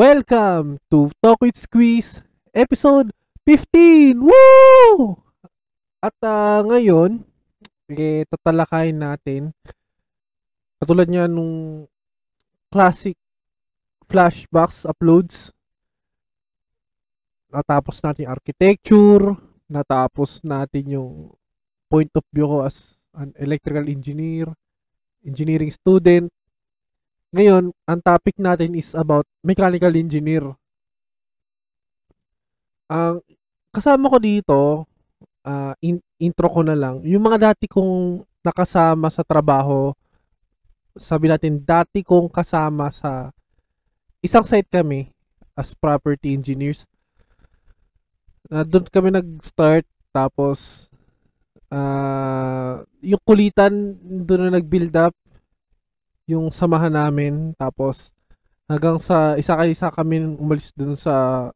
Welcome to Talk with Squeeze episode 15! Woo! At uh, ngayon, eh, tatalakayin natin katulad niya nung classic flashbacks uploads natapos natin yung architecture natapos natin yung point of view ko as an electrical engineer engineering student ngayon, ang topic natin is about mechanical engineer. Ang kasama ko dito, uh, in, intro ko na lang, yung mga dati kong nakasama sa trabaho, sabi natin, dati kong kasama sa isang site kami as property engineers. Uh, doon kami nag-start, tapos uh, yung kulitan doon na nag-build up yung samahan namin. Tapos hanggang sa isa kay isa kami umalis dun sa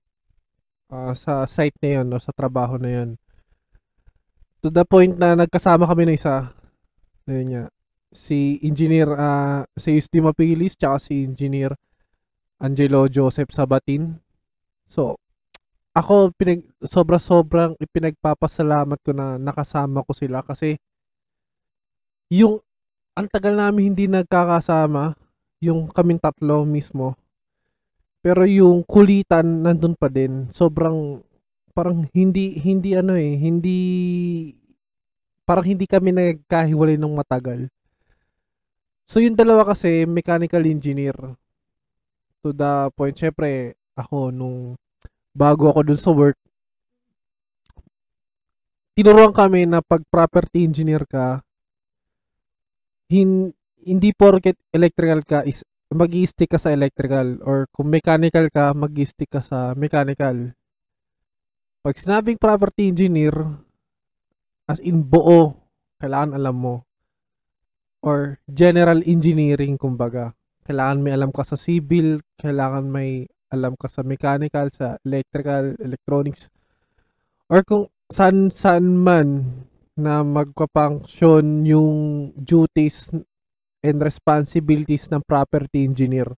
uh, sa site na yun no, sa trabaho na yun. To the point na nagkasama kami na isa. Ayun nga. Si engineer uh, si Isti Mapilis tsaka si engineer Angelo Joseph Sabatin. So ako pinag sobra sobrang ipinagpapasalamat ko na nakasama ko sila kasi yung ang tagal namin hindi nagkakasama, yung kaming tatlo mismo. Pero yung kulitan nandun pa din. Sobrang parang hindi hindi ano eh, hindi parang hindi kami nagkahiwalay ng matagal. So yung dalawa kasi mechanical engineer. To the point, syempre ako nung bago ako dun sa work, tinuruan kami na pag property engineer ka, hin, hindi porket electrical ka is mag stick ka sa electrical or kung mechanical ka, mag stick ka sa mechanical. Pag sinabing property engineer, as in buo, kailangan alam mo. Or general engineering, kumbaga. Kailangan may alam ka sa civil, kailangan may alam ka sa mechanical, sa electrical, electronics. Or kung san san man na magpapunction yung duties and responsibilities ng property engineer.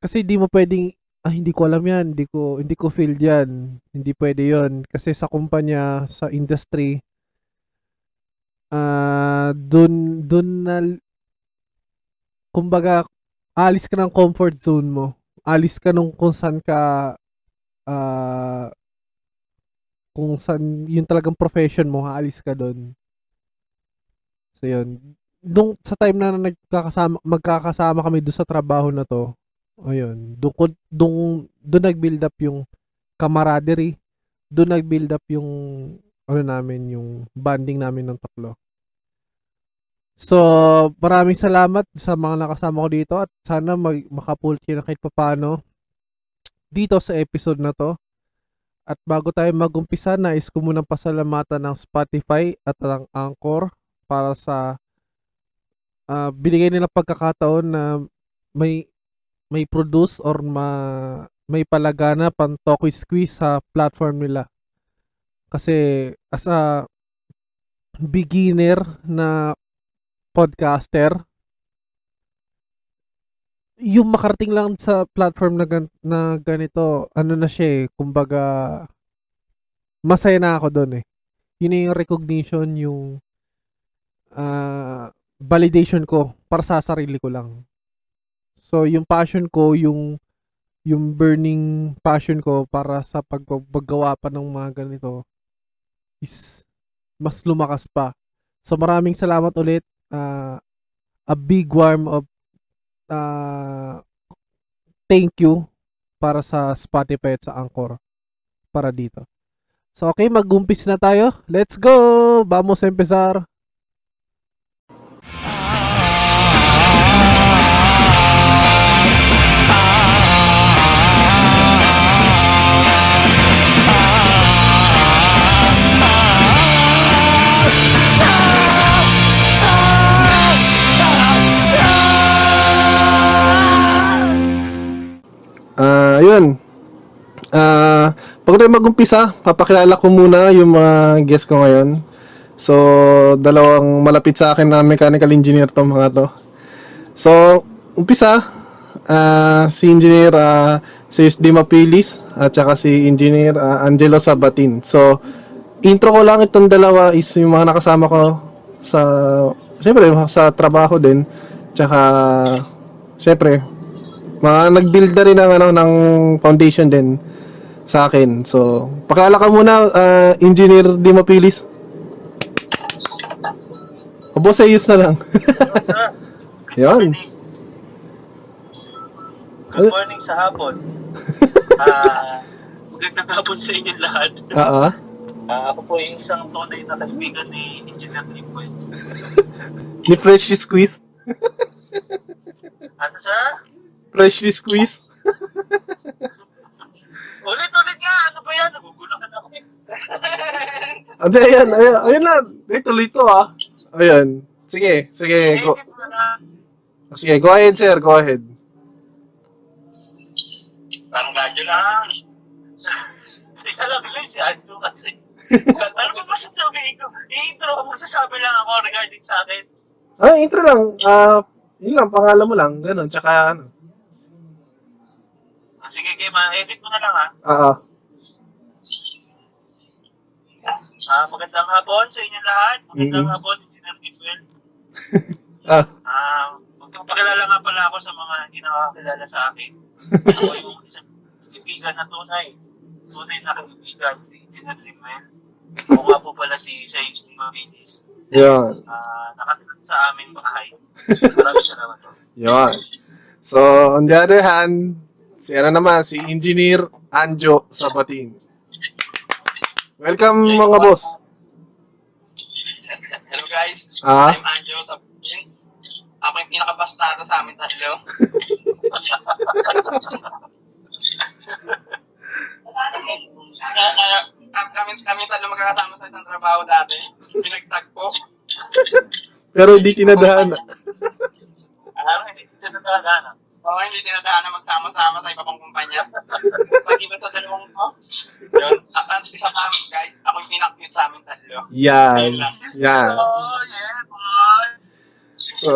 Kasi di mo pwedeng ah hindi ko alam yan, hindi ko hindi ko feel yan. Hindi pwede 'yon kasi sa kumpanya, sa industry uh, dun dun na kumbaga alis ka ng comfort zone mo. Alis ka nung kung saan ka uh, kung saan yung talagang profession mo, haalis ka doon. So yun. Nung sa time na nagkakasama magkakasama kami doon sa trabaho na to, ayun, doon doon doon nag-build up yung camaraderie, doon nag-build up yung ano namin, yung bonding namin ng tatlo. So, maraming salamat sa mga nakasama ko dito at sana mag makapult kayo na kahit papano dito sa episode na to. At bago tayo magumpisa, nais ko munang pasalamatan ng Spotify at ang Anchor para sa uh, binigay nila pagkakataon na may may produce or ma, may palagana pang talk squeeze sa platform nila. Kasi as a beginner na podcaster, yung makarating lang sa platform na, gan- na ganito, ano na siya eh, kumbaga, masaya na ako doon eh. Yun yung recognition, yung uh, validation ko para sa sarili ko lang. So, yung passion ko, yung yung burning passion ko para sa paggawa pa ng mga ganito is mas lumakas pa. So, maraming salamat ulit. Uh, a big warm of uh, thank you para sa Spotify at sa Anchor para dito. So okay, mag-umpis na tayo. Let's go! Vamos a empezar! Ayun. Uh, bago tayo mag-umpisa, papakilala ko muna yung mga guest ko ngayon. So, dalawang malapit sa akin na mechanical engineer to mga to. So, umpisa, ah, si Engineer ah, si Dima Pilis at saka si Engineer ah, Angelo Sabatin. So, intro ko lang itong dalawa is yung mga nakasama ko sa syempre sa trabaho din. Tsaka syempre mga nag-build na rin ng ano ng foundation din sa akin. So, pakilala ka muna ah, Engineer Dima Pilis. Abo sa na lang. Yan. good morning sa hapon. Ah, magandang hapon sa inyo lahat. Oo. Ah, ako po yung isang tunay na kaibigan ni Engineer Lipoy. Ni Freshly Squeeze. Ano sir? Freshly Squeeze. Ulit-ulit nga! Ano ba yan? Nagugulakan ako eh. Ande, ayan, ayan, ayan na. Eh, tuloy to ah. Ayan. Sige, sige. Go, na. sige, go ahead, sir. Go ahead. Parang radyo lang. Teka lang, Liz, Anjo kasi. ano ba masasabihin ko? I-intro ko, magsasabi lang ako regarding sa akin. Ah, intro lang. Ah, yun lang, pangalan mo lang. Ganun, tsaka ano. Ah, Sige, Kim, ah, edit mo na lang ha. Ah, ah. Ah, magandang hapon sa inyo lahat. Magandang Mhm. hapon, Engineer Gitwell. Ah, Ah, magpapakilala nga pala ako sa mga hindi nakakilala sa akin. Ako yung isang kaibigan na tunay. Tunay na kaibigan, si Engineer Gitwell. Ako nga po pala si Saves Di Mabilis. yun. Ah, nakatira sa aming bahay. Maraming salamat. Yun. So, on the other hand, si ano naman, si Engineer Anjo Sabatin. Welcome mga boss. Hello guys, Ah? I'm Anjo sa Ako yung pinakabastada sa amin tatlo. Kami, kami tatlo magkakasama sa isang trabaho dati. Pinagtagpo. Pero hindi tinadahan. Alam, hindi natalaga. Oo, hindi tinadaan na magsama-sama sa iba pang kumpanya. Pag-iba sa dalawang to. Yun. At isa pa, guys, ako yung sa amin tatlo. Yan. Yan. Oh, yeah, boy. So,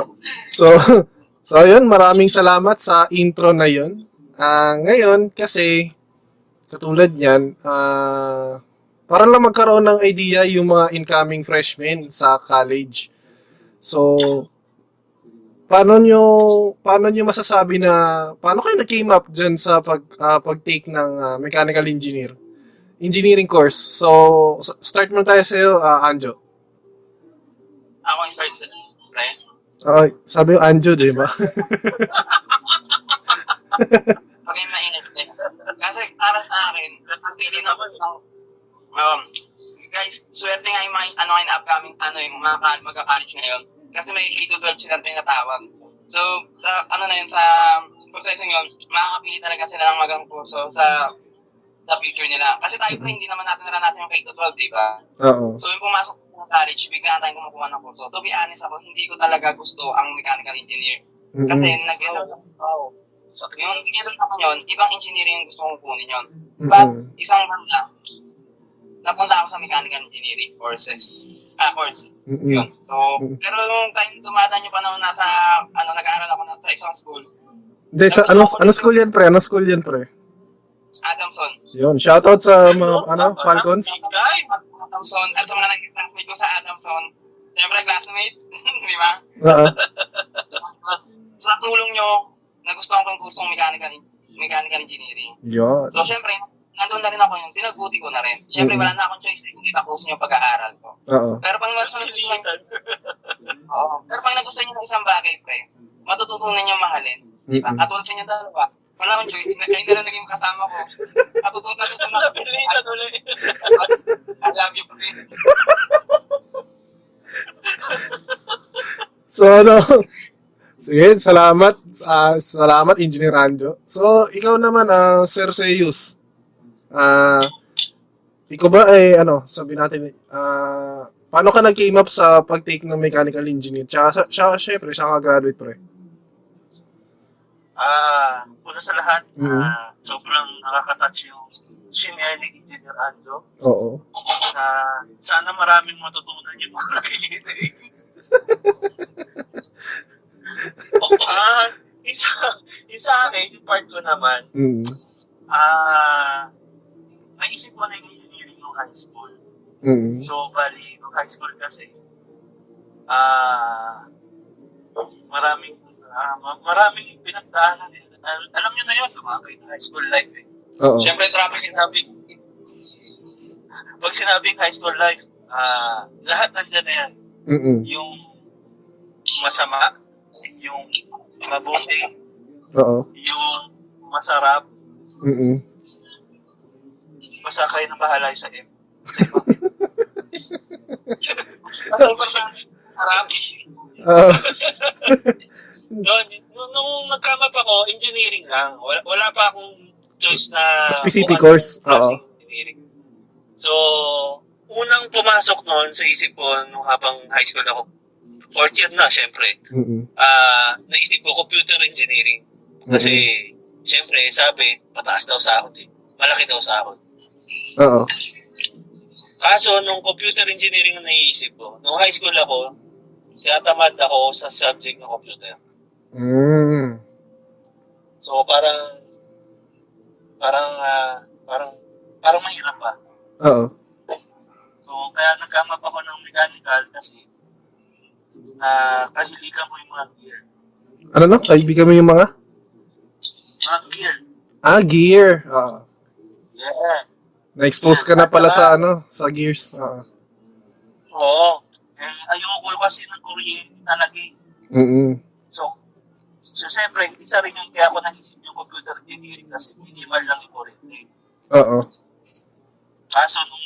so, so ayun, maraming salamat sa intro na yun. Ah, ngayon, kasi, katulad niyan, ah, para lang magkaroon ng idea yung mga incoming freshmen sa college. So, paano nyo, paano nyo masasabi na, paano kayo nag-came up dyan sa pag, ah, pag-take ng ah, mechanical engineer? Engineering course. So, start mo tayo sa'yo, ah, Anjo. Ako yung start sa pre. Ah, sabi yung Anjo, di ba? Yung mainit eh. Kasi para sa akin, na ako ng, um, guys, swerte nga yung mga, ano ngayon, upcoming, ano yung mga magka-college ngayon. Kasi may K-12 sila tinatawag. So, sa, ano na yun, sa proseso yun, makakapili talaga sila ng magang kurso sa sa future nila. Kasi tayo pa hindi naman natin naranasan yung K-12, di ba? Oo. So, yung pumasok ko ng college, bigla tayong kumukuha ng kurso. To be honest ako, hindi ko talaga gusto ang mechanical engineer. Kasi nag-end up Wow. yung ginagawa naman yun, ibang engineering yung gusto kong kunin yun. But, Mm-mm. isang banda, napunta ako sa mechanical engineering courses. Ah, course. Mm-mm. Yun. So, Mm. pero yung time dumadaan yung panahon nasa, ano, nag-aaral ako na sa isang school, Hindi, sa, ano, ano school yan, pre? Ano school yan, pre? Adamson. Yun, shoutout sa mga, ano, Falcons. Adamson, at sa mga nag-classmate ko sa Adamson, siyempre classmate, di ba? Oo. Sa tulong nyo, nagustuhan ko yung kursong mechanical, mechanical engineering. Yun. So, syempre, nandun na rin ako yun, pinagbuti ko na rin. Syempre, Mm. wala na akong choice eh, kung itapusin yung pag-aaral ko. Oo. Pero pag nagustuhan nyo, Oo. Pero pag nagustuhan nyo ng isang bagay, pre, matututunan nyo mahalin. Diba? Mm-mm. Katulad sa inyo dalawa, wala akong choice, na kayo na lang naging kasama ko. Matutunan ko sa mga. I love you, pre. So, ano, sige, salamat, ah, salamat, Engineer Anjo. So, ikaw naman, ah, Sir Seyus, ah, ikaw ba ay, ano, sabi natin, ah, paano ka nag-came up sa pag-take ng mechanical engineer? Tsaka, sa, siya, syempre, siya ka graduate, pre. Ah, una sa lahat, Mhm. ah, sobrang nakaka-touch yung senior ni Engineer Anjo. Oo. Na sana maraming matutunan yung mga nakikinig. ah, yung sa, yung sa akin, yung part ko naman, Mm. ah, naisip ko na yung engineering ng high school. Mm. So, bali, nung high school kasi, ah, maraming, ah, ma- maraming pinagdaanan. Eh. Al- alam nyo na yun, lumaki na high school life eh. Oo. Siyempre, traffic sinabing, pag sinabing high school life, ah, lahat nandyan na yan. Mm. Yung masama, yung mabuti, Oo. yung masarap, Mm. Basta kayo na bahala sa M. Sa iba. sarap. Oo. Yun, nung, nung nagkamap ako, engineering lang. Wala, wala pa akong choice na... Specific kung course, oo. Engineering. So, unang pumasok noon sa isip ko nung habang high school ako, fourth year na, syempre, Mm. ah naisip ko computer engineering. Kasi, syempre, sabi, mataas daw sahod eh. Malaki daw sahod. Oo. Kaso, nung computer engineering ang naiisip ko, nung high school ako, tinatamad ako sa subject ng computer. Mm. So, parang, parang, ah, parang, parang mahirap pa. Oo. So, kaya nagkamap ako ng mechanical kasi na kahiligan ko yung mga gear. Ano no? Kaibigan mo yung mga? Mga gear. Ah, gear. Oo. Yeah. Na-expose ka na pala sa ano, sa gears. Oo. Oo. Eh, ayoko kasi ng kuryente talaga eh. Mm. So, so siyempre, isa rin yung kaya ako naisip yung computer engineering kasi minimal lang yung kuryente. Oo. Kaso nung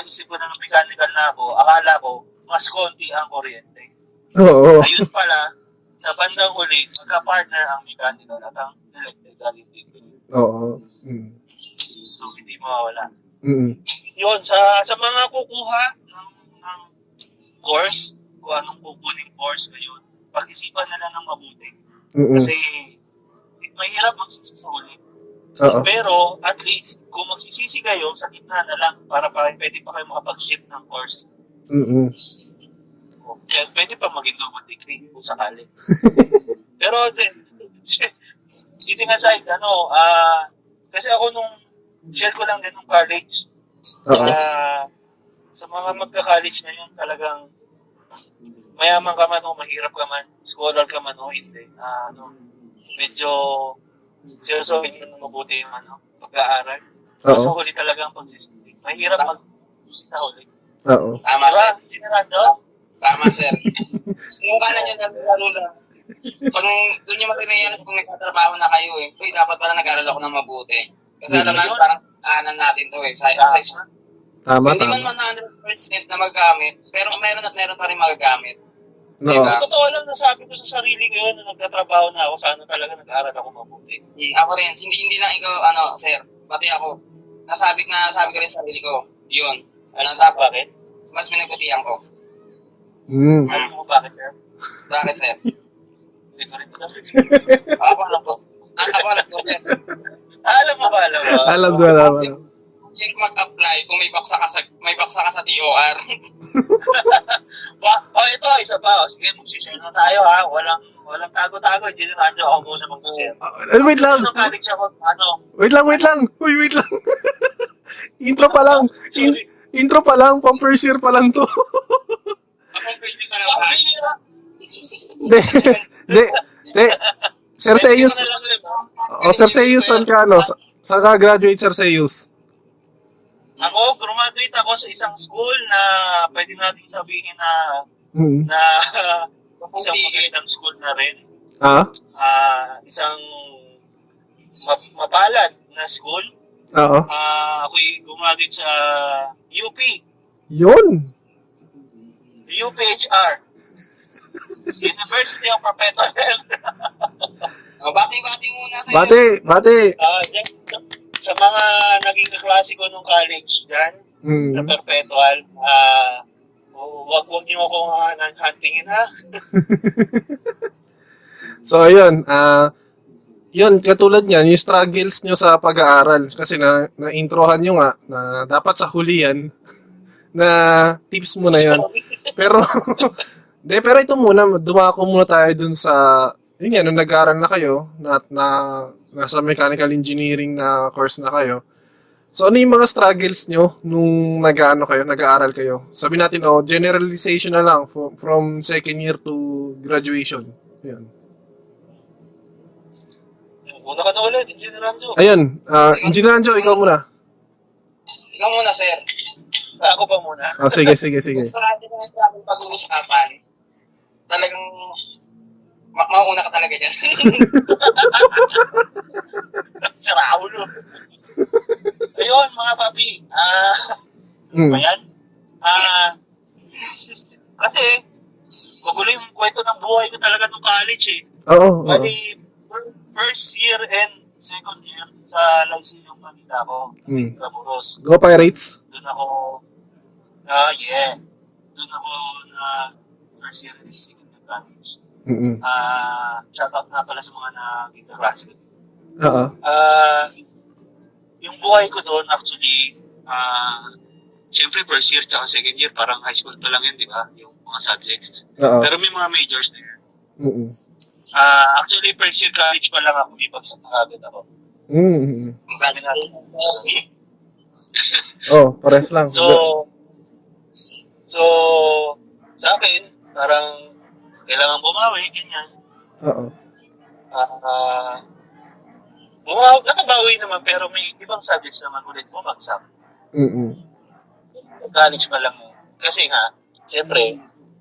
naisip ko na ng mechanical na ako, akala ko mas konti ang kuryente. Oo. Ayun pala, sa bandang huli, magka-partner ang mechanical at ang electrical engineering. Oo. Mm. So, hindi mawawala. Mm. Yun, sa sa mga kukuha ng, ng course, kung anong kukunin course ngayon, pag-isipan na lang ng mabuti. Mm. Kasi mahirap huli. Oo. Pero at least, kung magsisisi kayo, sa gitna na lang para pa, pwede pa kayo makapag-shift ng course. Mm. Kaya pwede pa maging double degree kung sakali. Pero, kidding aside, ano, ah, kasi ako nung, share ko lang din nung college, Oo. Ah, sa mga magka-college na yun, talagang mayaman ka man o mahirap ka man, scholar ka man o hindi. Ah, ano, medyo seryosohin mo na mabuti yung ano, pag-aaral. So, sa Oo. huli talagang pagsisisi. Mahirap mag sa huli. Oo. Tama, Diba? sir. Generando? Tama, sir. Kung kala nyo na lalo lang, pag doon nyo matinayan kung nagtatrabaho na kayo eh, uy, dapat pala nag-aral ako ng mabuti. Kasi alam namin, parang kanan natin to eh. Sa, sa. Tama, Hindi tama. man 100% na magamit, pero meron at meron pa rin magagamit. Oo. Diba? Totoo lang nasabi ko sa sarili ko yun na nagtatrabaho na ako, sana talaga nag-aaral ako mabuti. Hmm, ako rin, hindi hindi lang ikaw, ano, sir, pati ako. Nasabi na nasabi ko rin sa sarili ko, yun. Ano Ano, na, dapat, bakit? mas minabutihan ko. Mm. Alam mo bakit, sir? Bakit, sir? Hindi ko rin. Ako alam ko. Ako alam ko, sir. Ah, alam mo ba, alam mo? Alam ko, alam ko. Yung mag-apply kung may baksa ka sa, may baksa ka sa TOR. Ba, oh, ito, isa pa. Oh. Sige, magsishare na tayo, ha? Walang, walang tago-tago. Hindi na radyo ako muna mag-share. Ah, wait lang. Ano, Wait lang, wait lang. Uy, wait lang. intro pa lang. In- sorry. intro pa lang. Pang first year pa lang to. Ako pwede ka na Ah, ba? hindi na. De, de, de. Sir Seyus, Pwede ko na lang rin, ha? o Sir Seyus, saan ka, ano? Sa- Saan ka graduate, Sir Seyus? Ako, graduate ako sa isang school na pwede natin sabihin na Mm. na isang magandang school na rin. Ah? Ah, isang ma- mapalad na school. Oo. Ah, ako'y gumagamit sa UP, Yun. UPHR. University of Perpetual Health. O, bati-bati muna sa'yo. Bate, bate. Ah, dyan, sa, sa mga naging kaklase ko nung college dyan, sa Mm. Perpetual, ah, wag wag niyo akong uh, huntingin ha. So, ayun. Ah, yun, katulad niyan, yung struggles nyo sa pag-aaral. Kasi na, na-introhan nyo nga na dapat sa huli yan na tips mo na yun. Pero, de, pero ito muna, dumako muna tayo dun sa yun nga, nung nag-aaral na kayo, na, na, nasa mechanical engineering na course na kayo, so ano yung mga struggles nyo nung nag-ano kayo, nag-aaral kayo? Sabi natin, oh, generalization na lang from, from second year to graduation. Yun. Una ka na ulit, Engineer Ranjo. Ayun, uh, Engineer Anjo, ikaw muna. Ikaw muna, sir. Ako pa muna. Oh, sige, sige, sige. Sa atin ang pag-uusapan, talagang ma- mauna ka talaga dyan. Sira ulo. Ayun, mga papi. Ah, Mm. Ayan. Ah, kasi, magulo yung kwento ng buhay ko talaga nung college eh. Oo, oo. Bali, first year and second year sa Lyceum Manila ako. Mm. Tramuros. Go Pirates! Doon ako, ah, yeah. Doon ako na first year and second year college. Mm-mm. Ah, shout out na pala sa mga nakikita classmates. Oo. Ah, yung buhay ko doon actually, ah, syempre first year tsaka second year, parang high school pa lang yun, di ba? Yung mga subjects. Oo. Pero may mga majors na yun. Mm-mm. Ah, actually, first year college pa lang ako, may bagsak na agad ako. Natin. Oh, pares lang. So, so, sa akin, parang kailangan bumawi, ganyan. Oo. Ah, bumawi, nakabawi naman, pero may ibang subjects naman ulit bumagsak. Mm-mm. college pa lang. Kasi nga, syempre,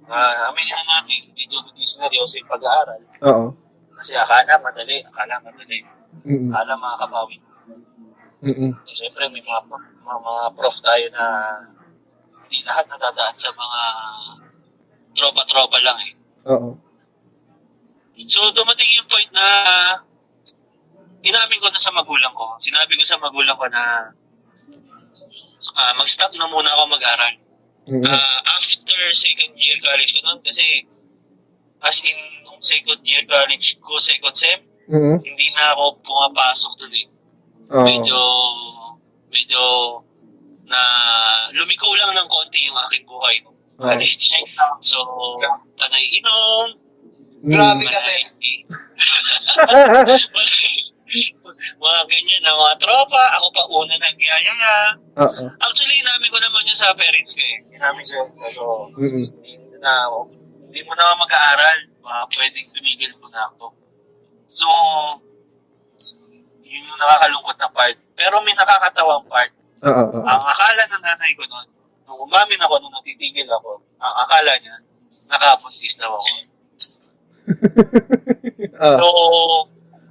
uh, aminin na natin, medyo hindi seryoso yung pag-aaral. Oo. Kasi akala madali, akala madali, Mm-mm. akala makakabawi. Mm-mm. Eh, syempre, may mga, mga, mga prof tayo na hindi lahat nadadaan sa mga tropa-tropa lang eh. Oo. So, dumating yung point na inamin ko na sa magulang ko. Sinabi ko sa magulang ko na ah, mag-stop na muna ako mag-aral. Mm-mm. Ah, after second year college ko nun, kasi as in, nung second year college ko, second sem, Mm-mm. hindi na ako pumapasok doon eh. Oo. Medyo, medyo na lumiko lang ng konti yung aking buhay no? Oo. college. So, panay inom, Mm. Grabe kasi. mga ganyan na mga tropa, ako pa una nagyayaya. Oo. Actually, inamin ko naman yun sa parents ko eh. Inamin ko, pero hindi na hindi mo na mag-aaral, baka pwedeng tumigil mo na ako. So, yun yung nakakalungkot na part. Pero may nakakatawang part. Oo. Ang akala ng nanay ko noon, nung umamin ako, nung natitigil ako, ang akala niya, nakabuntis daw ako. Ah. So,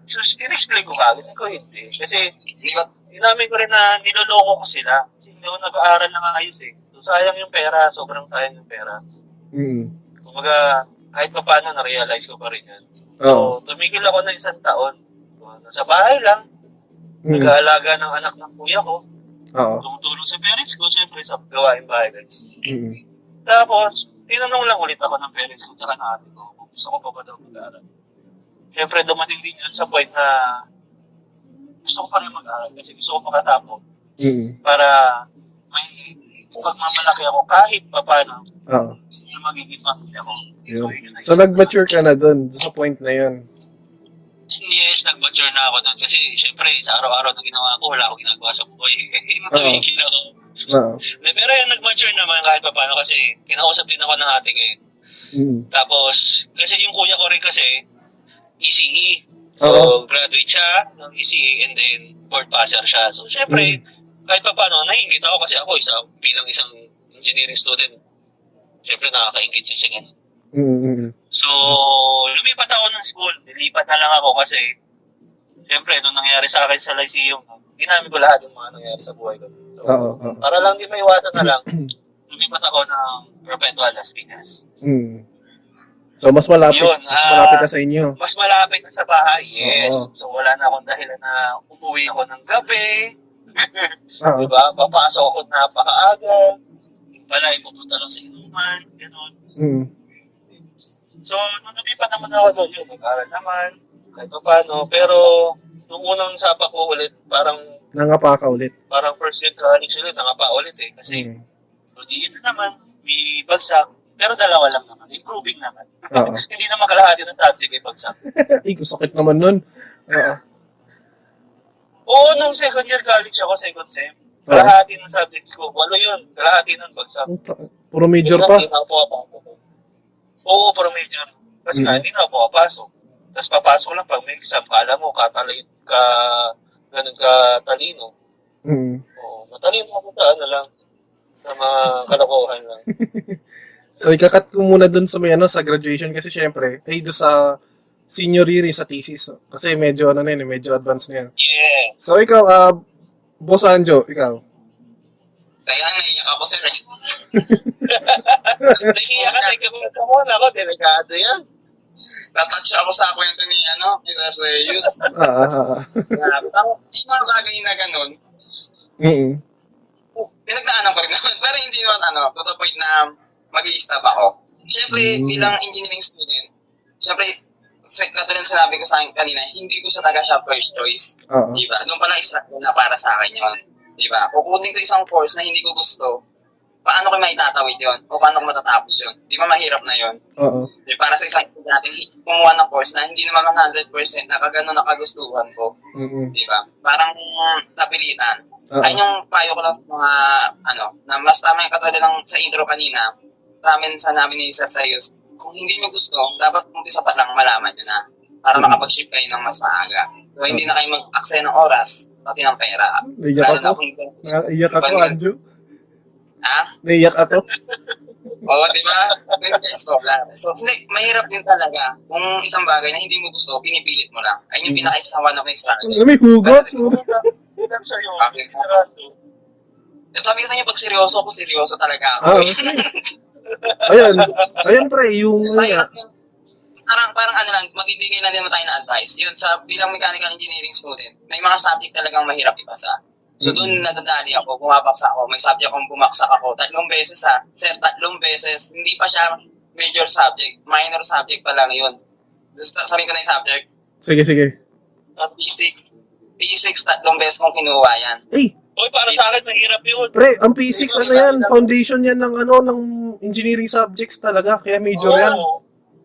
so in-explain ko kagad, ko hindi. Kasi, inamin ko rin na niloloko ko sila. Kasi hindi ako nag-aaral na maayos eh. So, sayang yung pera, sobrang sayang yung pera. Mm. Kumbaga, kahit pa paano, na-realize ko pa rin yun. Oo. So, tumigil ako na isang taon. So, nasa bahay lang, Mm. nag-aalaga ng anak ng kuya ko, Oo. tumutulong sa parents ko, syempre sa gawain bahay. Mm. Tapos, tinanong lang ulit ako ng parents ko tsaka ng ate ko kung gusto ko pa ba daw mag-aaral. Siyempre, dumating din yun sa point na gusto ko pa rin mag-aaral kasi gusto ko makatapos Mm. para may pagmamalaki ako kahit pa paano Oo. na magiging ako. Yun. yun yung So, nag-mature ka na dun, sa point na yun. Yes, nag-mature na ako doon kasi syempre sa araw-araw na ginawa ko, wala akong ginagawa sa buhay. Tumigil ako. Oo. De, Pero yung nag-mature naman kahit pa paano kasi kinausap din ako ng ate ko eh. Mm. Tapos, kasi yung kuya ko rin kasi, ECE. So, Oo. graduate siya ng ECE and then board passer siya. So, syempre, kahit pa paano, naiingit ako kasi ako isa, bilang isang engineering student. Syempre, nakakaingit siya ganun. Mm. So, lumipat ako ng school. Nilipat na lang ako kasi, syempre, nung nangyari sa akin sa Lyceum, ginamit ko lahat yung mga nangyari sa buhay ko. So, Oo. Oo. para lang di maiwasan na lang, lumipat ako ng Perpetual Las Piñas. Mm. So, mas malapit. Yun, mas ah, malapit na sa inyo. Mas malapit na sa bahay, yes. Oo. So, wala na akong dahilan na umuwi ako ng gabi. Diba? Papasok ako napakaaga. Yung pala, ipupunta lang sa inuman. Ganun. Mm. So, nung lumipat naman ako doon, yun, nag-aral naman. Pa paano. Pero, nung unang sapa ko ulit, parang Nangapa ka ulit. parang first year college ulit, nangapa ulit eh. Kasi, Mm. so, di yun na naman, may bagsak. Pero dalawa lang naman. Improving naman. Hindi naman kalahati ng subject ay bagsak. Ay, sakit naman nun. Oo. Oo, nung second year college ako, second sem. Kalahati ng subjects ko. Walo yun. Kalahati nun bagsak. Puro major pa. Hindi na ako pumapasok. Oo, pero major. Kasi Mm. nga, hindi na ako pumapasok. Tapos papasok lang pag may exam. Kala mo, katalino ka, ganun ka talino. Mm. Oo, matalino ako sa ano lang. Sa mga kalokohan lang. So, ikakat ko muna dun sa may ano, sa graduation kasi syempre, ay doon sa senior year sa thesis. Kasi medyo ano na yun, eh, medyo advanced na yan. Yeah. So, ikaw, ah, Boss Anjo, ikaw. Kaya naiyak ako, sir. eh. Nahiya kasi kapag sa muna ako, delikado yan. Natouch ako sa kwento ni, ano, ni Sir Zeus. Ah, ah, ah. Yung mga bagay na ganun, Mm-mm. pinagdaanan ko rin naman. Pero hindi naman, ano, to the point na mag stop ako. Siyempre, Mm. bilang engineering student, siyempre, sa- katulad ng sinabi ko sa akin kanina, hindi ko siya talaga siya first choice. Oo. Di ba? Doon pa lang instruction na para sa akin yun. Di ba? Kukunin ko isang course na hindi ko gusto, paano ko maitatawid yun? O paano ko matatapos yun? Di ba mahirap na yun? Oo. Di, para sa isang natin, kumuha ng course na hindi naman 100% na kagano nakagustuhan ko. Mm-mm. Di ba? Parang napilitan. Oo. Ayun yung payo ko lang sa mga, ano, na mas tama yung katulad ng sa intro kanina, sa amin sa namin ni Sir Sayos, kung hindi nyo gusto, dapat umpisa pa lang malaman nyo na para Mhm. makapag-ship kayo ng mas maaga. So, hindi na kayo mag-aksaya ng oras, pati ng pera. Naiyak Lalo na ako. Naiyak ako, Anjo. Ha? Naiyak ako. Oo, di ba? Ganun sa eskwela. So, hindi, mahirap din talaga kung isang bagay na hindi mo gusto, pinipilit mo lang. Ayun yung Mhm. pinaka-isa one of my struggle. May hugot. Hirap sa'yo. Okay. Sabi ko sa inyo, pag seryoso ako, seryoso talaga ako. Ah, Ayan. Ayan, pre, yung... Mahirap yun. Parang, parang ano lang, magbibigay lang din naman tayo ng advice. Yun, sa bilang mechanical engineering student, may mga subject talagang mahirap ipasa. So doon nadadali ako, bumabaksak ako, may subject akong bumaksak ako, tatlong beses ha, sir, tatlong beses, hindi pa siya major subject, minor subject pa lang yun. Gusto, sabihin ko na yung subject, Sige, sige. P6, P6 tatlong beses kong kinuha yan. Eh, Uy, para sa akin, mahirap yun. pre, ang P6, ano yan? Foundation yan ng ano, ng engineering subjects talaga. Kaya major yan.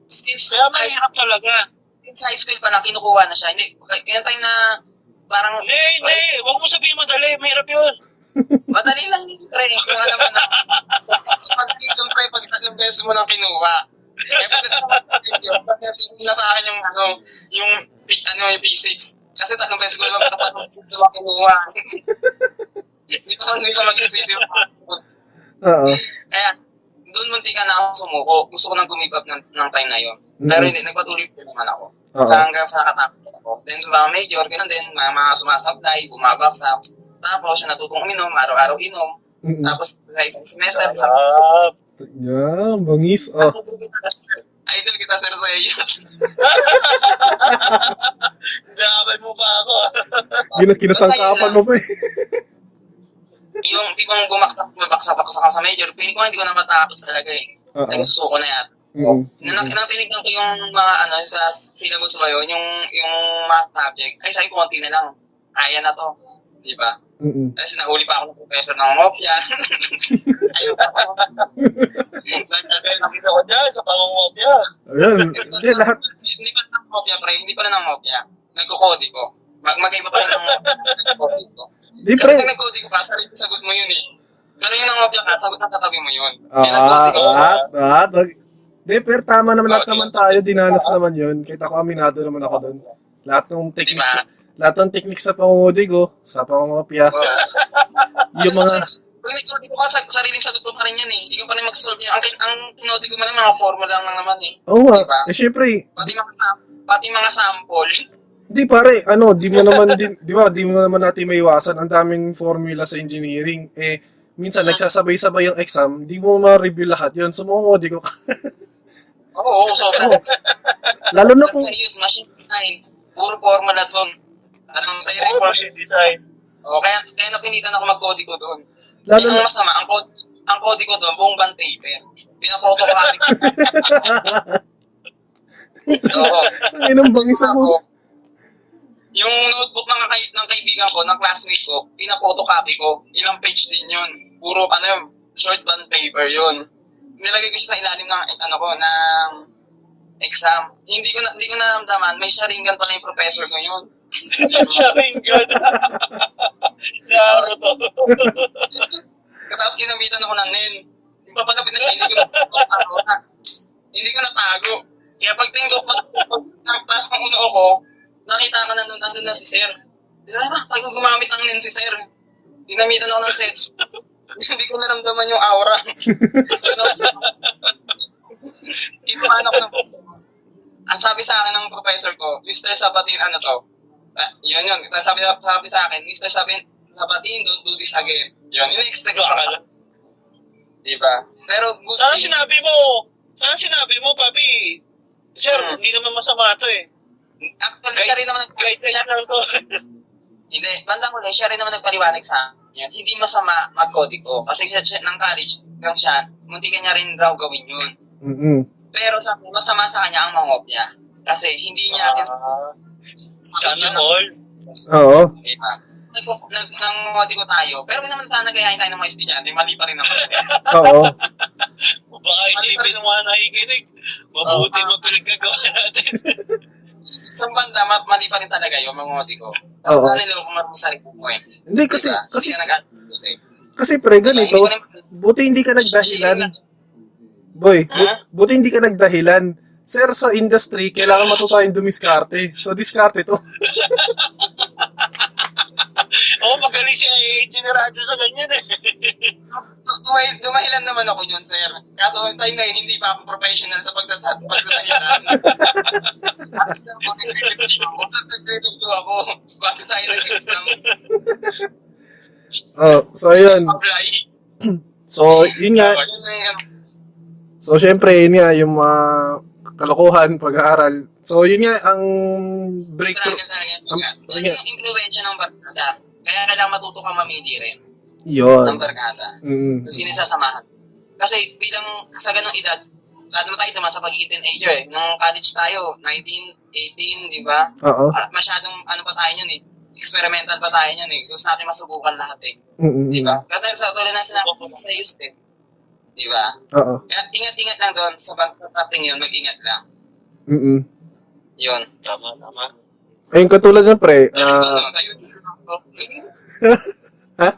Since Kaya high, mahirap talaga. since high school pa lang, kinukuha na siya. Hindi, kaya time na parang, Hindi, hindi. Huwag mo sabihin madali. Mahirap yun. Madali lang hindi pre. Kuha naman na. Sa pag-teaching pre, pag tatlong beses mo nang kinuha. Eh, pag na sa akin yung ano, yung ano, yung P6. Kasi tatlong beses ko naman tatlong beses ko naman kinuha. Hindi ko hindi ko mag-receive yung Oo. Kaya, doon munti ka na ako sumuko. Gusto ko nang up ng, ng time na yun. Pero hindi, nagpatuloy pa naman ako. Oo. Sa hanggang sa nakatapos ako. Then, mga major, ganun din, mga, mga sumasablay, bumabaksak. Tapos, siya natutong uminom, araw-araw inom. Mm-mm. Tapos, sa isang semester, sa. Yan, bangis. Oh. Idol kita, Sir Zayas. Dapat mo pa ako. Gina kinasangkapan mo pa eh. Yung tipong bumaksak, bumabaksak ako sa major, piling ko hindi ko na matapos talaga eh. Oo. Nagsusuko na yan. Mm. Nang, nang tinignan ko yung mga ano sa syllabus ba yun, yung, yung math subject, ay sabi ko, konti na lang. Kaya na to. Di ba? Mm-mm. Kasi nahuli pa ako ng professor ng mopya. Ayun. Nagtagal na Nakita ko dyan sa pangungopya. Ayan. Hindi, lahat. Hindi pa ng mopya, pre. Hindi pa na ng mopya. Nagko-code ko. Mag magaiba pa ng ko. Di, Kasi pre. pag nag-code ko ka, sarili sagot mo yun eh. Pero yung ng mopya ka, sagot ng katabi mo yun. Ah, ko. ah, ah, ah. Di, pero tama naman lahat naman tayo. Dinanas naman yun. Kahit ako, aminado naman ako doon. Lahat ng techniques, lahat ng techniques sa pangungudigo, sa pangungopya, Oo. yung mga, Pag nag-code ko ka, sa- sariling sagot mo pa rin yan eh. Hindi ka pa rin mag-solve yan. Ang, ang kinode ko man mga formula lang naman eh. oo nga, eh syempre, Pati mga, pati mga sample. Di pare, ano, di mo naman, di, di ba, di mo naman natin maiwasan, ang daming formula sa engineering, eh, minsan nagsasabay-sabay yung exam, di mo ma-review lahat yun, sumungodigo ka. Oo, sobra. Oo. Lalo na kung, serious, machine design. Puro formula doon. Anong Oo, report? machine design. O, kaya, kaya napilitan ako mag-code ko doon. lalo na, masama, ang code, ang code ko doon, buong band paper. Pinapotocopy ko. Oo. ay, nang bangis ako. Yung notebook ng, kay, ng kaibigan ko, ng classmate ko, pinapotocopy ko. Ilang page din yun. Puro, ano yun, short band paper yun. nilagay ko siya sa ilalim ng, ano ko, ng exam. Hindi ko na, hindi ko naramdaman, may sharingan pala yung professor ko yun. Siya rin yun. Laro to. Tapos ginamitan ako ng nen. Yung papalapit na siya, hindi ko natago na. Hindi ko natago. Kaya pagtingin ko, pag, pag nagtaas ng uno ko, nakita ko na nandun, nandun na si sir. Kaya na, tayo gumamit ng nen si sir. Ginamitan ako ng sets. hindi ko naramdaman yung aura. Kinuhaan ako ng Ang sabi sa akin ng professor ko, Mr. Sabatin, ano to? Ah, yun yun. Sabi, sabi sa akin, Mr. Sabatin, Sabatin, don't do this again. Yun, yun expect ko. Diba? Pero good Sana sinabi mo, sana sinabi mo, papi. Sir, Hmm. hindi naman masama to eh. Actually, siya rin naman, lang to. hindi, bandang huli, siya rin naman nagpaliwanag sa akin. Hindi masama mag-codiko. Kasi siya, siya ng college lang siya, munti niya rin raw gawin yun. Mm-mm. Pero sa masama sa kanya ang mangopya. Kasi hindi niya Ah, Sana all. Oo. Diba? Nag, ko tayo. Pero naman sana gayahin tayo ng mga estudyante, mali pa rin naman kasi. Oo. Baka isipin ng mga nakikinig. Mabuti mo pinagkagawa natin. Sa banda, ma- mali pa rin talaga yung mga ko. Kasi Oo. oh. niloko ko marami sa sarili ko eh. Hindi kasi, Diba? kasi, Hindi ka nag- eh. kasi pre, ganito. Hindi ko rin- Buti hindi ka nagdahilan. Boy, Ha? buti hindi ka nagdahilan. Sir, sa industry, kailangan matuto tayong dumiskarte. So, diskarte to. Oo, magaling si engineer Adjo sa ganyan eh. Du- dumahil, dumahilan naman ako yun, sir. Kaso yung time na yun, hindi pa ako professional sa pagtatat pagtatahilan. Nagtitipto ako bago tayo nag-exam. Oh, so ayun. Apply. So, yun nga. Yun yun. So, syempre, yun nga, yung mga kalokohan, pag-aaral. So, yun nga, ang breakthrough. Ang- Ito sige. yung influensya ng barkada. Kaya kailangan matuto ka mamili rin Yun. ng barkada. Mm. Kung sino sasamahan. Kasi bilang sa ganong edad, lahat naman tayo naman sa pagiging teenager eh. Nung college tayo, 19, 18, di ba? Oo. Ah, Masyadong ano pa tayo yun eh. Experimental pa tayo yun eh. Gusto natin masubukan lahat eh. Di ba? Kaya sa tulad ng sinabi ko sa youth eh. Di ba? Oo. Kaya ingat-ingat lang doon sa pagkakating yun, mag-ingat lang. Mm-mm. Yun. Tama, tama. Ayun, katulad ng pre, ah, kayo. Ha?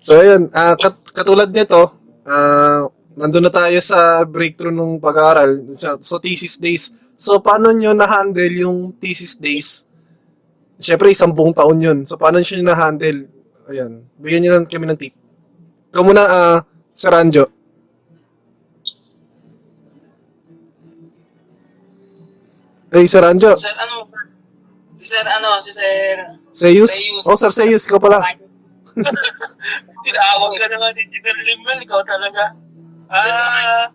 So, ayun, ah, kat- katulad nito, ah, nandun na tayo sa breakthrough ng pag-aaral, sa, so thesis days. So, paano nyo na-handle yung thesis days? Siyempre, isang buong taon yun. So, paano nyo na-handle? Ayan, bigyan nyo lang kami ng tip. Ikaw muna, ah, Sir Anjo. Ay, Sir Anjo. Sir, ano? Si Sir, ano? Si Sir... Seus? Seus. Oh, Sir Seus, ikaw pala. Tinawag ka na nga ni Engineer Limbel, ikaw talaga. Ah,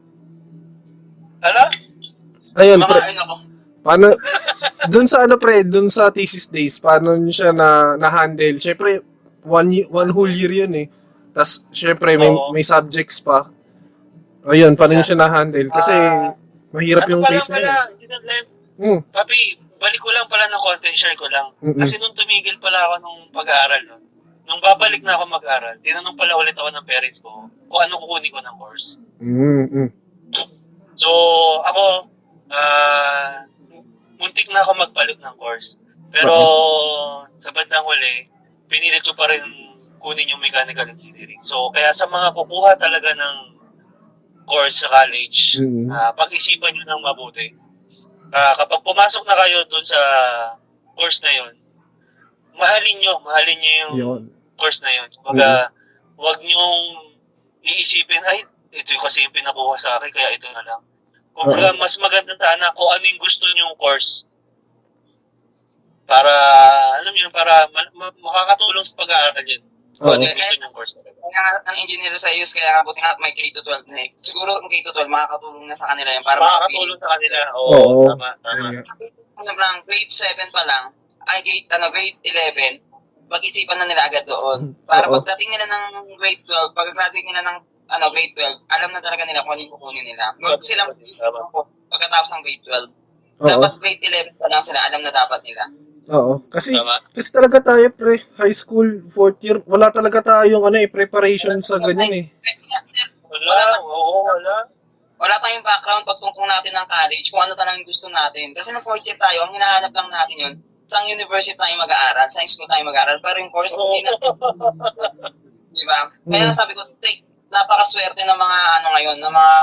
ano? Ayun, Mga pre. ano ko. Paano, dun sa ano pre, dun sa thesis days, paano nyo siya na, na-handle? Siyempre, one, one whole year yun eh. Tapos, siyempre, may, Oo. may subjects pa. Ayun, paano nyo siya na-handle? Kasi, Ah, mahirap ano yung pala case na yun. pala, Engineer Lem? Hmm, Papi, balik ko lang pala ng content, share ko lang. Mm-mm. Kasi nung tumigil pala ako nung pag-aaral nun, nung babalik na ako mag-aaral, tinanong pala ulit ako ng parents ko kung ano kukunin ko ng course. mm, mm. So, ako, ah, muntik na ako magpalit ng course. Pero, sa bandang huli, pinilit ko pa rin kunin yung mechanical engineering. So, kaya sa mga kukuha talaga ng course sa college, Mm. ah, pag-isipan nyo ng mabuti. Ah, kapag pumasok na kayo dun sa course na yon, mahalin nyo, mahalin nyo yung Yun. course na yun. Kumbaga, huwag nyong iisipin, ay, ito yung kasi yung pinakuha sa akin, kaya ito na lang. Kumbaga, mas maganda sana kung ano yung gusto nyong course. Para, alam mo yun, para ma- ma- makakatulong sa pag-aaral yun. Gusto nyong course talaga. Kaya ang engineer sa IUS, kaya buti nga may K-12 na eh. Siguro ang K-12, makakatulong na sa kanila yan para Makakatulong sa kanila. Oo, Oo. tama, tama. Nga. Ano lang, grade 7 pa lang, ay grade, ano, grade 11, pag-isipan na nila agad doon. Para Oo. pagdating nila ng grade 12, pag-graduate nila ng ano, grade 12, alam na talaga nila kung ano yung kukunin nila. Huwag silang mag-isipan ko pagkatapos ng grade 12. Oo. Dapat grade 11 pa lang sila, alam na dapat nila. Oo. Kasi, Tama. kasi talaga tayo pre, high school, fourth year, wala talaga tayong ano eh, preparation sa ganyan eh. Wala, oo, wala. wala tayong background pagtungtong natin ng college kung ano talagang gusto natin. Kasi na fourth year tayo, ang hinahanap lang natin yun, saan university tayo mag-aaral, saan school tayo mag-aaral, pero yung course hindi na, di ba? Kaya Mm. sabi ko, take, napakaswerte ng mga ano ngayon, ng mga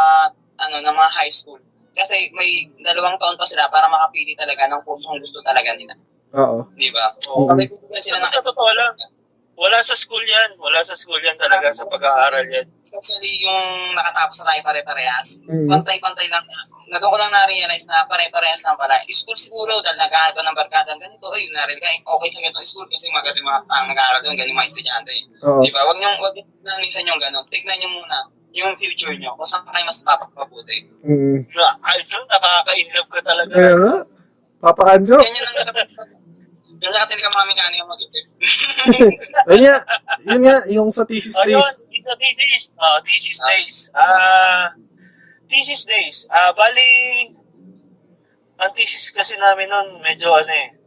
ano, ng mga high school. Kasi may dalawang taon pa sila para makapili talaga ng kursong gusto talaga nila. Oo. Di ba? Oo. Mm. May bibigyan sila ng Sa totoo lang, wala sa school yan. Wala sa school yan talaga sa pag-aaral yan. especially yung nakatapos na tayo pare-parehas. Mm. Pantay-pantay lang. Na doon ko lang na-realize na pare-parehas lang pala. School siguro, dahil nag-aaral ng barkada, ganito, ay, narin ka, okay sa ganito school kasi magaling mga taong nag-aaral doon, galing mga estudyante. Di ba? Wag nyo, wag nyo na minsan yung gano'n. Tignan nyo muna yung future nyo, kung saan kayo mas papapabuti. Mm. Na, ay, so, nakaka-inlove ka talaga. Nga. Papa Anjo. Yan yun ang Yan lang natin kami kani yung mag-isip. Yun nga. Yun nga. Yung sa thesis Ayun, days. ito thesis. Ah, thesis days. Ah, thesis days. Ah, bali, ang thesis kasi namin nun, medyo ano eh,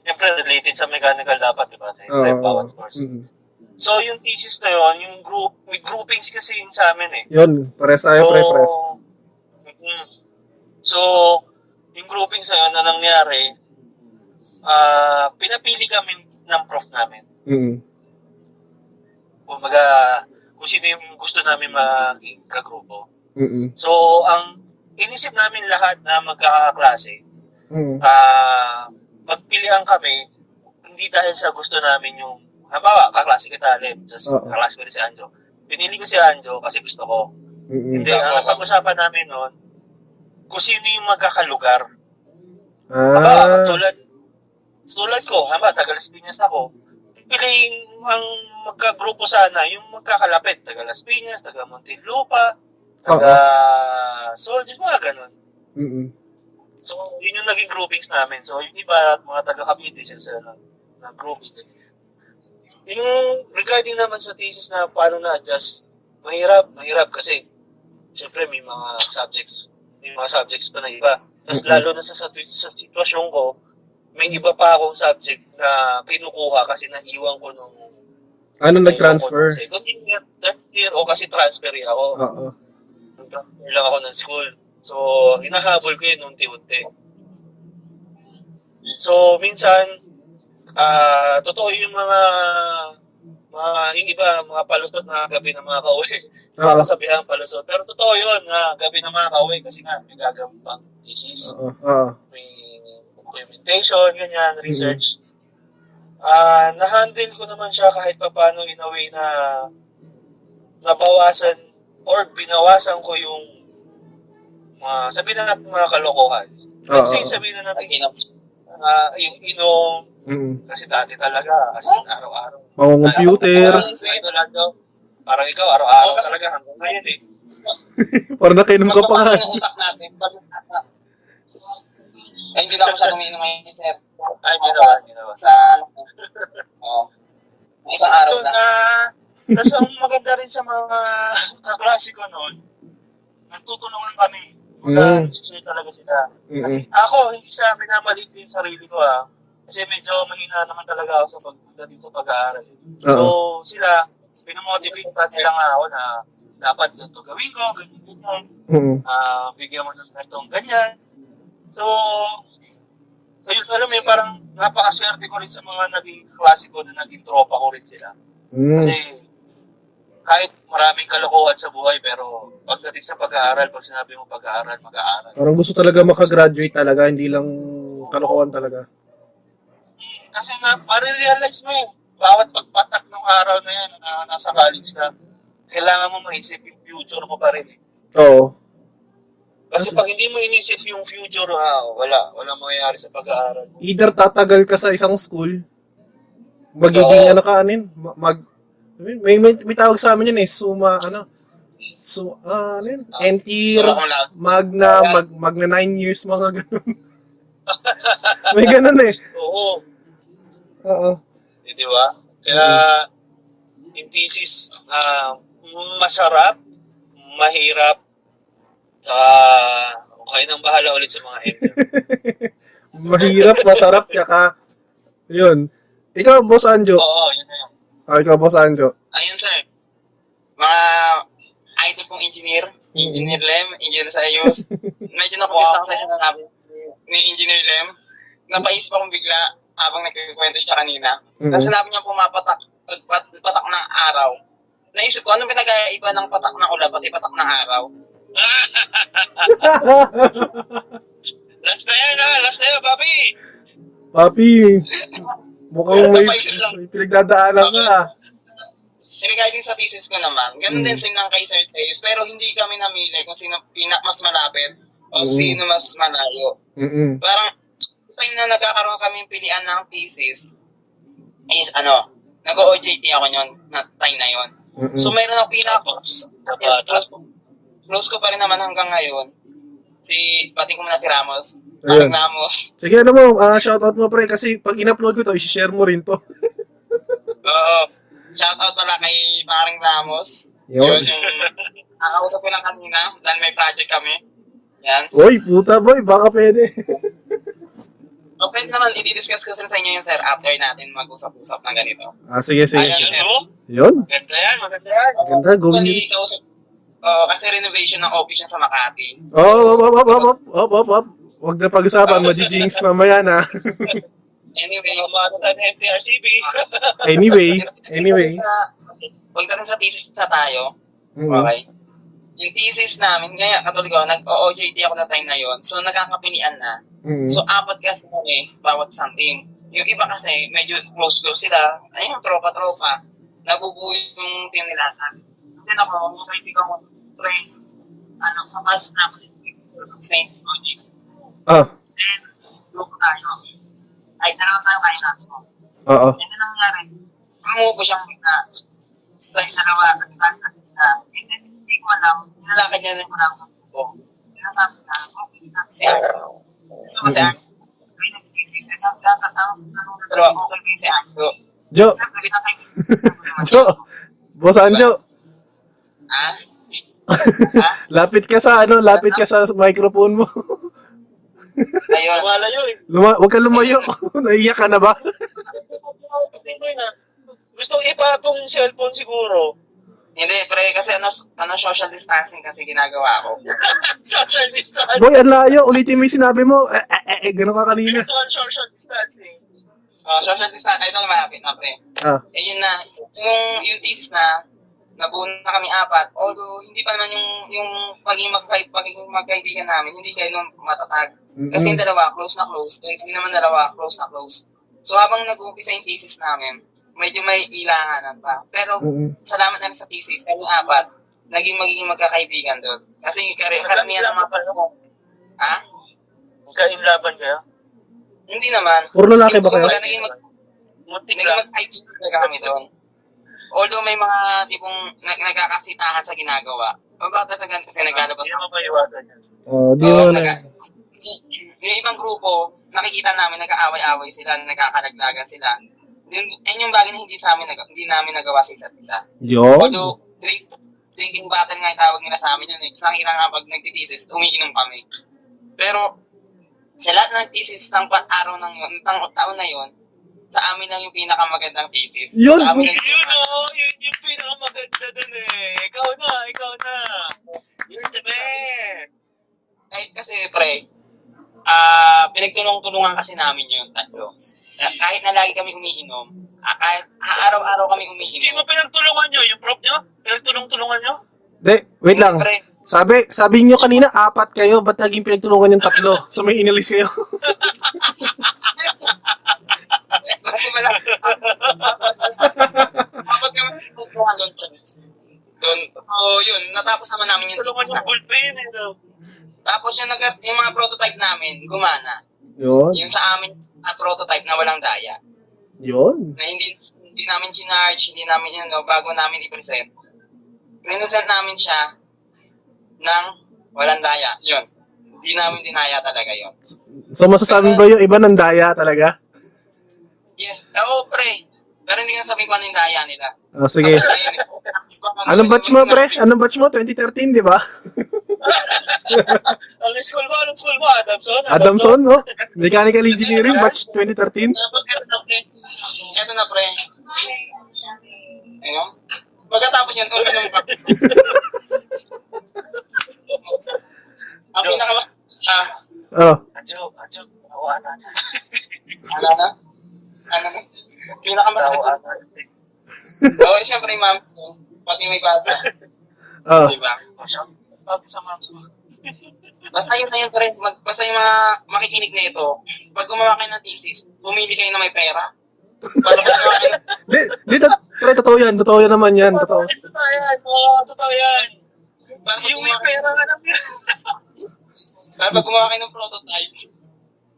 Siyempre, related sa mechanical dapat, di ba? Sa Oo. bawat course. Mm. So, yung thesis na yun, yung group, may groupings kasi yun sa amin eh. Yun. Pares tayo, pre-press. Mhm. So, yung groupings na yun na nangyari, ah pinapili kami ng prof namin. Mm. Kumbaga, kung sino yung gusto namin maging kagrupo. Mm. So, ang inisip namin lahat na magkakaklase, Mm. ah magpilihan kami, hindi dahil sa gusto namin yung, halimbawa, kaklase kita, Lem, tapos Oo. kaklase ko rin si Anjo. Pinili ko si Anjo kasi gusto ko. Mm. Hindi, ang napag-usapan namin noon, kung sino yung magkakalugar. Ah. Aba, tulad, tulad ko, haba, taga Las Piñas ako. Piliin ang magkagrupo sana, yung magkakalapit, taga Las Piñas, taga Muntinlupa, taga Sol, di ba, ganun. Mm. So, yun yung naging groupings namin. So, yung iba, mga taga Cavite, sila sila na, na grouping. Yung regarding naman sa thesis na paano na-adjust, mahirap, mahirap kasi, syempre may mga subjects, may mga subjects pa na iba. Tapos Mhm. lalo na sa, sa, sa sitwasyon ko, may iba pa akong subject na kinukuha kasi naiwan ko nung Ano nag-transfer? second year, third year, o kasi transfer eh ako. Oo. Nag-transfer lang ako ng school. So, hinahabol ko yun unti-unti. So, minsan, ah totoo yung mga mga yung iba, mga palusot na gabi ng mga kauwi. Oo. Mga kasabihan palusot. Pero totoo yun, na gabi ng mga kauwi kasi nga, may gagawin pang thesis, Oo. Oo. may documentation, ganyan, research. Ah, na-handle ko naman siya kahit pa paano in a way na nabawasan or binawasan ko yung mga, sabihin na natin mga kalokohan. Let's say, sabihin na natin, ah, yung inom, Mm. kasi dati talaga, as in, araw-araw. Mga computer. Ito lang daw. Parang ikaw, araw-araw talaga hanggang ngayon eh. Parang nakainom ka pa nga. magpapaano ng utak natin. Ay, hindi na ako masyadong umiinom ngayon, sir. Ay, ginawa, ginawa. Sa, oh, isang araw na. na, tapos ang maganda rin sa mga kaklase ko noon, nagtutulungan kami. Wala, Mm. mm. talaga sila. Mm. Ako, hindi sa minamaliit yung sarili ko ah. Kasi medyo mahina naman talaga ako sa pagdating sa pag-aaral. So, sila, pinamotivate pa nila nga ako na dapat ito gawin ko, ganyan, ganyan. Mm. Ah, bigyan mo ng ganitong ganyan. So, ayun, alam mo yun, parang napakaswerte ko rin sa mga naging klase ko na naging tropa ko rin sila. Kasi, Mm. kahit maraming kalokohan sa buhay, pero pagdating sa pag-aaral, pag sinabi mo pag-aaral, mag-aaral. Parang gusto talaga makagraduate talaga, hindi lang kalokohan talaga. Kasi na, marirealize mo yun, bawat pagpatak ng araw na yan na nasa college ka, kailangan mo maisip yung future mo pa rin. eh. Oo. Kasi pag hindi mo inisip yung future, ah, wala. Wala mangyayari sa pag-aaral. Either tatagal ka sa isang school, magiging Oo. ano ka anin, ma- mag, may, may, may tawag sa amin yun eh, suma, ano, so, ah, ano yun, Suma cum laude. magna, mag, magna nine years, mga ganun. may ganun eh. Oo. Oo. Eh, di ba? Kaya, yung thesis, ah, masarap, mahirap, saka, okay nang bahala ulit sa mga ML. Mahirap, masarap, tsaka, yun. Ikaw, Boss Anjo. Oo, yun na yun. Ah, ikaw, Boss Anjo. Ayun, sir. Mga kong engineer, engineer Lem, engineer Sayos. Medyo na-focus ako sa isa na namin ni engineer Lem. Napaisip akong bigla habang nagkikwento siya kanina. Mhm. Kasi sinabi niya pumapatak, pat, patak ng araw. Naisip ko, anong pinag-iba ng patak ng ulap at ipatak ng araw? Last na yan, ha? Last na yan, Bobby! Papi, mukhang may, may pinagdadaanan ka. ah. Regarding sa thesis ko naman, ganun Mm. din sila ng kay Sir Sayos, pero hindi kami namili kung sino pinak mas malapit o Mm. sino mas malayo. Mm-mm. Parang, time na nagkakaroon kami pilian ng thesis, is ano, nag-OJT ako nyon, na time na yon. Mm-mm. So, meron ako pinaka-close. Close ko, close ko pa rin naman hanggang ngayon. Si, pati ko muna si Ramos. Ayun. Parang Ramos. Sige, ano mo, ah, shoutout mo pre, kasi pag in-upload ko to, isi-share mo rin to. Oo. Shoutout pala kay parang Ramos. Yun. Yun yung nakausap ko lang kanina dahil may project kami. Yan. Uy, puta boy, baka pwede. O pwede naman, i-discuss ko sa inyo yun, sir, after natin mag-usap-usap ng ganito. ah, sige, sige. Ayun. Yun, no? Yun. Maganda yan, maganda yan. Ganda, go. Actually, kausap, Oo, kasi renovation ng office yan sa Makati. Oh, op, op, op, op, op, op, op. Huwag na pag-usapan, madi-jinx mamaya na. Anyway, Mga sa MTRCB. anyway, anyway. Pagdating sa thesis na tayo, Mm. okay? Yung thesis namin, kaya katulad ko, nag-OJT ako na time na yon So, nagkakapilian na. Mm. So, apat kasi kami, bawat isang team. Yung iba kasi, medyo close-close sila. Ayun, tropa-tropa. Nabubuo yung team nila. Then ako, hindi ko trace. Ano, kapasok na ako. Same project. Ah, Then, group tayo. Ay, dalawa tayo kaya na. oo. Yan na nangyari. Gumupo siyang bigla. Sa dalawa, at isa. And then, hindi ko alam, nilalakad niya rin ko lang ko. Sinasabi niya, okay, si Arno. So, si Arno, ay, nag-isip na nagtatanong ng dalawa, okay, si Arno. Jo, na kayo. Jo, Boss Anjo, Ha? Ha? lapit ka sa ano, lapit ka sa microphone mo. Ayun. Lumalayo eh. Luma, huwag ka lumayo. Naiyak ka na ba? Ah? Gusto ipatong cellphone siguro. Hindi, pre, kasi ano, ano social distancing kasi ginagawa ko. Social distance. Boy, ang layo. Ulitin mo yung sinabi mo. Eh, eh, eh, eh gano'n ka kanina. Virtual social distancing. Oh, social distancing, ay, ito malapit na, pre. Ah, Eh, yun na, yung, yung thesis na, nabuo na kami apat, although hindi pa naman yung, yung pagiging, magkay, pagiging magkaibigan namin, hindi kayo nung matatag. Kasi yung dalawa, close na close, eh, hindi naman dalawa, close na close. So habang nag-uumpisa yung thesis namin, medyo may ilanganan pa. Pero, Mm-mm. salamat na rin sa thesis, kami apat, naging magiging magkakaibigan doon. Kasi kar- karamihan ng mga... Ha? Magkainlaban kayo? Hindi naman. Puro lalaki ba kayo? Naging mag- Muntik Naging talaga kami doon. Although may mga tipong nag nagkakasitahan sa ginagawa. O bakit talaga kasi naglalabas Hindi mo maiwasan yan. Oh, di Oo, mo na. yung ibang grupo, nakikita namin nag-aaway-away sila, nagkakalaglagan sila. Yun, yun yung bagay na hindi sa amin, nag- hindi namin nagawa sa isa't isa. Yun. Although, drink, drinking battle nga yung tawag nila sa amin yun eh. Kasi nakikita nga pag nagtitisis, umiinom kami. Pero, sa lahat ng thesis ng araw ng yun, ng taon na yun, sa amin lang yung pinakamagandang thesis. Yun! Sa amin lang Yun o, yun yung pinakamaganda dun eh. Ikaw na, ikaw na. You're the best. Kahit kasi, pre, ah pinagtulong-tulungan kasi namin yun, tatlo. Kahit na lagi kami umiinom, ah, kahit ah, araw-araw kami Sino umiinom. pinagtulungan nyo? Yung prof nyo? Pinagtulong-tulungan nyo? De, wait lang. Pre, Sabi, sabi niyo kanina, apat kayo. Ba't naging pinagtulungan yung tatlo? So may inalis kayo. Kasi wala. Dapat kami tutulungan doon. Doon. So, yun. Natapos naman namin yung Tulungan yung bullpen? Tapos yung, nag yung mga prototype namin, gumana. Yun. Yung sa amin na prototype na walang daya. Yun. Na hindi hindi namin chinarge, hindi namin yun, no, bago namin i-present. Present namin siya ng walang daya. Yun. Hindi namin dinaya talaga yun. So masasabi ba yung iba ng daya talaga? Yes. Oo, pre. Pero hindi ka sabi kung ano yung daya nila. Oh, sige. Eh. anong batch mo, pre? Anong batch mo? 2013, di ba? anong school mo? Anong school mo? Adamson? Adamson, oh. no? Mechanical Engineering, batch 2013. Ito na, pre. Ayun. Pagkatapos yun, ulo ng pag. Ang pinaka... Ah. Oh. Adjo, adjo. Awa na. Ano na? Ano na? Pinakamasakit. Na. Oo, syempre, ma'am. Pati may bata. Oh. Diba? O siya, pag sa mga Basta yun na yun. Mag, basta yung mga makikinig na ito, pag gumawa kayo ng thesis, pumili kayo na may pera. Para gumawa kayo, Di, di, to- pre, totoo yan. Totoo yan naman yan. Totoo. Totoo yan, oo, totoo yan. para Yung may pera nga lang yan. para pag gumawa kayo ng prototype,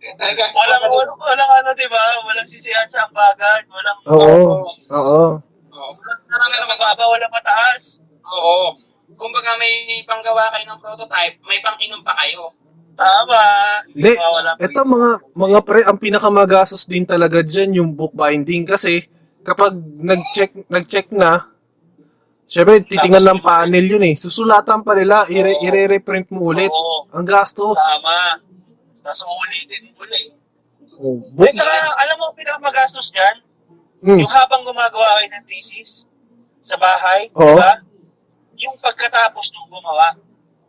Walang, walang, walang ano, di ba? Walang sisihan sa ambagan, walang, Oo. Oo. Oo. Marami naman mababa, walang mataas. Oo. Kumbaga may panggawa kayo ng prototype, may pang-inom pa kayo. Tama. Hindi, ito mga mga pre, ang pinakamagastos din talaga diyan yung bookbinding kasi kapag nag-check nag-check na Syempre, titingnan ng panel yun eh. Susulatan pa nila, ire- ire-reprint mo ulit. Oo, Ang gastos. tama. Tapos uulitin ulit. Oh, book. At saka, alam mo, pinakamagastos niyan, Mm. yung habang gumagawa kayo ng thesis sa bahay, Oo. di ba? Yung pagkatapos nung gumawa,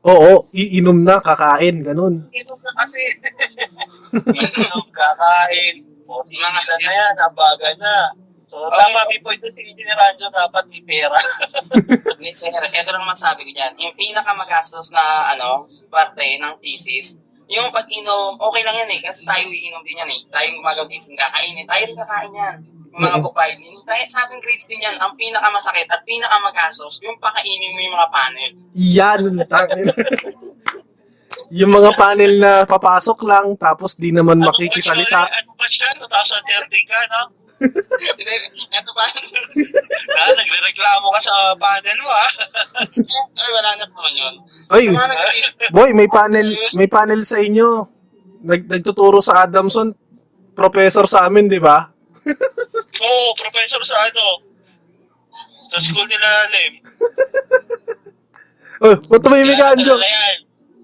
Oo, iinom na, kakain, ganun. inom na kasi. inom, kakain. O, Mga sisilan na yan, ambagan na. So, tama, may point doon si Engineer Anjo, dapat may pera. Sir, ito lang masabi ko dyan. Yung pinakamagastos na, ano, parte ng thesis, yung pag-inom, okay lang yan eh, kasi tayo iinom din yan eh. Tayo yung gumagawa thesis, kakainin. Tayo rin kakain yan. Yung mga Mhm. book binding. Dahil sa ating grades din yan, ang pinakamasakit at pinakamagastos, yung pakainin mo yung mga panel. Yan. yung mga panel na papasok lang, tapos di naman Ano ba makikisalita. siya? Ano ba siya? 2013 ka, no? Ito pa. Ah, nagre-reklamo ka sa panel mo, ah. Ay, wala na po yun. Ay, boy, may panel, may panel sa inyo. Nag, nagtuturo sa Adamson, professor sa amin, di ba? Oo, professor sa ano? Sa school nila, Lem. Oh, ba't tumimik ka, Anjo?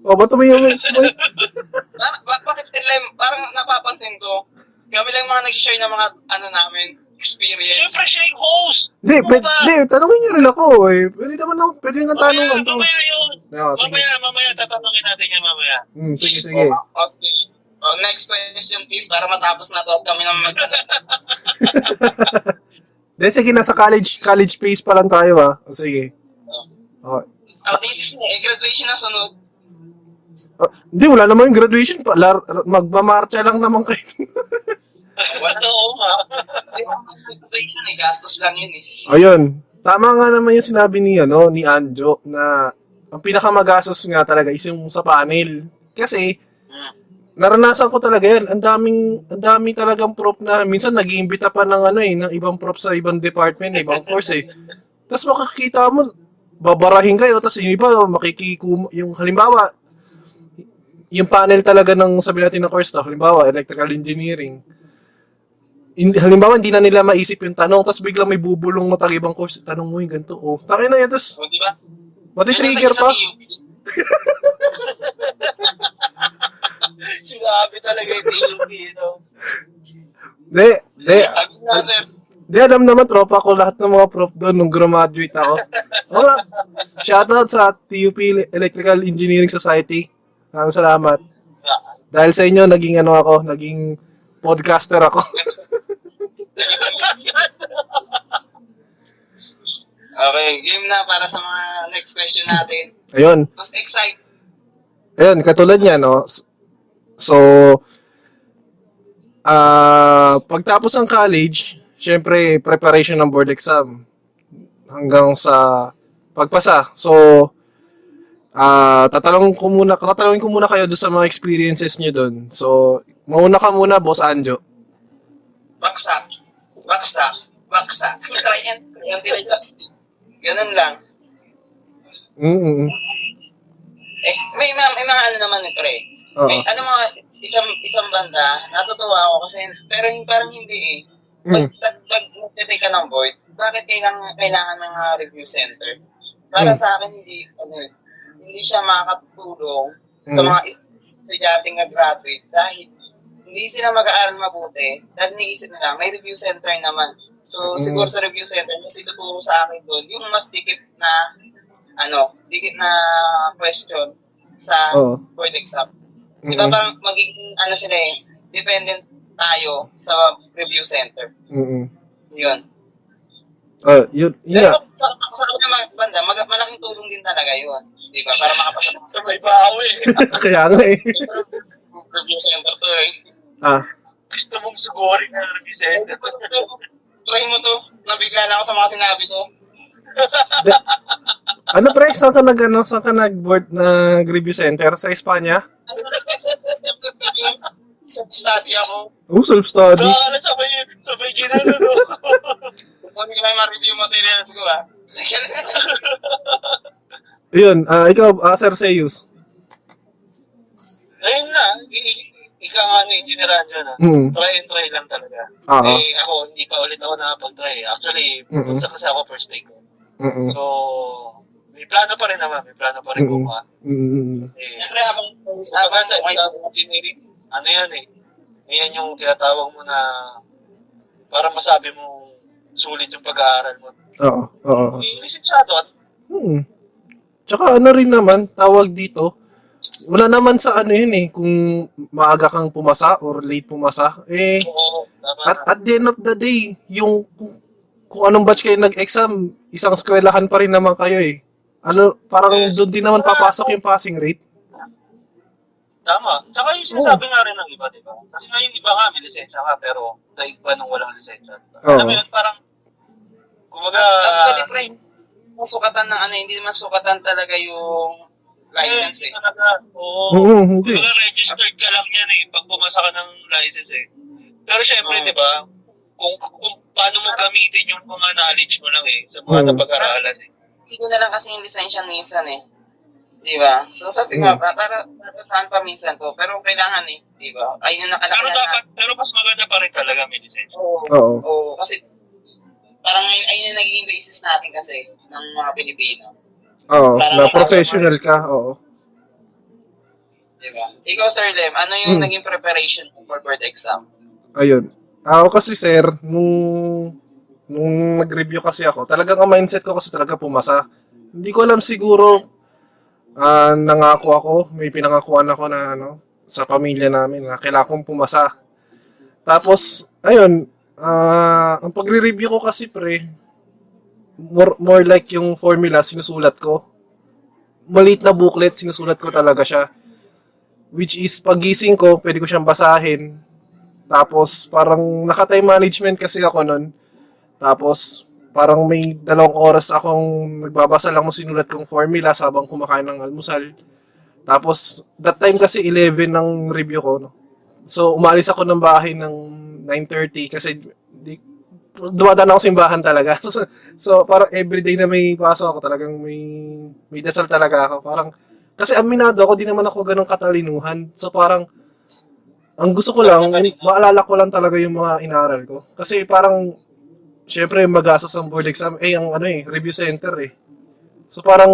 Oh, ba't tumimik? Ba- bakit sila, parang napapansin ko, kami lang mga nag-share ng mga, ano namin, experience. Siyempre, siya yung host. Hindi, Ano pwede, hindi, tanongin niyo rin ako eh. Pwede naman ako, pwede nga Mamaya, tanungan to. mamaya yun. Yeah, sige. Mamaya, mamaya, tatanungin natin yan mamaya. Hmm, sige, sige. Okay. Oh, next question please, para matapos na to kami na mag- Then sige, nasa college, college phase pa lang tayo ah. O, sige. Oh. Oh, this is eh, graduation na sunod. Ah, Hindi, wala naman yung graduation pa. Lar- magmamarcha lang naman kayo. Oo, nga. Graduation eh, gastos lang yun eh. Ayun. Tama nga naman yung sinabi ni, ano, ni Anjo na ang pinakamagastos nga talaga is yung sa panel. Kasi, naranasan ko talaga yan. Ang daming, ang dami talagang prop na, minsan nag-iimbita pa ng ano eh, ng ibang prop sa ibang department, ibang course eh. Tapos makikita mo, babarahin kayo, tapos yung iba, makikikum, yung halimbawa, yung panel talaga ng sabi natin na course to, halimbawa, electrical engineering. Hindi, halimbawa, hindi na nila maisip yung tanong, tapos biglang may bubulong mo tag ibang course, tanong mo yung ganito, oh, takin na yan, tapos, O, di ba? mati-trigger pa. Sinabi talaga yung? Di, di, Sabi nga, sir. di alam naman, tropa ko lahat ng mga prof doon nung graduate ako. Nga, shoutout sa TUP Electrical Engineering Society. Maraming salamat. Dahil sa inyo, naging ano ako, naging podcaster ako. Okay, game na para sa mga next question natin. Ayun. Mas excited. Ayun, katulad niya, no? So, ah pagtapos ng college, syempre, preparation ng board exam hanggang sa pagpasa. So, ah tatanungin ko muna, tatanungin ko muna kayo doon sa mga experiences niyo doon. So, mauna ka muna, Boss Anjo. Baksak. Baksak. Baksak. Try and yung direct Ganun lang. Mm Eh, may, may, may mga ano naman eh, pre. Oo. May, ano mga, isang, isang banda, natutuwa ako kasi, pero yung parang hindi eh. Pag, Mm. pag, pag ka ng board, bakit kailangan, kailangan ng mga review center? Para Mm. sa akin, hindi, ano, eh, hindi siya makakatulong sa Mm. mga estudyante na graduate dahil hindi sila mag-aaral mabuti dahil niisip nila, may review center naman. So, Mm. siguro sa review center, mas ituturo sa akin doon, yung mas dikit na, ano, dikit na question sa Oo. board exam. Di ba parang magiging, ano sila eh, dependent tayo sa review center. Mm-mm. Yun. Ah, yun, yun Pero nga. sa, sa kabilang banda, mag, malaking tulong din talaga yun. Di ba? Para makapasok sa pa ako eh. Kaya nga eh. review center to eh. Ah, Gusto mong sugurin na represent. Try mo to. Nabigla na ako sa mga sinabi ko. de- ano pre, saan ka nag, ano, saan ka nag-board na review center? Sa Espanya? Study ako. Oh, self-study. Baka na sabay, sabay ginano no. Sabi ko na yung mga review materials ko ah. Yun, ah, ikaw, ah, Sir Seyus. Ayun na, i- i- ikaw nga ni engineer dyan ah. Mm. Try and try lang talaga. Ah, Eh, ako, hindi pa ulit ako nakapag-try. Actually, Mm-mm. mm kasi ako first take ko. mm So, may plano pa rin naman. May plano pa rin Mm-mm. kumuha. mm Eh, Siyempre habang habang sa sa engineering, ano yan eh. Yan yung tinatawag mo na para masabi mo sulit yung pag-aaral mo. Oo, oo. Eh, lisensyado at Hmm. Tsaka ano rin naman, tawag dito, wala naman sa ano yun eh, kung maaga kang pumasa or late pumasa, eh, oo, tama at, at the end of the day, yung kung, kung anong batch kayo nag-exam, isang eskwelahan pa rin naman kayo eh. Ano, parang doon din naman papasok yung passing rate. Tama. Tsaka yung sinasabi nga rin ng iba, di ba? Kasi nga yung iba nga may lisensya nga, pero daig pa nung walang lisensya. Oo. Alam mo yun, parang, kumaga, Actually, pre, sukatan ng ano, hindi naman sukatan talaga yung license eh. Talaga, oo. Oo, hindi. Kumbaga registered ka lang yan eh, pag pumasa ka ng license eh. Pero syempre, Oo. di ba, kung, kung paano mo gamitin yung mga knowledge mo lang eh, sa mga Oo. napag-aralan eh. Hindi ko na lang kasi yung lisensya minsan eh. Di ba? So sabi ko, Hmm. para, para, para saan pa minsan to? Pero kailangan eh. Di ba? Ayun yung Pero nakalaki dapat, pero mas maganda pa rin talaga may lisensya. Oo. Oo. Oo. Kasi parang ayun, ayun yung nagiging basis natin kasi ng mga Pilipino. Oo, na makagawa. professional ka, oo. Di ba? Ikaw, Sir Lem, ano yung Hmm. naging preparation mo for board exam? Ayun. Ako kasi sir, nung nung nag-review kasi ako, talagang ang mindset ko kasi talaga pumasa. Hindi ko alam siguro ah, nangako ako, may pinangakuan ako na ano sa pamilya namin na kailangan kong pumasa. Tapos ayun, ah, ang pagre-review ko kasi pre more, more like yung formula sinusulat ko. Maliit na booklet, sinusulat ko talaga siya. Which is pagising ko, pwede ko siyang basahin, tapos, parang naka-time management kasi ako nun. Tapos, parang may dalawang oras akong nagbabasa lang ng sinulat kong formula sabang kumakain ng almusal. Tapos, that time kasi 11 ng review ko. No? So, umalis ako ng bahay ng 9.30 kasi dumadaan ako simbahan talaga. so, so, parang everyday na may pasok ako talagang may, may dasal talaga ako. Parang, kasi aminado ako, di naman ako ganun katalinuhan. So, parang, ang gusto ko lang, maalala ko lang talaga yung mga inaral ko. Kasi parang, syempre, magastos ang board exam. Eh, ang ano eh, review center eh. So parang,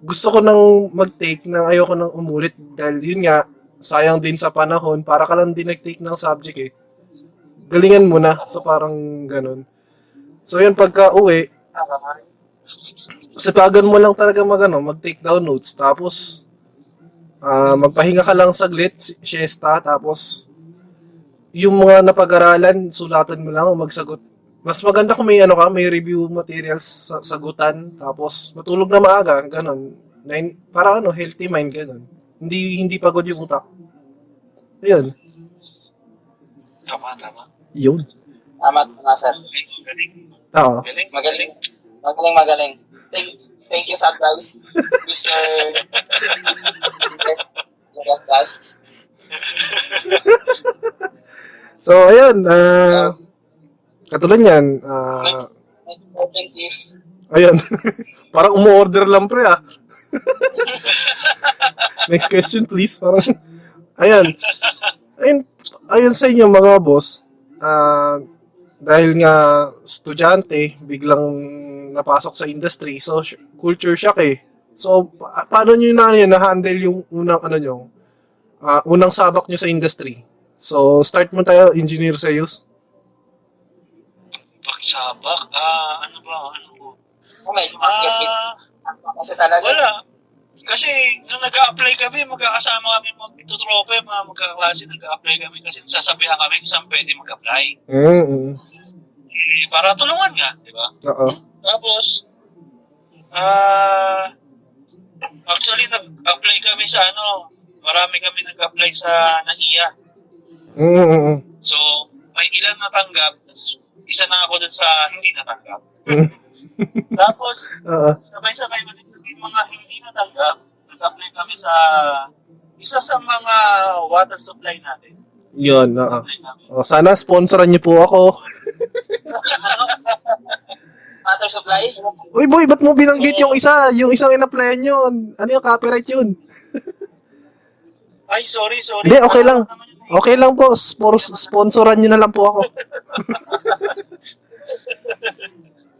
gusto ko nang mag-take na ayoko nang umulit dahil yun nga, sayang din sa panahon, para ka lang din nag-take ng subject eh. Galingan mo na. So parang ganun. So yun, pagka uwi, sipagan mo lang talaga mag, ano, mag-take down notes. Tapos, ah magpahinga ka lang saglit, si- siesta, tapos, yung mga napag-aralan, sulatan mo lang, magsagot. Mas maganda kung may, ano ka, may review materials sa sagutan, tapos matulog na maaga, ganun. Nine, para ano, healthy mind, ganun. Hindi, hindi pagod yung utak. Ayun. Tama, tama. Yun. Tama nga, Sir. Oo. Galing. Magaling. Magaling, magaling. Thank, thank you sa advice, Mr. Gasgas. So, ayun. ah katulad yan. ah question is, Ayun. Parang umu-order lang pre ah. Next question please. Parang, ayan. Ayun, ayun sa inyo mga boss. Ah, dahil nga estudyante, biglang napasok sa industry. So, sh- culture shock eh. So, pa- paano nyo na, yun, na-handle yung unang, ano nyo, ah, unang sabak nyo sa industry? So, start mo tayo, Engineer Sayus. Pagsabak, ah, ano ba, ano ko? oh, medyo Ah, Kasi talaga, wala. Kasi nung nag-a-apply kami, magkakasama kami magtutrope, mga magkaklase, nag-a-apply kami kasi sasabihan kami kung saan pwede mag-apply. Mm-mm. Eh, para tulungan nga, di ba? Oo. Tapos, ah, actually, nag-apply kami sa ano, marami kami nag-apply sa NAHIA. Mm-mm. So, may ilan natanggap, isa na ako dun sa hindi natanggap. Mm. Tapos, Oo. sabay-sabay ulit yung mga hindi natanggap, nag-apply kami sa isa sa mga water supply natin. Yun, oo. Apply kami. O, sana sponsoran niyo po ako. Water supply? Uy boy, ba't mo binanggit yung isa? Yung isang in-applyan yun. Ano yung copyright yun? Ay, sorry, sorry. Hindi, okay lang. Okay lang po. Spor- sponsoran niyo na lang po ako.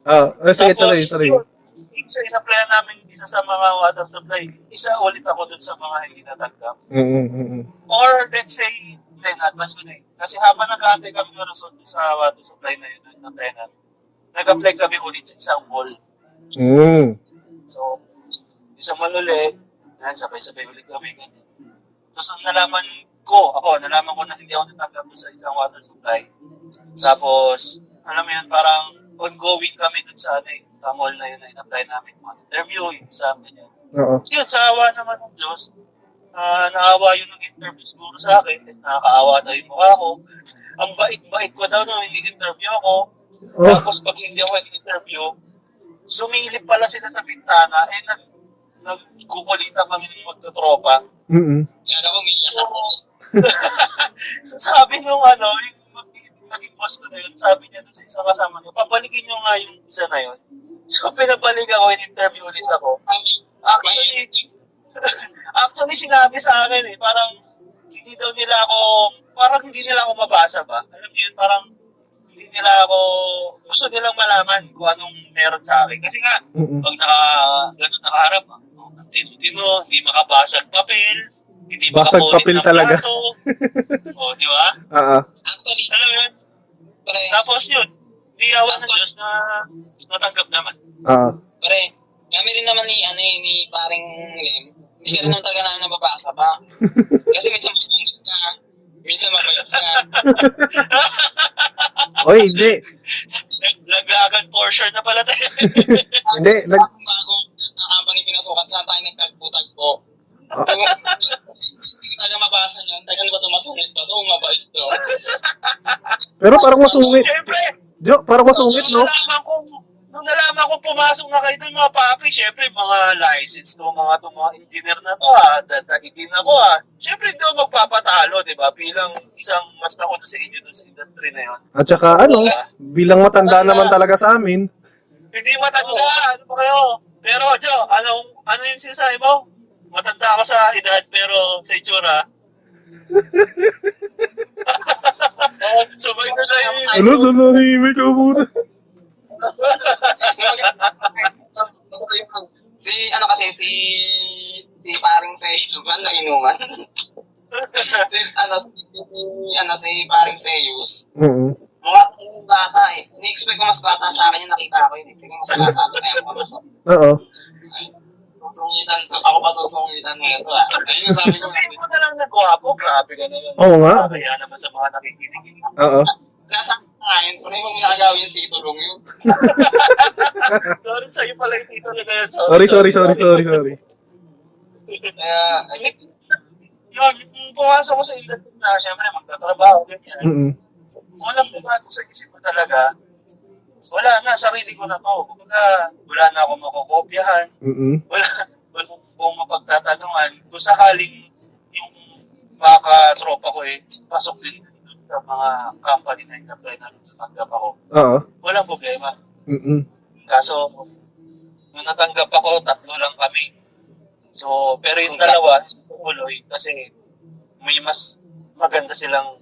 Ah, eh, sige, Tapos, tuloy, tuloy. Sa in-applyan namin isa sa mga water supply, isa ulit ako dun sa mga hindi natanggap. Mm-mm. Or let's say, then advance ko na eh. Kasi habang nag-aantay kami ng result sa water supply na yun, na tenant, nag-apply kami ulit sa isang mall. Mm. So, isang mall ulit, yan, sabay-sabay ulit kami. Ganyan. Tapos ang nalaman ko, ako, nalaman ko na hindi ako natanggap sa isang water supply. Tapos, alam mo yun, parang ongoing kami dun sa, ano, eh, sa mall na yun na in-apply namin. Mga interview, yung exam, ganyan. Oo. Yun, sa awa naman ng Diyos, ah, naawa yun ng interview siguro sa akin. Eh, nakakaawa daw yung mukha ko. Ang bait-bait ko daw nung hindi interview ako. Oh. Tapos pag hindi ako interview, sumilip pala sila sa bintana, eh nag nagkukulita kami ng magtutropa. Mm-mm. Kaya ako umiyak ako. So sabi nung ano, yung naging boss ko na yun, sabi niya doon sa isang kasama niya, pabalikin niyo nga yung isa na yun. So pinabalik ako, in-interview ulit ako. Actually, actually sinabi sa akin eh, parang hindi daw nila ako, parang hindi nila ako mabasa ba? Alam niyo yun, parang hindi nila ako, gusto nilang malaman kung anong meron sa akin. Kasi nga, pag naka, ganun nakaharap, ang tino-tino, hindi makabasag papel, hindi Basag papel talaga. plato. oh, di ba? Oo. Actually, Alam mo yun? Tapos yun, di awan ng Diyos na natanggap naman. Oo. pre, kami rin naman ni, ano eh, ni paring Lem, hindi ka rin naman talaga namin nababasa pa. Kasi minsan masungit ka, minsan mabait ka. Oy, hindi. Naglagan portion na pala tayo. Hindi, nag... Bagong bago, na company pinasukan, saan tayo nagtagpo-tagpo. Ah. Hindi ka talaga mabasa niyan. Teka, ano ba ito masungit ba ito? Mabait to. Pero parang masungit. Siyempre, Jo, parang masungit, no? nung nalaman ko, nung nalaman ko pumasok na kayo doon mga papi, syempre mga license to mga to mga engineer na to ha, dadagitin ako ha. Syempre hindi ako magpapatalo, di ba? Bilang isang mas nakuha sa inyo doon sa industry na yun. At saka ano, bilang matanda naman talaga sa amin. Hindi matanda, ano ba kayo? Pero Jo, anong, ano yung sinasabi mo? Matanda ako sa edad pero sa itsura. Sabay na na yung Ano, nanahimik ka muna. si, ano kasi, si, si paring Seyus, ba, nainuman? si, ano, si, ano, si paring Seyus. Oo. Mga yung bata eh. Ini-expect ko mas bata sa akin yung nakita ko yun. eh. Sige, mas bata ako. Kaya ako mas Oo. Ay, susungitan. Ako pa susungitan mo ito ah. Ayun yung sabi ko. Hindi mo na lang nagwapo, grabe ka na yun. Oo nga. Kaya naman sa mga nakikinig. Oo. Nasa kain, kung yung ginagawa yung titulong yun. sorry sa'yo pala yung tito na yun. Sorry, sorry, sorry, sorry, sorry. Kaya, ay, Yun, yung pumasok ko sa industry na, syempre magtatrabaho, ganyan. Mm-mm. Walang pumasok sa isip ko talaga. Wala na, sarili ko na to. Kumbaga, wala na akong makukopyahan. Mm-mm. Wala, wala akong mapagtatanungan. Kung sakaling yung mga katropa ko eh, pasok din sa mga company na in-apply na natanggap ako. Oo. Walang problema. Mm-mm. Kaso, nung natanggap ako, tatlo lang kami. So, pero yung dalawa, tumuloy kasi may mas maganda silang,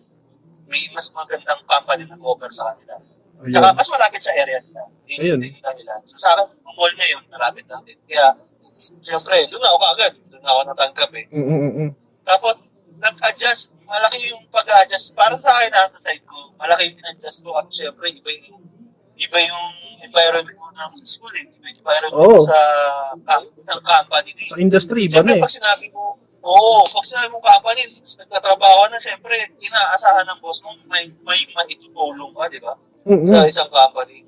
may mas magandang company na offer sa kanila. Tsaka Ayun. mas malapit sa area nila. Ayun. Nila. So sa akin, yung mall na yun, malapit lang din. Kaya, siyempre, doon ako agad. Doon ako natanggap eh. Mm-mm. Tapos, nag-adjust, malaki yung pag-adjust. Para sa akin, ha, sa side ko, malaki yung adjust ko. At syempre, iba yung, iba yung environment mo ng school eh. May viral Oo. sa ah, isang company. eh. Sa industry, iba Siyempre, na eh. pag sinabi mo, oo, pag sinabi mo company, nagtatrabaho na, siyempre, inaasahan ng boss mo, may, may maitutulong ka, di ba? Mm-mm. Sa isang company.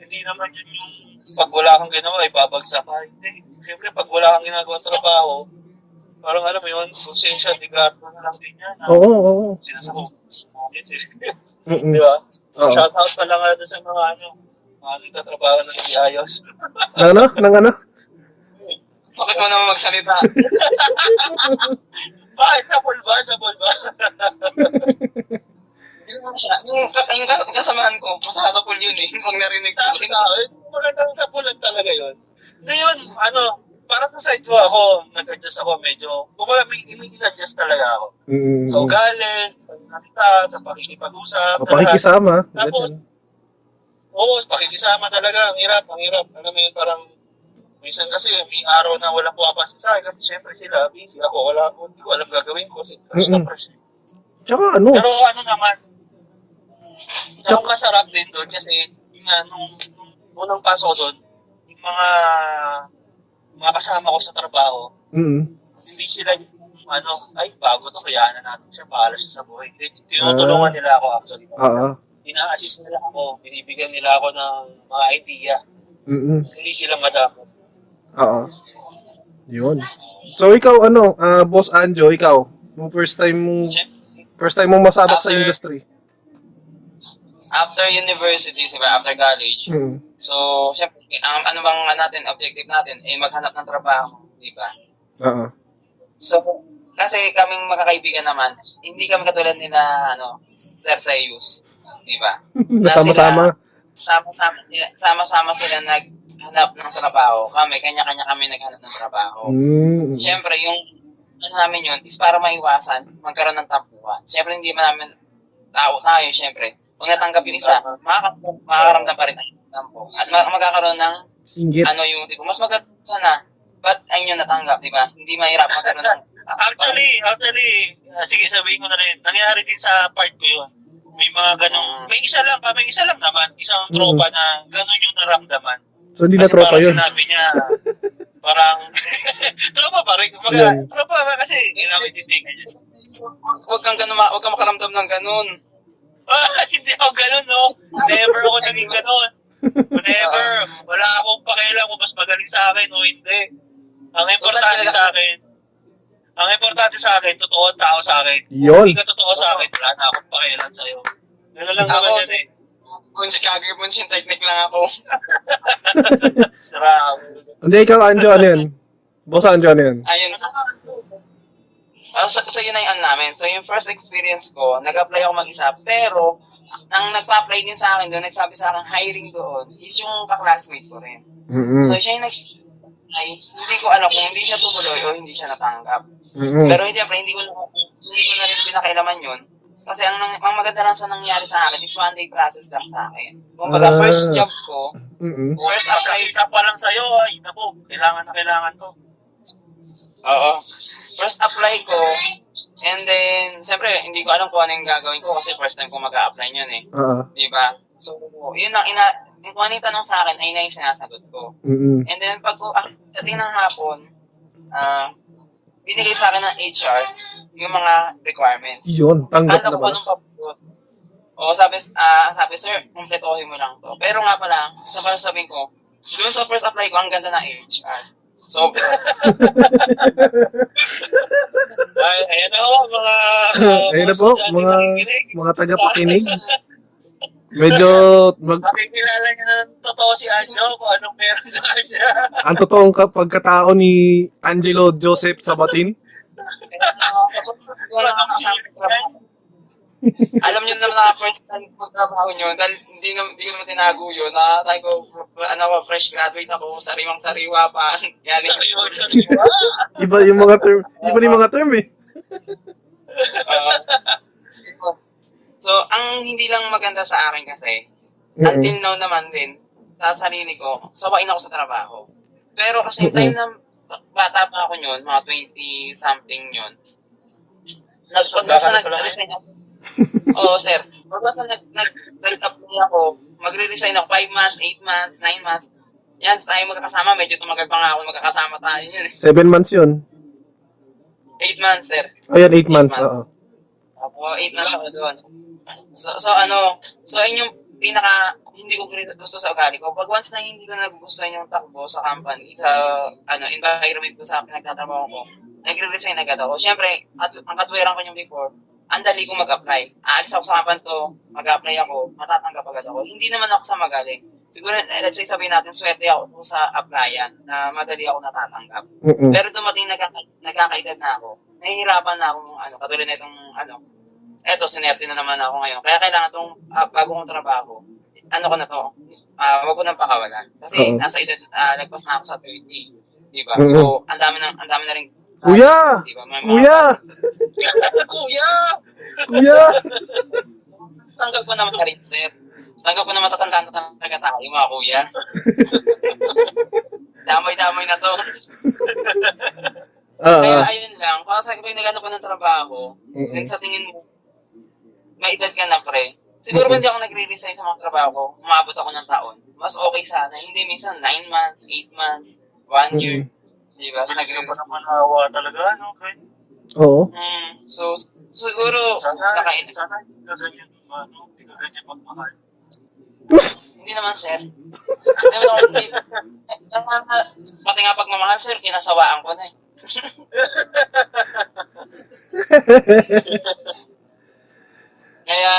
Hindi naman yun yung pag wala kang ginawa, ay babagsak ka. Hindi. Siyempre, pag wala kang ginagawa sa trabaho, parang alam mo yun, konsensya, tigarto na lang din yan. ah. Oo, oo. Sinasabog. Mm-mm. Di ba? Oo. Shout out pa lang nga doon sa mga ano, mga nagtatrabaho na nag-iayos. Nang ano? Nang ano? Sakit mo naman magsalita. Bakit? Sa pool ba? Sa pool ba? Yung, yung kas- kasamahan ko, masarap po yun eh. Pag narinig ko. Sabi sa akin, magandang sa pulan talaga yun. Ngayon, ano, para sa side ko ako, nag-adjust ako medyo, kumbaga may in-adjust talaga ako. So, galing, pagkakita, sa pakikipag-usap, O, pakikisama. Tapos. Oo, pakikisama talaga. Ang hirap, ang hirap. Alam mo yun, parang, minsan kasi may araw na walang pumapansin sa akin kasi syempre sila busy. Ako, wala hindi ko alam gagawin ko kasi fresh na fresh. Tsaka ano, Pero ano naman, Tsaka- Tsaka masarap din doon kasi yung, nga, nung, nung unang pasok ko doon, yung mga mga kasama ko sa trabaho, mm hindi sila yung ano, ay bago to, kaya na natin siya, pahala siya sa buhay. Tinutulungan nila ako actually. Oo. Ina-assist nila ako, binibigyan nila ako ng mga idea. Mm-mm. Hindi sila madamo. Oo. Yun. So ikaw ano, ah, Boss Anjo, ikaw, yung first time mo first time mo masabak sa After- industry. After university, diba, after college, Mm. so, syempre, ang ano bang natin, objective natin, eh, maghanap ng trabaho, di ba? Oo. So, kasi kaming magkakaibigan naman, hindi kami katulad nila, ano, Sir Sayus, di ba? Nasama-sama. Sama-sama, sama-sama sila naghanap ng trabaho. Kami, kanya-kanya kami naghanap ng trabaho. Mm. Siyempre, yung ano namin yun is para maiwasan magkaroon ng tampuhan. Siyempre, hindi man namin tao tayo, siyempre. Kung natanggap yung isa, makaka- makakaramdam pa rin ng tampo. At ma- magkakaroon ng Inggit. ano yung tipo, mas maganda sana, ba't ayun yung natanggap, di ba? Hindi mahirap magkaroon ng Actually, actually, ah, sige sabihin ko na rin, nangyari din sa part ko yun. May mga ganong, may isa lang pa, may isa lang naman, isang tropa na ganon yung naramdaman. So hindi na Kasi tropa parang yun. sinabi niya, parang, tropa pa rin. Kumbaga, Yan. tropa pa kasi, din din niya. Huwag kang ganun, huwag kang makaramdam ng ganun. Ah, hindi ako ganun, no? Never ako naging ganun. Never. Wala akong pakialam kung mas magaling sa akin o hindi. Ang importante sa akin, ang importante sa akin, totoo ang tao sa akin. Kung Yun. hindi ka totoo sa akin, wala na akong pakialam sa'yo. Gano'n lang naman si, eh. kung si Kagibunsin technique lang ako. Sarap. Hindi, ikaw, Anjo, ano yun? Boss Anjo, ano yun? Ayun. Ah, so, so, yun na yung ano namin. So, yung first experience ko, nag-apply ako mag-isa. Pero, ang nagpa-apply din sa akin doon, nagsabi sa akin, hiring doon, is yung kaklasmate ko rin. Mm-mm. So, siya yung nag ay, hindi ko alam kung hindi siya tumuloy o hindi siya natanggap. Mm-mm. Pero hindi, hindi ko, hindi ko na rin pinakailaman yun. Kasi ang, ang maganda lang sa nangyari sa akin is one day process lang sa akin. Kung baga, Ah. first job ko, Mm-mm. first apply, Pagkakita pa lang sa'yo, ay, naku, kailangan na kailangan to. Oo. First apply ko, and then, siyempre, hindi ko alam kung ano yung gagawin ko kasi first time ko mag-a-apply yun eh. Oo. Di ba? So, yun ang ina, kung ano yung tanong sa akin, ay na yung sinasagot ko. Mm-mm. And then, pag ah, dating ng hapon, ah, binigay sa akin ng HR yung mga requirements. Yun, tanggap Kala na ko ba? anong kapulot. O sabi, ah sabi, sir, completohin mo lang to. Pero nga pala, sa pala sabihin ko, doon sa first apply ko, ang ganda ng HR. So, Ay, ayan na ho, mga... Ayun na po, mga mga tagapakinig. Medyo mag, Makikilala niyo na totoo si Anjo kung anong meron sa kanya. ang totoong ka- pagkatao ni Angelo Joseph Sabatin. uh, lang ako kasama sa. Alam niyo naman na first time ko trabaho niyo, dahil hindi, na, hindi ko naman tinago yun. Na, sabi ko, ano ko, fresh graduate ako, sariwang sariwa pa. Galing. Sariwa, sariwa. Iba yung mga term, iba yung mga term eh. Uh, so, ang hindi lang maganda sa akin kasi, Mm-mm. until now naman din, sa sarili ko, sawain ako sa trabaho. Pero kasi Mm-mm. time na bata pa ako yun, mga 20-something yun, nag, pag Baka nasa na pala nag-resign ako, Oo, sir. Pag nasa nag, nag, nag-apply ako, magre-resign ako 5 months, 8 months, 9 months, yan, tayo magkakasama, medyo tumagal pa nga ako magkakasama tayo yun eh. Seven months yun. Eight months, sir. Ayan, eight months. months. Oo. Ako, eight months ako doon. So, so ano, so yung pinaka, hindi ko gusto sa ugali ko. Pag once na hindi ko nagugustuhan yung takbo sa company, sa ano, environment ko sa pinagtatrabaho ko, nagre-resign agad ako. Siyempre, at, ang katwiran ko yung before, ang dali ko mag-apply. Aalis ako sa company to, mag-apply ako, matatanggap agad ako. Hindi naman ako sa magaling. Siguro, eh, let's say sabihin natin, swerte ako kung sa applyan na madali ako natatanggap. Mm-mm. Pero dumating nagkaka- nagkakaedad na ako, nahihirapan na ako ano, katulad na itong ano, eto, sinerte na naman ako ngayon. Kaya kailangan itong uh, bago kong trabaho, ano ko na to, uh, wag ko nang pakawalan. Kasi Oo. nasa edad, uh, nagpas na ako sa 30. Di ba? Mhm. So, ang dami na, ang dami na rin. Kuya! Di ba? Kuya! Kuya! Kuya! Tanggap ko naman na rin, sir. Tanggap ko naman tatandaan na talaga tayo, mga kuya. Damay-damay na to. Ah, Kaya ah. ayun lang, para sa pag nagano ko ng trabaho, then sa tingin mo, may edad ka na pre, siguro Mm-mm. hindi ako nagre-resign sa mga trabaho ko, umabot ako ng taon. Mas okay sana, hindi minsan 9 months, 8 months, 1 year. Di ba? Kasi pa naman hawa talaga, no? Okay. Oo. hmm, so, siguro, Sana, nakain, sana hindi ka ganyan, ano, hindi ka ganyan magmahal. hindi naman sir. Hindi naman ako, hindi, pati nga pagmamahal sir, kinasawaan ko na eh. Kaya,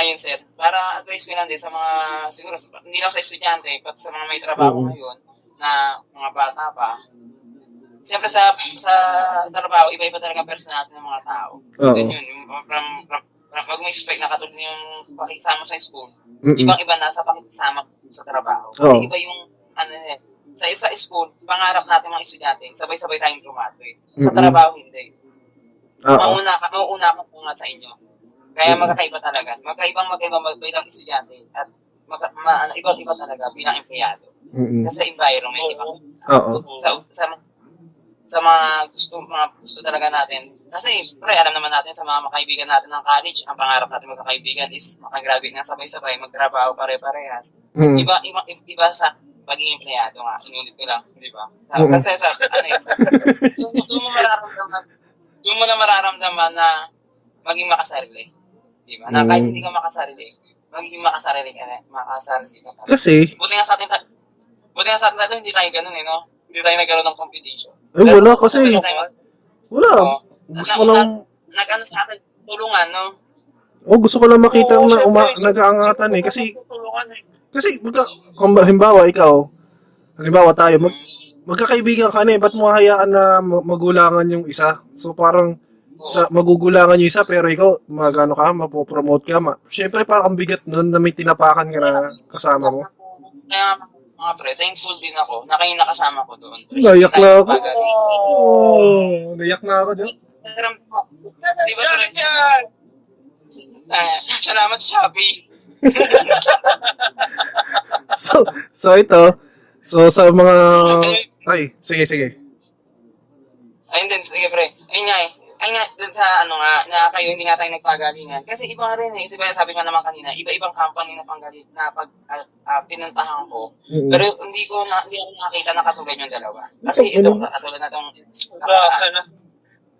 ayun sir, para advice ko lang din sa mga, siguro, hindi lang sa estudyante, pati sa mga may trabaho Oo. ngayon, na mga bata pa, siyempre sa sa trabaho, iba-iba talaga personality ng mga tao. Oo. Yung from, from, from, wag mo expect na katulad yung pakikisama sa school, Mm-mm. ibang-iba na sa pakikisama sa trabaho. Kasi Oo. iba yung, ano eh, sa isa school, pangarap natin mga estudyante, sabay-sabay tayong graduate. Sa Mm-mm. trabaho, hindi Oo. mauna ka, mauna akong pungat sa inyo. Kaya magkakaiba talaga. Magkaibang magkaiba mag- bilang estudyante at magka, ma, ano, ibang-iba talaga bilang empleyado. Mm-mm. Kasi environment, ibang Oo. sa, sa, sa mga gusto mga gusto talaga natin. Kasi, pre, alam naman natin sa mga makaibigan natin ng college, ang pangarap natin magkakaibigan is makagraduate na sabay-sabay, magtrabaho pare-parehas. Mm. Iba, iba, iba sa pagiging empleyado nga, inulit ko lang, di ba? Oo. Kasi sa, ano eh, doon mo mararamdaman, doon mo na mararamdaman na maging makasarili. Di ba? Na kahit Mm. hindi ka makasarili, maging makasarili ka na, makasarili ka. Kasi, Buti nga sa atin, buti nga sa atin hindi tayo ganun eh, no? Hindi tayo nagkaroon ng competition. ay wala kasi. Tayo- Wala. Oo. Gusto ko lang, Nag-ano sa atin, tulungan, no? oh, gusto ko lang makita Oo, na uma, nag-aangatan eh. Kasi, eh. kasi, magka, kung halimbawa, ikaw, halimbawa tayo, mag, magkakaibigan ka na eh, ba't mo hayaan na ma- magulangan yung isa? So, parang, sa magugulangan yung isa, pero ikaw, magano ka, mapopromote ka, ma, syempre, parang ang bigat nun na may tinapakan ka na kasama mo. Kaya, mga pre, thankful din ako na kayo nakasama ko doon. Nayak na ako. Oh, nayak na ako ko. Di ba, pre? Ah, salamat, Shopee. So, so ito, so sa mga, ay, sige, sige. Ayun din, sige pre. Ayun nga eh. Ayun nga, dun sa ano nga, na kayo hindi nga tayo nagpagalingan. Kasi iba nga rin eh. Diba sabi ko naman kanina, iba-ibang company na panggaling na pag ah, ah, pinuntahan ko. Mm-mm. Pero hindi ko na, hindi ako nakakita na katulad yung dalawa. Kasi ito, katulad na itong, na.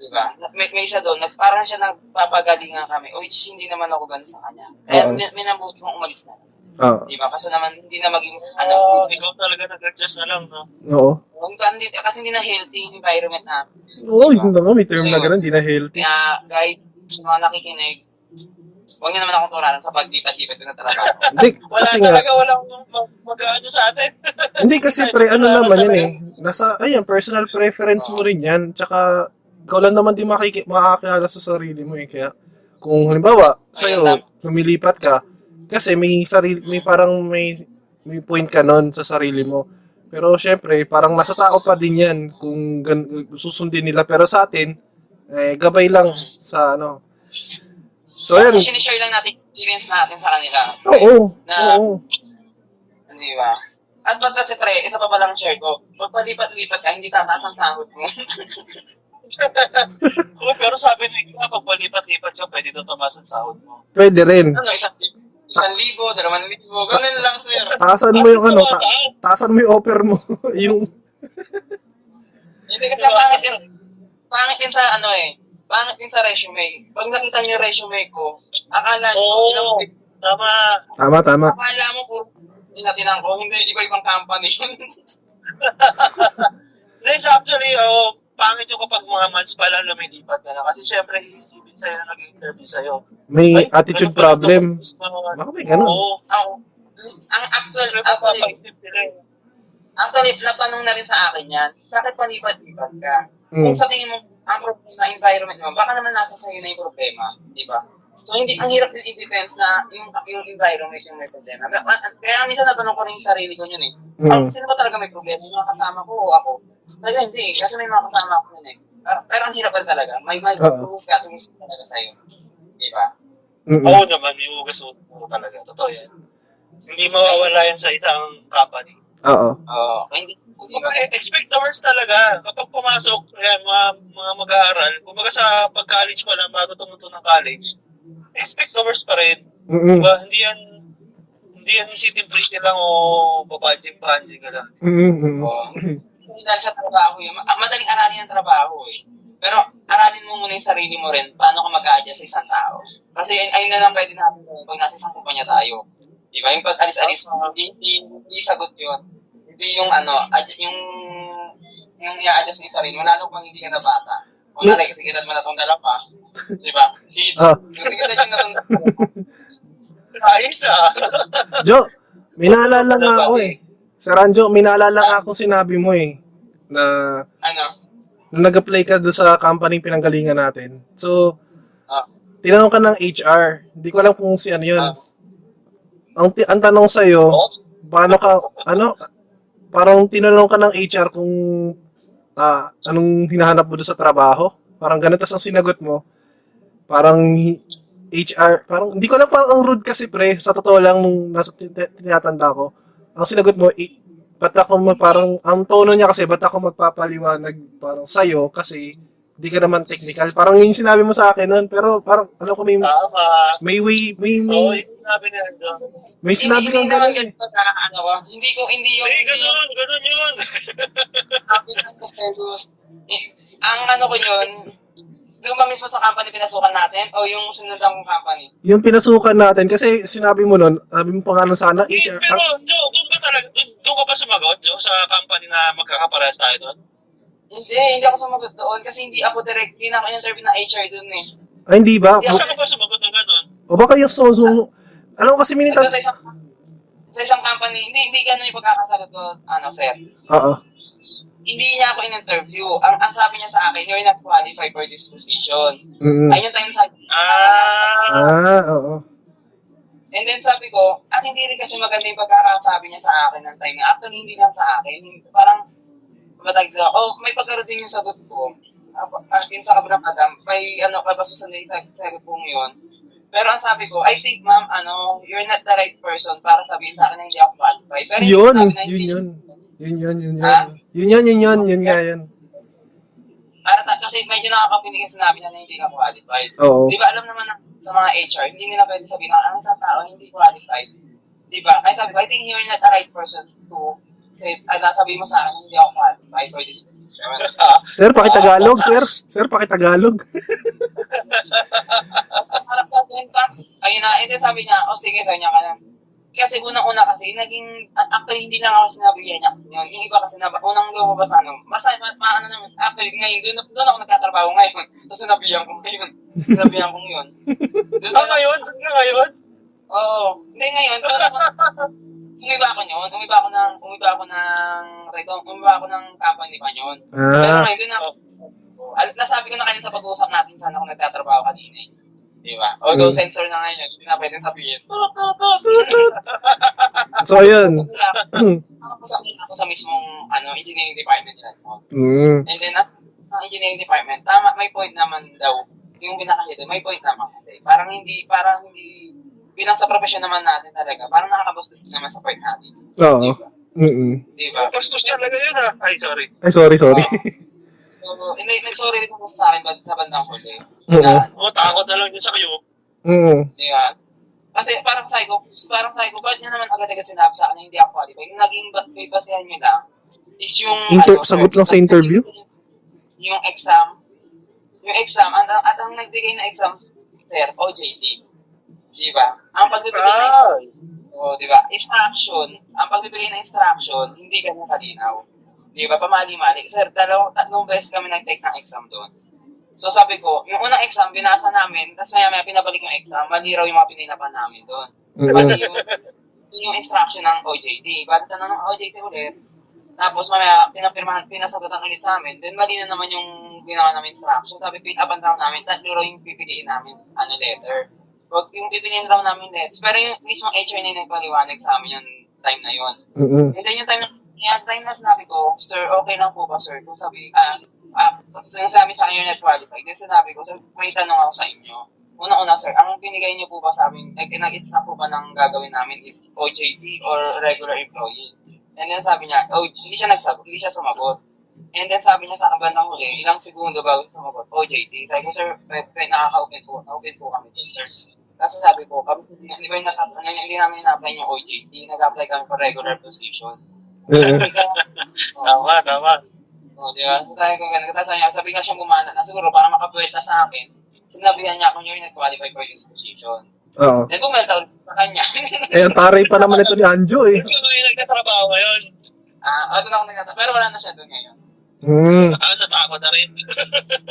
diba? May, may isa doon, nag, parang siya nagpapagalingan kami. Is hindi naman ako ganun sa kanya. Kaya min- minabuti kong umalis na. Ah, Diba? Kasi naman, hindi na maging, ano, Oo, hindi, ikaw talaga nag-adjust na lang, no? oo. hindi, kasi hindi na healthy yung environment na Oo, yun na nga, may term na gano'n, di na healthy. Kaya, guys, sa mga nakikinig, huwag niyo naman akong turaran sa paglipat-lipat ko na talaga. Hindi, Wala kasi nga, talaga, walang mag- mag-ano sa atin. hindi kasi pre, ano naman yan eh. Nasa, ayan, personal preference mo rin yan. Tsaka, ikaw lang naman di makiki, makakakilala sa sarili mo eh. Kaya, kung halimbawa, sa'yo, lumilipat ka, kasi may sarili, may parang may, may point ka nun sa sarili mo. Pero syempre, parang nasa tao pa din yan kung gan, susundin nila. Pero sa atin, eh, gabay lang sa ano. So, yan. Sinishare lang natin experience natin sa kanila. Oo, Na- oo. Di ba? At ba't kasi pre, ito pa palang share ko. Magpalipat-lipat ka, hindi tataas ang sahod mo. Oo, pero sabi nyo, pag palipat-lipat ka, pwede ito tumaas ang sahod mo. Pwede rin. ano, isang, isang libo, dalawang libo, ganun lang sir. Taasan mo yung ano, ta- taasan mo yung offer mo. yung, Hindi kasi pangit din, pangit din sa ano eh, pangit din sa resume. Pag nakita niyo yung resume ko, akala niyo, Oo. oh. Tama. tama, tama. akala mo po, tinatinan ko, hindi, iba-ibang company yun. Then actually, oh, pangit yung kapag mga months pa lang lumilipat ka na. Kasi syempre, iisipin sa'yo na nag-interview sa'yo. May Ay, attitude ganun pala problem. Baka may ganun. Oo. Ako, ang actual, actually, eh. actually, natanong na rin sa akin yan, bakit panipat-lipat ka? Mm. Kung sa tingin mo, ang problema na environment mo, baka naman nasa sa'yo na yung problema, di ba? So, hindi, ang hirap din i-defense na yung, yung environment yung may problema. Kaya, kaya minsan natanong ko rin yung sarili ko yun eh. Mm. Sino ba talaga may problema? Yung mga kasama ko o ako? Talaga hindi, kasi may mga kasama ko yun eh. Pero, pero ang hirap talaga. May may Oo. proof ka sumisip talaga sa'yo. Di ba? Mm-mm. Oo naman, yung ugas mo talaga. Totoo yan. Hindi mawawala yan sa isang company. Oo. Oo. Hindi, Kumbaga, ba? expect the worst talaga. Kapag pumasok, yan, mga, mga mag-aaral, kumbaga sa pag-college pa lang, bago tumuto ng college, expect the worst pa rin. Mm-mm. Diba? Hindi yan, hindi yan city pretty lang o babanjing-banjing ka lang. Mm-mm. Oo. Hindi dahil sa trabaho yun. Ma- Madaling aralin ang trabaho eh. Pero aralin mo muna yung sarili mo rin, paano ka mag-a-adjust sa isang tao. Kasi ayun, na lang pwede natin pag nasa isang kumpanya tayo. Di ba? Yung pag-alis-alis mo, hindi, hindi, hindi sagot yun. Hindi yung ano, ad- yung yung i-adjust mo yung sarili mo, lalo kung hindi ka na bata. O nalay, kasi edad mo na itong dalawa. Di ba? Kids. Ah. Kasi edad yung natong Ayos ah. Jo, may naalala nga ako eh. Sir Anjo, may naalala nga ako sinabi mo eh. Na ano, nung nag-apply ka doon sa company pinanggalingan natin. So, ah, tinanong ka ng HR. Hindi ko alam kung si ano yun. ah, Ang, ang tanong sa'yo, Oh, paano ka, ano, parang tinanong ka ng HR kung ah, anong hinahanap mo doon sa trabaho. Parang ganun, tas ang sinagot mo, parang HR, parang, hindi ko alam, parang ang rude kasi pre, sa totoo lang, nung nasa tin- tin- tinatanda ko, ang sinagot mo, ba't ako, ma- parang, ang tono niya kasi, ba't ako magpapaliwanag, parang sa'yo, kasi, hindi ka naman technical. Parang yung sinabi mo sa akin nun, pero parang, alam ko, may, tama. may way, may, may, yung sinabi niya, John. may sinabi hindi, kang hindi naman ganun eh. ganito na, ano, ah, hindi ko, hindi yung, Hey, hindi yung, ganun, ganun yun. Happy na sa Cetus. Eh, Ang ano ko yun, doon ba mismo sa company pinasukan natin o yung sinundan kong company? Yung pinasukan natin, kasi sinabi mo nun, sabi mo pa nga nun sana, Eh, HR, Pero, ang- Jo, doon ka talaga, doon, ka ba sumagot, Jo, sa company na magkakaparehas tayo doon? Hindi, hindi ako sumagot doon kasi hindi ako direct, hindi na ako in-interview ng HR doon eh. ay hindi ba? Hindi ako- ba sumagot ng ganun? O baka yung so, so alam ko kasi minitan, sa isang, sa isang company, hindi, hindi ganun yung pagkakasagot ko, ano, sir. oo, Hindi niya ako in-interview. Ang, ang sabi niya sa akin, you're not qualified for this position. mm Ayun yung time sabi Ah, ah, oo, And then sabi ko, at hindi rin kasi maganda yung pagkakasabi niya sa akin ng time. Actually, hindi lang sa akin. Parang, matag na, oh, may pagkaroon din yung sagot ko. At yun sa kabilang madam, may ano, kabasusan din sa sagot kong yun. Pero ang sabi ko, I think ma'am, ano, you're not the right person para sabihin sa akin na hindi ako qualified. Pero Yun, yun hindi- yun. Yun yun, yun yun. Yun yun, yun yun, yun nga yun. Para ta- kasi medyo nakakapinig kasi niya na hindi ka qualified. Oo. Di ba alam naman ng, sa mga HR, hindi nila pwede sabihin na ang isang tao hindi qualified. Di ba? Kaya sabi ko, I think you're not the right person to say, uh, sabi mo sa akin hindi ako qualified for this position. Sir, pakitagalog, sir. Sir, pakitagalog. Parang sabi ka, ayun na, and then sabi niya, oh sige, sabi niya ka na. Kasi unang-una kasi, naging, actually hindi lang ako sinabi niya kasi yun. Yung iba kasi na, unang lumabas ano, basta, ma, ma, ano naman, actually ngayon, doon, doon ako nagtatrabaho ngayon. Tapos sinabihan ko ngayon. Sinabihan ko yun. Doon ah, ngayon, doon ka ngayon? Oo. Hindi ngayon, doon ako, umiba ako yun, umiba ako ng, umiba ako ng, reto, umiba ako ng company pa yun. Pero Ah, ngayon, doon ako, nasabi ko na kanina sa pag-uusap natin sana ako nagtatrabaho kanina eh. Di ba? Although Mm. sensor na ngayon, hindi na pwedeng sabihin. Tut, tut, tut. so yun. ako sa, ako sa mismong ano, engineering department nila. Mm. And then, at ang engineering department, tama, may point naman daw, yung pinakahito, may point naman kasi. Parang hindi, parang hindi, bilang sa profession naman natin talaga, parang nakakabustos naman sa part natin. Oo. Di ba? Mm-mm. Di ba? Bastos talaga yun ah. Ay, sorry. Ay, sorry, sorry. So, hindi, nag-sorry rin ako sa akin sa bandang huli. Oo. Na, Oh, takot na lang yun sa kayo. Mm. di ba? Kasi parang ko, parang ko, ba't niya naman agad-agad sinabi sa akin na hindi ako qualified? Yung naging basihan nyo lang is yung... Inter- ano, sagot lang sa interview? Yung exam. Yung exam, at, at ang nagbigay na exam, sir, OJT. Di ba? Ang pagbibigay ng exam, oh, di ba? Instruction, ang pagbibigay ng instruction, hindi ganun kalinaw. Di ba? Pamali-mali. Sir, dalaw, tatlong beses kami nag-take ng exam doon. So sabi ko, yung unang exam, binasa namin, tapos maya maya pinabalik yung exam, mali raw yung mga pininapan namin doon. Mm-mm. Mali yung, yung instruction ng OJT. Bakit tanong ng OJT ulit? Tapos mamaya, pinapirmahan, pinasagutan ulit sa amin. Then mali na naman yung ginawa namin instruction. Sabi, pin up and down namin, tatlo raw yung pipiliin namin, ano, letter. Wag yung pipiliin raw namin letter. Pero yung mismo HR na yung nagpaliwanag sa amin yung time na yun. Mm-mm. And then yung time na, yung time na sinabi ko, sir, okay lang po ba, sir? Kung sabi, ah, ah, yung sabi sa akin, you're not qualified. Then sinabi ko, sir, may tanong ako sa inyo. Una-una, sir, ang binigay niyo po ba sa amin, like, nag-it's na po ba ng gagawin namin is OJT or regular employee? And then sabi niya, oh, hindi siya nagsagot, hindi siya sumagot. And then sabi niya sa akin bandang huli, ilang segundo bago sumagot, OJT. Sabi ko, sir, nakaka-open po, na-open po kami din, sir. Kasi sabi ko, kami, hindi, ba yung nat- ano, hindi namin na-apply yung OJT, nag-apply kami for regular position. Tama, tama. Oh, di ba? So, sabi ko ganun. Tapos sabi sabi nga siyang gumana na siguro para makabuelta sa akin. Sinabihan niya ako you're not qualified for this position. Oo. Then bumelta ulit sa kanya. Eh, ang taray pa naman ito ni Anjo eh. Ikaw yung nagtatrabaho ngayon. Ah, uh, doon ako nagtata. Pero wala na siya doon ngayon. Hmm. Ah, natakot na rin.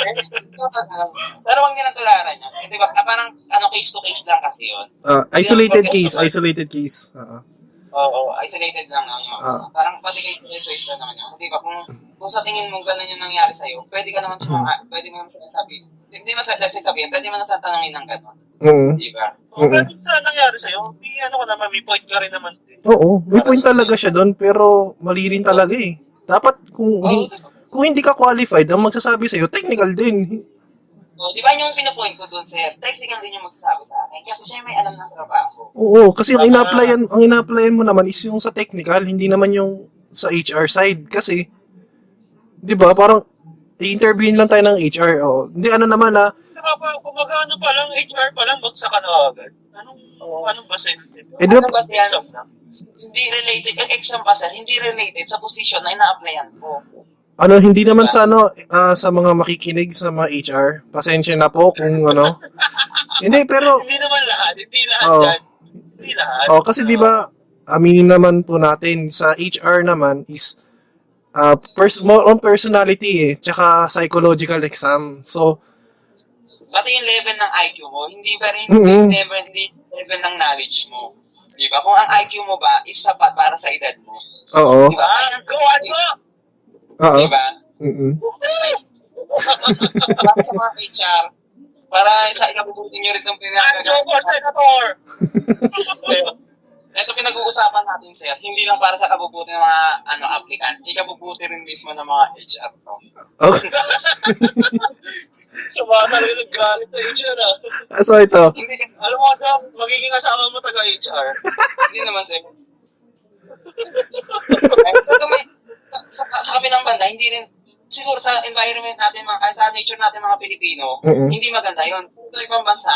Pero wag niya nang tularan yun. Eh, di ba? Ah, parang ano, case to case lang kasi yun. Ah, isolated case, isolated case. Oo. Oo, isolated lang naman yun. Ah. Parang pati case lang naman yun. Di ba? Kung, kung sa tingin mo ganun yung nangyari sa'yo, pwede ka naman sumaka, pwede mo naman sinasabi. Hindi mo sa sabihin, pwede mo na sa tanongin ng gano'n. Oo. Di ba? Oh, pero saan nangyari sa'yo? May ano ka naman, may point ka rin naman. Oo, may point talaga siya doon, pero mali rin talaga eh. Dapat kung, Oo, hin- kung hindi ka qualified, ang magsasabi sa'yo, technical din. Oh, di ba yung pinupoint ko doon, sir? Technical din yung magsasabi sa akin. Kasi siya may alam ng trabaho. Oo, kasi ang ina-applyan, ang ina-applyan mo naman is yung sa technical, hindi naman yung sa HR side. Kasi, di ba, parang, i-interviewin lang tayo ng HR. Oh. Hindi, ano naman ah, Kumbaga, kumbaga ano pa lang, HR pa lang, bagsak ka na agad. Anong, anong basin? eh, ba, Ano ba yan? Exam na. Hindi related, yung exam pa, sir, hindi related sa position na ina-applyan ko. Ano, hindi naman sa ano, ah, sa mga makikinig sa mga HR. Pasensya na po kung ano. hindi, pero, Hindi naman lahat, hindi lahat Oo. yan. Hindi lahat. oh, kasi di ba, aminin naman po natin, sa HR naman is, ah, pers- more on personality eh, tsaka psychological exam. So, Pati yung level ng IQ mo, hindi ba rin Mhm. yung level, hindi level ng knowledge mo. Di ba? Kung ang IQ mo ba is sapat para sa edad mo. oo, Di ba? Ah, go, ano? Oo, Di ba? mm para sa mga HR, para sa ikabubuti nyo rin itong senator? Ito pinag-uusapan natin, sir. Hindi lang para sa kabubuti ng mga ano applicant, ikabubuti rin mismo ng mga HR to. Okay. Sa mga talaga naggalit sa HR, ah. So, ito, Hindi, Alam mo, Dam, magiging asawa mo taga-HR. hindi naman, sir. sa, kami, sa, sa, kabilang banda, hindi rin, siguro sa environment natin, mga, sa nature natin mga Pilipino, Mm-mm. hindi maganda yun. Sa ibang bansa,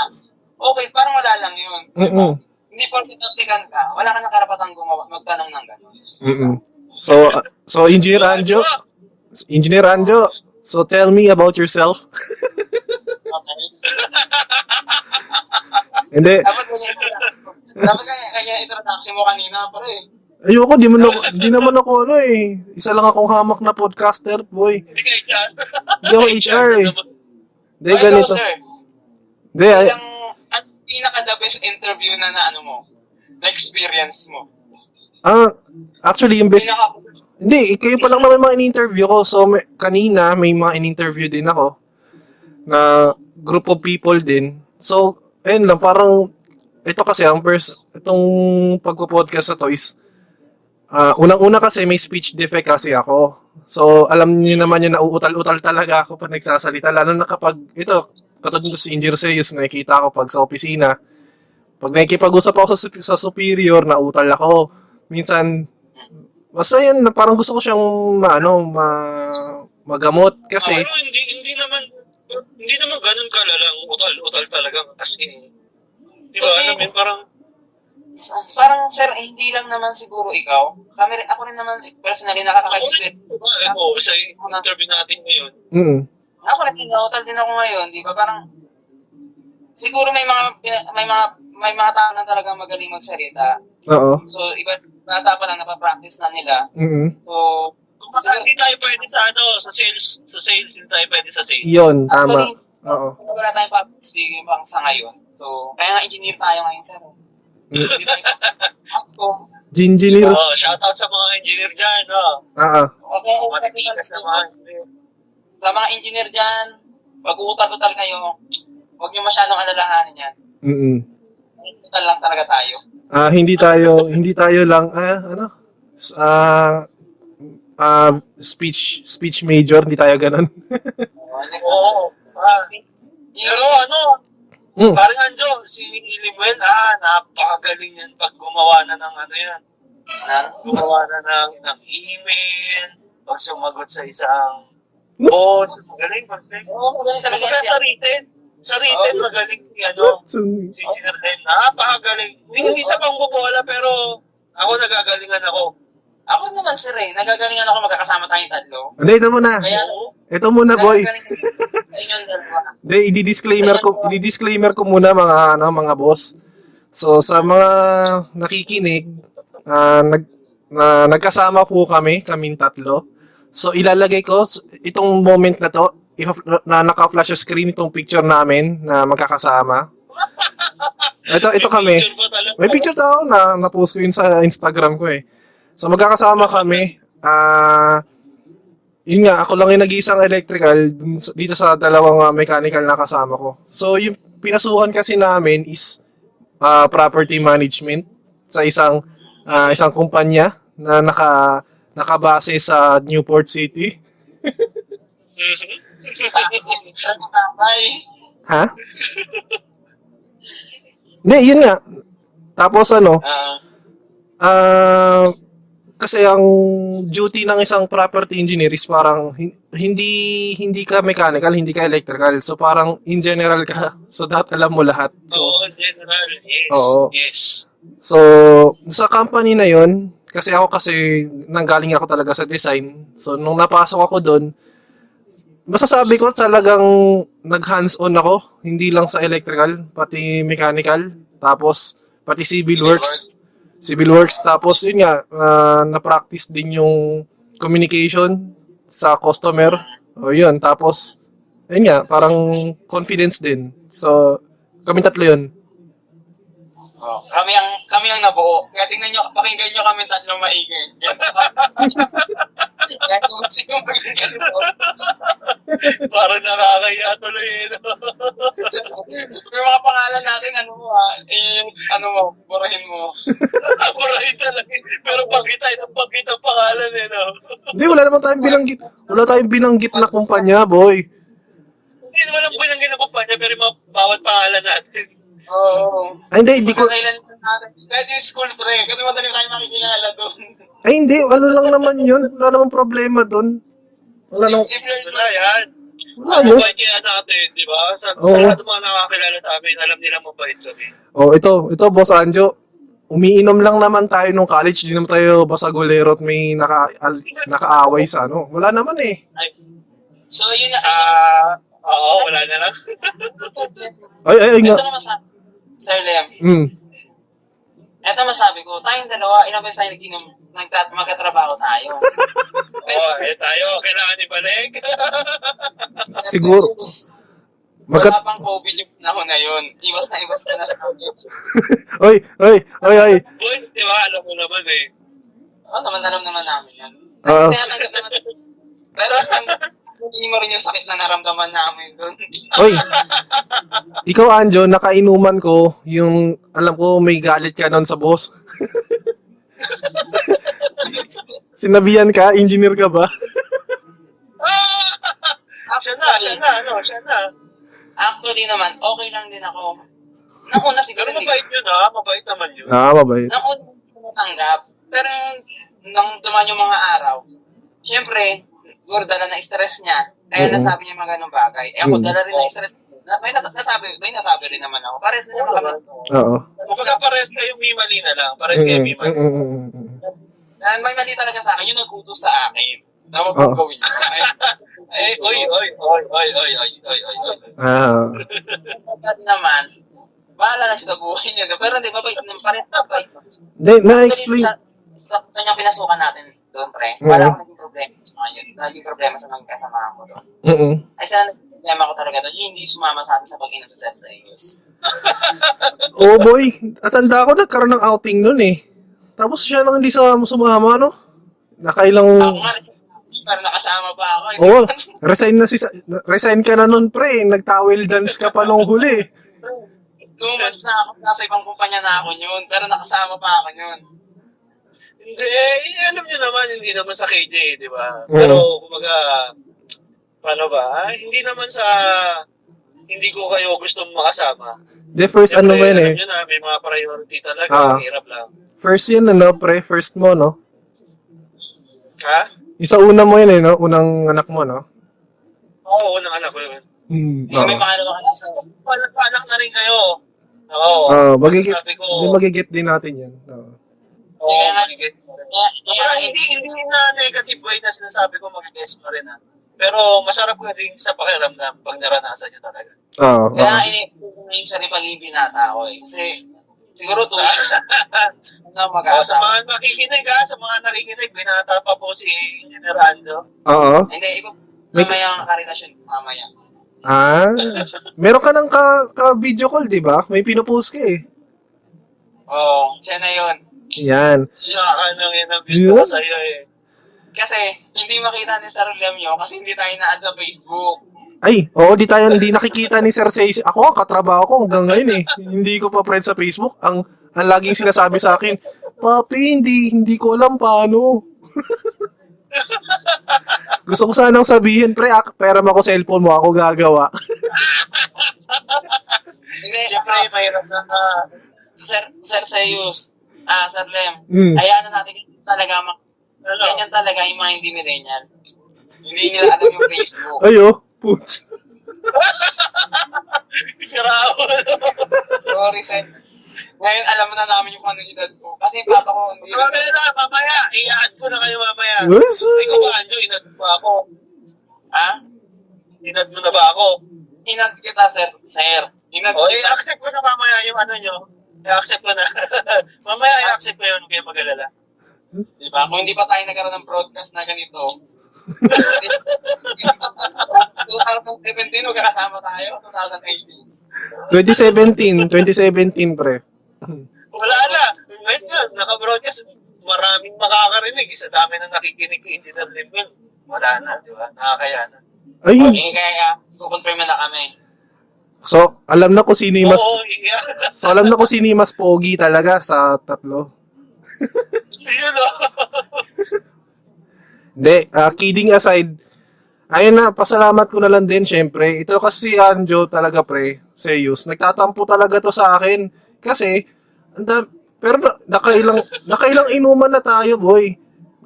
okay, parang wala lang yun. Mm-mm. Hindi porket applicant ka, wala ka na karapatang gumawa, magtanong ng gano'n. mm So, uh, so Engineer Anjo, Engineer Anjo, so tell me about yourself. Okay? Hindi, Dapat ganyan Dapat kanya, kanya introduction mo kanina, pre. Ayoko, di, man ako, di naman ako ano eh. Isa lang akong hamak na podcaster, boy. Hindi ka HR. Hindi ako HR eh. Hindi, ganito. Hindi, ay, at pinaka-the best interview na na ano mo, na experience mo. ah, actually, yung best, Pinaka, hindi, kayo pa lang naman mga in-interview ko. So, may, kanina, may mga in-interview din ako na group of people din. So, ayun lang, parang, ito kasi, ang pers itong pagpo-podcast na to is, ah, unang-una kasi may speech defect kasi ako. So, alam niyo naman yun, nauutal-utal talaga ako pag nagsasalita. Lalo na kapag, ito, katulad nito si Engineer Seyus, nakikita ko pag sa opisina. Pag nakikipag-usap ako sa, sa superior, nauutal ako. Minsan, basta yun, parang gusto ko siyang, ano, ma, magamot. Kasi, Pero hindi, hindi naman, hindi naman ganun kalalang utal-utal talaga. As in, di ba, Okay. alam yun, parang, Parang, sir, eh, hindi lang naman siguro ikaw. Kami rin, ako rin naman, personally, Ako rin, nakaka-expect. diba, ako, sa interview natin ngayon. Mm. Ako rin, tinotal din ako ngayon, di ba? Parang, siguro may mga, may mga, may mga tao na talagang magaling magsalita. Oo. So, iba, bata pa lang napapractice na nila. Mm. So, Kung hindi tayo pwede sa ano, sa sales, sa sales, hindi tayo pwede sa sales. Yun, tama. actually, Oo. wala tayong public speaking pang sa ngayon. So, kaya nga engineer tayo ngayon, sir. Gingineer. Oh, shoutout sa mga engineer dyan, no? Ah, ah. ako, Matitigas na mga engineer. sa mga engineer dyan, pag uutal-utal kayo, huwag nyo masyadong alalahanin yan. Mm. Utal lang talaga tayo. Ah, hindi tayo, hindi tayo lang, ah, ano? Ah, ah, speech, speech major, hindi tayo ganun. Oo. Ah, pero ano, Mm. parang Anjo, si Limuel, ah, napakagaling yan pag gumawa na ng ano yan. Na, Gumawa na ng, ng email, pag sumagot sa isang boss, magaling, magaling. oo, magaling talaga yan. sa written, sa written, Oo. magaling si ano, si Len, napakagaling. Hindi, hindi sa pangbobola, pero ako nagagalingan ako. Ako naman, sir, eh. Nagagalingan ako magkakasama tayong tatlo. hindi, ito muna. Kaya, Oo. Ito muna, boy. sa inyong dalawa. Hindi, i-disclaimer ko, i-disclaimer ko muna mga ano, mga boss. So sa mga nakikinig, ah, nag na, nagkasama po kami, kaming tatlo. So ilalagay ko s- itong moment na to, if, na naka-flash screen itong picture namin na magkakasama. Ito ito kami. Picture pa talaga. May picture to na na-post ko yun sa Instagram ko eh. So magkakasama kami. Ah yun nga, ako lang yung nag-iisang electrical dun sa- dito sa dalawang ah, mechanical na kasama ko. So yung pinasukan kasi namin is ah, property management sa isang ah, isang kumpanya na naka nakabase sa Newport City. Ha? Hindi, yun nga. Tapos ano, ah, Ah, kasi ang duty ng isang property engineer is parang hin- hindi hindi ka mechanical, hindi ka electrical. So parang in general ka. So dapat alam mo lahat. So Oo, general. Yes. Oo. Yes. so sa company na 'yon, kasi ako kasi nanggaling ako talaga sa design. So nung napasok ako doon, masasabi ko talagang nag-hands-on ako, hindi lang sa electrical, pati mechanical, tapos pati civil works. Civil works tapos yun nga ah, na-practice din yung communication sa customer. O yun, tapos yun nga, parang confidence din. So kami tatlo yun. Oh, kami ang kami ang nabuo. Kaya tingnan nyo, pakinggan nyo kami tatlong maigi. Kaya kung sino maging ganito. Parang nakakaya tuloy. eh, no? Yung mga pangalan natin, ano mo ah, eh, ano mo, burahin mo. Murahin talaga. Pero pagkita, yung pagkita ang pangalan eh, no? Hindi, wala naman tayong binanggit. Wala tayong binanggit na kumpanya, boy. Hindi naman ang pinanggit ng kumpanya, pero yung mga bawat pangalan natin. Oo. Ay, hindi, hindi ko... Natin. Kahit yung school pre, kasi madali tayo makikilala doon. Ay, hindi. Ano lang naman yun. Wala namang problema doon. Wala namang... Wala yan. Wala yun. Mabait kaya natin, di ba? Sa, Oo. sa lahat ng mga nakakilala sa amin, alam nila mabait kami. Oh, ito. Ito, Boss Anjo. Umiinom lang naman tayo nung college. Di naman tayo basagulero at may naka, al, nakaaway sa ano. Wala naman eh. So, yun na. Ah, oo, wala na lang. Ay, ay, ay nga. Ito naman sa Sir Lem. Mm. Ito masabi ko, tayong dalawa, ilang beses tayo nag-inom, nagtat magkatrabaho tayo. Oo, eh tayo, kailangan ni Baleg. Siguro. Magkat... Wala pang COVID yung panahon na yun. Iwas na iwas ka na sa COVID. Oy, oy, oy, oy. Boy, di ba, alam mo naman eh. Oo, naman alam naman namin yun. Ah. Tinatanggap naman. Pero hindi mo rin yung sakit na naramdaman namin doon. Oy. Ikaw, Anjo, nakainuman ko yung... Alam ko, may galit ka nun sa boss. Sinabihan ka? Engineer ka ba? Siya na, siya na, ano, siya na. Actually naman, okay lang din ako. Nauna siguro Pero hindi. mabait yun ha, mabait naman yun. Ah, mabait. Nauna hindi ko natanggap. Pero nang dumaan yung mga araw, syempre, siguro dala na stress niya. Kaya Oo. nasabi niya mga ganong bagay. Eh ako, Mm. dala rin na stress. Na, may nas- nasabi, may nasabi rin naman ako. Pares na naman kami. Oo. Kumbaga pares kayo may mali na lang. Pares kayo Mm, may mali. mm, mm, mm, mm. Na, may mali talaga sa akin, yung nag-utos sa akin. Na huwag Oo. kong gawin Eh, oy, oy, oy, oy, oy, oy, oy, oy, oy. Ah, naman, bahala na siya sa buhay niya. Pero hindi, mabait naman. Pares na mabait. Hindi, na-explain. Sa, sa kanyang pinasukan natin doon, pre, Mhm. wala akong naging problema sa kanya. Naging problema sa mga kasamahan ko doon. Mm-mm. Ay, sana problema ko talaga doon, hindi sumama sa atin sa pag-inom sa sa ayos. Oh boy, atanda ko nagkaroon ng outing nun eh. Tapos siya lang hindi sa sumama, no? Nakailang... Ako nga pero nakasama pa ako. eh. Oo, resign na si... Resign ka na nun, pre. Nag-towel dance ka pa nung huli. Two months na ako, nasa ibang kumpanya na ako yun, pero nakasama pa ako yun. Hindi, eh, alam nyo naman, hindi naman sa KJ, di ba? Mm. Pero, kumbaga, paano ba? Ah, hindi naman sa, hindi ko kayo gusto makasama. The first ano ba yun eh. Alam nyo na, may mga priority talaga, Ah. hirap lang. First yun, ano, pre. First mo, no? Ha? Isa una mo yun eh, no? Unang anak mo, no? Oo, unang anak ko yun. Hmm. Hindi may pangalawa ka na sa Panak na rin kayo. Oo. Oo, magigit, ko, magigit din natin yan. Oo. Oo, Kaya. Kaya, kaya, Kaya hindi, hindi na negative way na sinasabi ko mag-guess mo rin ha. Pero masarap ko rin sa pakiramdam pag naranasan nyo talaga. Oo. kaya oo. ini ini sa rin pagiging binata ako eh. Kasi, siguro years na Oh, sa mga nakikinig ha, sa mga nakikinig, binata pa po si Engineer Ando. Oo. Hindi, ikaw, May- mamaya ang karelasyon mamaya. Ah, meron ka ng ka, ka video call, di ba? May pinopost ka eh. Oo, siya na yun. Yan. Siya ka nang yun ang gusto ko sa'yo eh. Kasi, hindi makita ni Sir Lemyo kasi hindi tayo na-add sa Facebook. Ay, oo, di tayo hindi nakikita ni Sir Say. Ako, katrabaho ko hanggang ngayon eh. Hindi ko pa friend sa Facebook. Ang ang laging sinasabi sa akin, Papi, hindi, hindi ko alam paano. Gusto ko sanang sabihin, pre, ak, pera mo ako cellphone mo, ako gagawa. Hindi, Siyempre, mahirap na na. Sir, Sir Sayus, ah, Sir Lem, Mm. hayaan na natin talaga, ma- Ano? ganyan talaga yung mga hindi millennial. Hindi nila alam yung Facebook. Ay, oh, putz. Sirao. Sorry, Sir. Ngayon, alam mo na namin yung anong edad ko. Kasi yung papa ko, hindi Mamaya na, mamaya. I-add ko na kayo mamaya. Yes, Ikaw ba, Anjo? Inad mo ba ako? Ha? Inad mo na ba ako? Inad kita, Sir. Sir. Inad O, kita. i-accept ko na mamaya yung ano nyo. I-accept ko na. mamaya i-accept ko yun, kaya mag-alala. Diba? Kung hindi pa tayo nagkaroon ng broadcast na ganito, 2017, magkakasama tayo. 2018. 2017, 2017, pre. Wala na. Ngayon nga, naka-broadcast, maraming makakarinig. Isa dami na nakikinig kay Engineer Limel. Wala na, di ba? Nakakaya na. Ay, Okay, kaya kukonfirm na kami. So, alam na ko sino yung mas, Oo, iya. so alam na ko sino yung mas pogi talaga sa tatlo. Yun o. Hindi, ah, kidding aside, ayun na, pasalamat ko na lang din, syempre. Ito kasi si Anjo talaga, pre, Seiyus. Nagtatampo talaga to sa akin. Kasi, anda, pero na, nakailang, nakailang inuman na tayo, boy.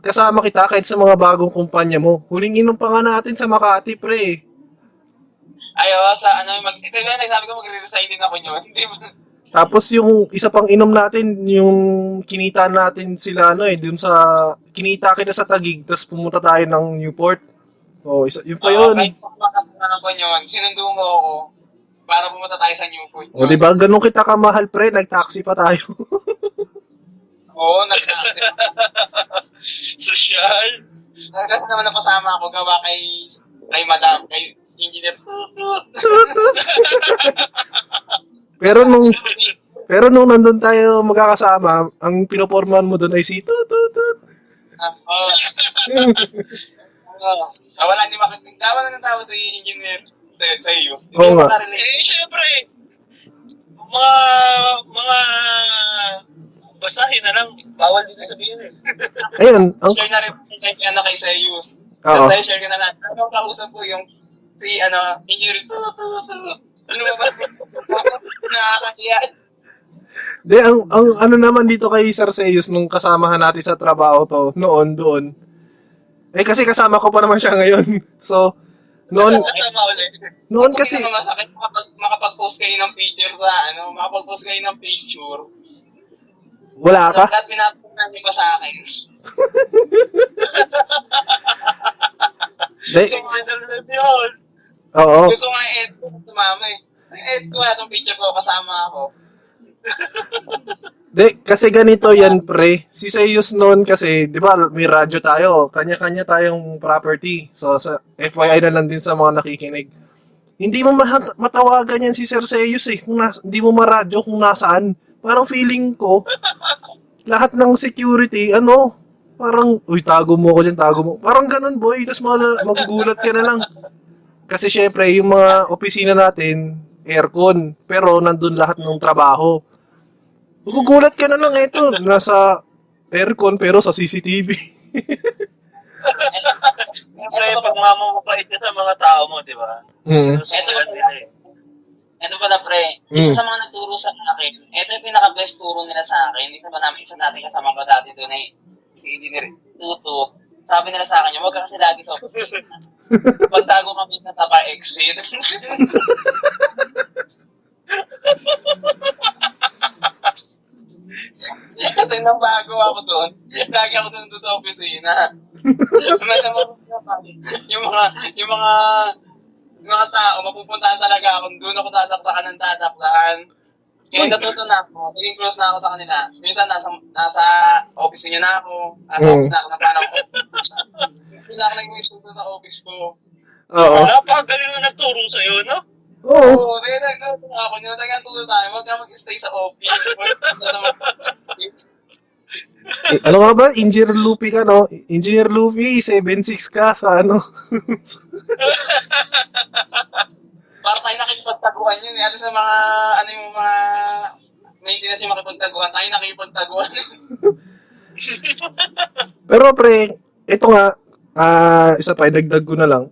Kasama kita kahit sa mga bagong kumpanya mo. Huling inom pa nga natin sa Makati, pre. Ayo, sa ano, mag, ito ba, nagsabi ko magre-resign din ako. Hindi ba? Tapos yung isa pang inom natin, yung kinita natin sila, ano eh, dun sa, kinita kita sa Tagig, tapos pumunta tayo ng Newport. Oh, isa, yun pa yun. kahit makakasama ko yun, sinundo mo ako para pumunta tayo sa Newport. O, di ba? Ganun kita kamahal, pre. Nag-taxi pa tayo. Oo, nag-taxi. Social. Kasi naman napasama ako gawa kay kay Madam, kay Engineer. Pero nung, pero nung nandun tayo magkakasama, ang pinopormahan mo doon ay si Tututut. Oo. Oo. Ah, wala hindi makakagawa na ng tao si Engineer sa sa iyo. Oo nga. Eh, syempre, mga, mga, basahin na lang. Bawal dito sabihin eh. Ayun, ang, Share na rin kay ano kay Sayus. Oo. Kasi share ko na lang. Ano kausap ko yung si ano, Engineer Tutut. Ano ba? Nakakakiya. de, ang, ang ano naman dito kay Sir Seus nung kasamahan natin sa trabaho to, noon, doon. Eh kasi kasama ko pa naman siya ngayon. So, Noon, ulit. noon kasi, masakit, makapag, makapag-post kayo ng picture sa ano, makapag-post kayo ng picture. wala ka? At pinapunta niyo pa sa akin. Sinunod yun. Oo. gusto nga i-edit ko sumama eh. I-edit ko itong picture ko kasama ako. Di, kasi ganito yan, pre. Si Seiyus noon kasi, di ba, may radyo tayo. Kanya-kanya tayong property. So, sa FYI na lang din sa mga nakikinig. Hindi mo mahat- matawagan yan si Sir Seiyus eh. Kung nas- hindi mo maradyo kung nasaan. Parang feeling ko, lahat ng security, ano, parang, uy, tago mo ako dyan, tago mo. Parang ganun, boy. Tapos magugulat ka na lang. Kasi syempre, yung mga opisina natin, aircon. Pero nandun lahat ng trabaho. Magugulat ka na lang, eto, nasa aircon pero sa CCTV. Siyempre, pag mamamabait ka sa mga tao mo, di ba? Mm. Sinusunod nila eh. Ito pala pre, Mm. isa sa mga nagturo sa akin, ito yung pinaka-best turo nila sa akin, isa pa namin, isa natin kasama ko dati doon ay si Engineer Tuto. Sabi nila sa akin, huwag ka kasi lagi sa opisina. Pagtago kami sa tapa exit. Kasi nang bago ako doon, lagi ako doon doon sa opisina. Yung mga, yung mga, yung mga tao, mapupuntahan talaga ako, doon ako tataktakan ng tataktakan. Kaya natuto na ako, naging close na ako sa kanila. Minsan nasa, nasa office niyo na ako, nasa Mm. office na ako, nakala ko. Hindi na ako naging estudo sa office ko. Oo. Napakagaling na nagturo sa'yo, no? Oo. Oo, kaya nagturo ako, nyo, nagturo tayo, huwag ka mag-stay sa office. Eh, ano nga ba? Engineer Luffy ka, no? Engineer Luffy, 7'6 ka sa ano. Para tayo nakikipagtaguan yun eh. Ano sa mga, ano yung mga maintenance yung makipagtaguan, tayo nakikipagtaguan. Pero pre, ito nga, ah, isa pa, dagdag ko na lang.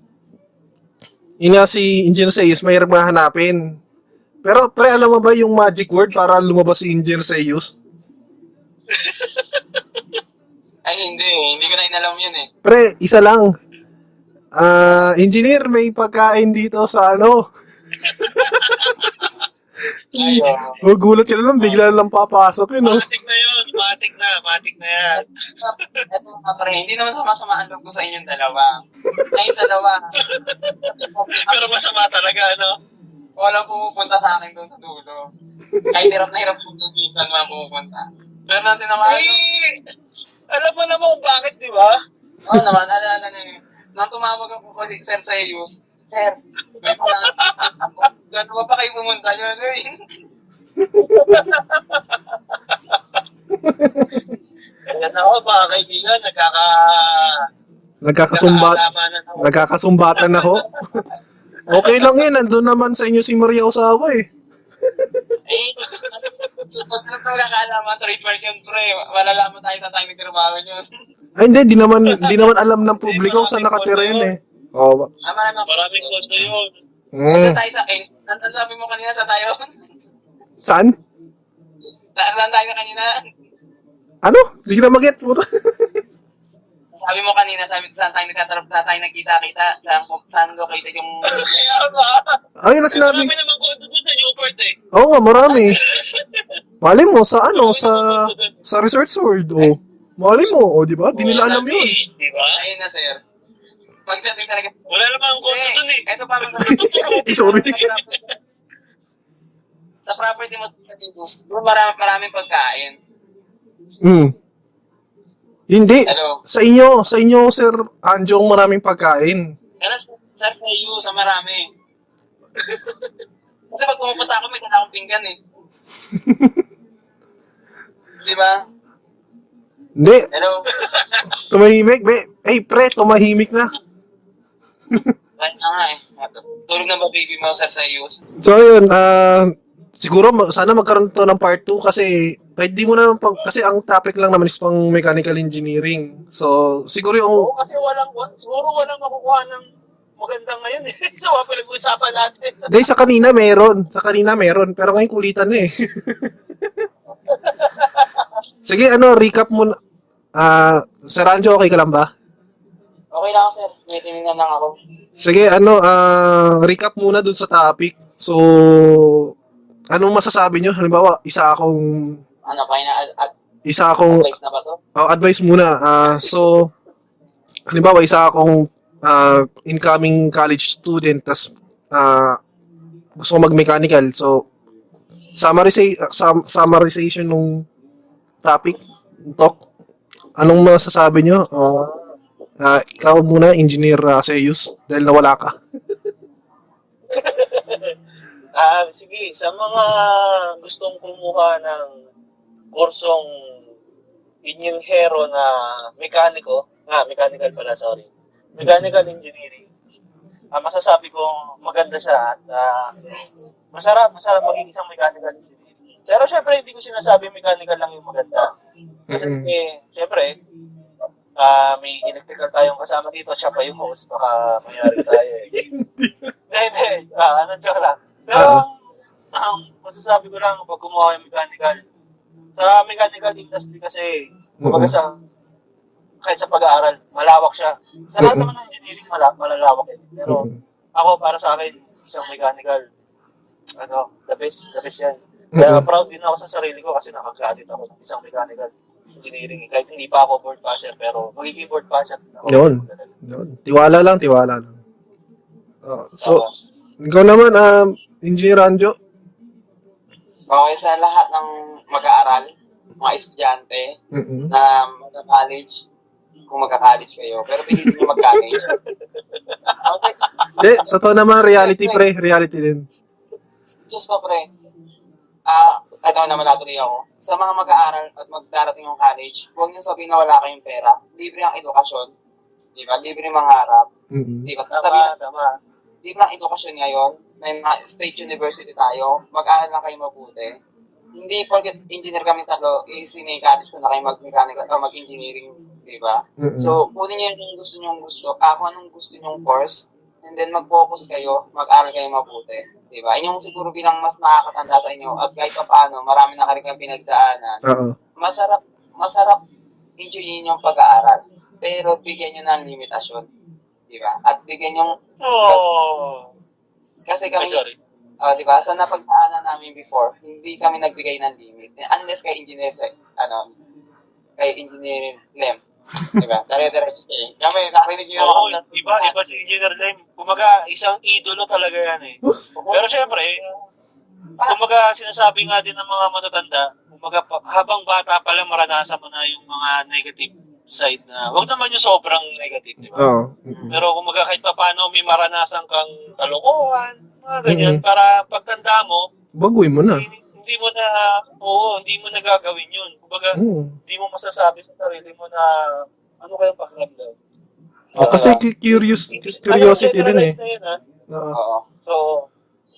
Yun nga si Engineer Seiyus, mahirap nga hanapin. Pero pre, alam mo ba yung magic word para lumabas si Engineer Seiyus? Ay hindi eh, hindi ko na inalam yun eh. Pre, isa lang. Ah, engineer, may pagkain dito sa ano. Ka na lang, bigla lang papasok yun, no? Matik na yun. Matik na. Matik na yan. Ito mga pre, hindi naman sama-sama ang loob ko sa inyong dalawa. Kayong dalawa. Pero masama talaga, no? Walang pumupunta sa akin doon sa dulo. Kahit hirap na hirap kung minsan walang pumupunta. Pero natin naman, ano, Eh, alam mo naman kung bakit, di ba? Oo naman, ano, ano, ano, eh. Nang tumawag ako ko si Sir Sayus, Sir, gano'n pa kayo pumunta yun, ano eh. Kaya na ako, mga kaibigan, nagkaka... Nagkakasumbat, na ako. nagkakasumbatan na ho. okay lang yun, nandun naman sa inyo si Maria Osawa eh. Eh, so, pag ito nakakaalaman, trademark yun, pre, malalaman tayo sa tayo nagtrabaho yun. Ay hindi, di naman, di naman alam ng publiko saan nakatira yun eh. Oo. Ah, marami ako. Maraming kondo yun. Mm. Nandun tayo sa, eh, nandun sabi mo kanina, sa tayo. Saan? Nandun tayo kanina. Ano? Di kita mag-get. puta. Sabi mo kanina, sabi saan tayo nagtatarap, saan tayo nagkita-kita, saan, saan located yung... Ayun na sinabi. Marami naman kondo doon sa Newport eh. Oo nga, marami. Mali mo, sa ano, sa sa Resort Sword. Oh. Mali mo, oh, di ba? Di nila alam yun. Di ba? Ayun na, sir. Pagdating talaga... Wala naman ang kondo doon eh. Ito pa masasabi sorry. Sa property mo sa Tibus, marami, maraming pagkain. Mm. Hindi. Hello? Sa inyo, sa inyo, Sir Anjong, maraming pagkain. Pero sa, sa iyo, sa marami. Kasi pag pumupunta ako, may dala akong pinggan eh. Di ba? Hindi. Hello? Tumahimik. Be, hey, pre, tumahimik na. Na nga eh. Tulog na ba baby mo, sir, sa iyo? So, yun. ah siguro, sana magkaroon to ng part 2 kasi kahit di mo na pang, kasi ang topic lang naman is pang mechanical engineering. So, siguro yung Oo, kasi walang, siguro walang makukuha ng magandang ngayon eh. so, wala pinag-uusapan natin. Hindi, sa kanina meron. Sa kanina meron. Pero ngayon kulitan na eh. Sige, ano, recap mo na. Ah, Sir Anjo, okay ka lang ba? Okay lang sir. May tinignan lang ako. Sige, ano, ah, recap muna dun sa topic. So, anong masasabi nyo? Halimbawa, isa akong, Ano, na at isa akong, advice na ba to? oh, advice muna. Ah, so, halimbawa, isa akong ah, incoming college student, tas ah, gusto ko mag-mechanical. So, summariza- sum- summarization nung topic, talk. Anong masasabi nyo? Oh, ah, ikaw muna, Engineer uh, Seus, dahil nawala ka. Ah, sige, sa mga gustong kumuha ng kursong inyenhero na mekaniko, nga, mechanical pala, sorry. Mechanical engineering. Ah, masasabi ko maganda siya at ah, masarap, masarap maging isang mechanical engineering. Pero syempre, hindi ko sinasabi mechanical lang yung maganda. Kasi, Mm-mm. eh, syempre, ah may electrical tayong kasama dito, siya pa yung host, baka mayari tayo eh. Hindi, hindi. Ah, ano, joke lang. Pero, ang masasabi ko lang, pag gumawa yung mechanical, sa mechanical industry kasi, kumbaga sa, kahit sa pag-aaral, malawak siya. Sa lahat naman ng engineering, mala, malalawak eh. Pero, ako, para sa akin, isang mechanical, ano, the best, the best yan. Kaya proud din ako sa sarili ko kasi nakag-graduate ako ng isang mechanical engineering. Kahit hindi pa ako board passer, pero magiging board passer ako. Yun. Yun. Tiwala lang, tiwala lang. Oh, so, ikaw naman, um, Engineer Anjo. Okay, sa lahat ng mag-aaral, mga estudyante Mm-mm. na mag-college, kung magka-college kayo, pero pilitin nyo mag-college. okay, Hindi, totoo naman, reality pre, reality din. Diyos ko, pre. Ah, ito naman natuloy ako. Sa mga mag-aaral at magdarating yung college, huwag niyo sabihin na wala kayong pera. Libre ang edukasyon. Di ba? Libre ang mangarap. Mm-mm. Di ba? Tama, Sabihin, tama. libre ang edukasyon ngayon. May mga state university tayo. Mag-aaral lang kayo mabuti. Hindi porket engineer kami tatlo, isinay college ko na kayo mag-mechanical o mag-engineering. Di ba? Mm-mm. So, kunin niyo yung gusto niyong gusto. Ako anong gusto niyong course. And then mag-focus kayo, mag-aral kayo mabuti. Di ba? Yun yung siguro bilang mas nakakatanda sa inyo. At kahit pa paano, marami na kayo kayong pinagdaanan. Oo. Masarap, masarap enjoyin yung pag-aaral. Pero bigyan nyo ng limitasyon. Di ba? At bigyan nyo, Oh. kasi kami, sorry. oh, di ba? Sa napagdaanan namin before, hindi kami nagbigay ng limit. Unless kay engineer, ano, kay engineer Lem. Di ba? Dire-diretso siya eh. Kami, nakarinig nyo Oo, ako. iba, iba si Engineer Lem. Kumaga, isang idolo talaga yan eh. Pero syempre, kumaga sinasabi nga din ng mga matatanda, kumaga pa- habang bata pa lang maranasan mo na yung mga negative side na, wag naman yung sobrang negative, di ba? Oo. Mm-mm. Pero kumaga kahit pa paano may maranasan kang kalokohan, mga ganyan, Mhm. para pagtanda mo, Baguhin mo na. hindi, hindi mo na, oo, hindi mo na gagawin yun. Kumaga, Oo. hindi mo masasabi sa sarili mo na, ano kayong pakiramdam? Oh, kasi cu- curious, curiosity din eh. na yun, ha? Oo. Oo. So,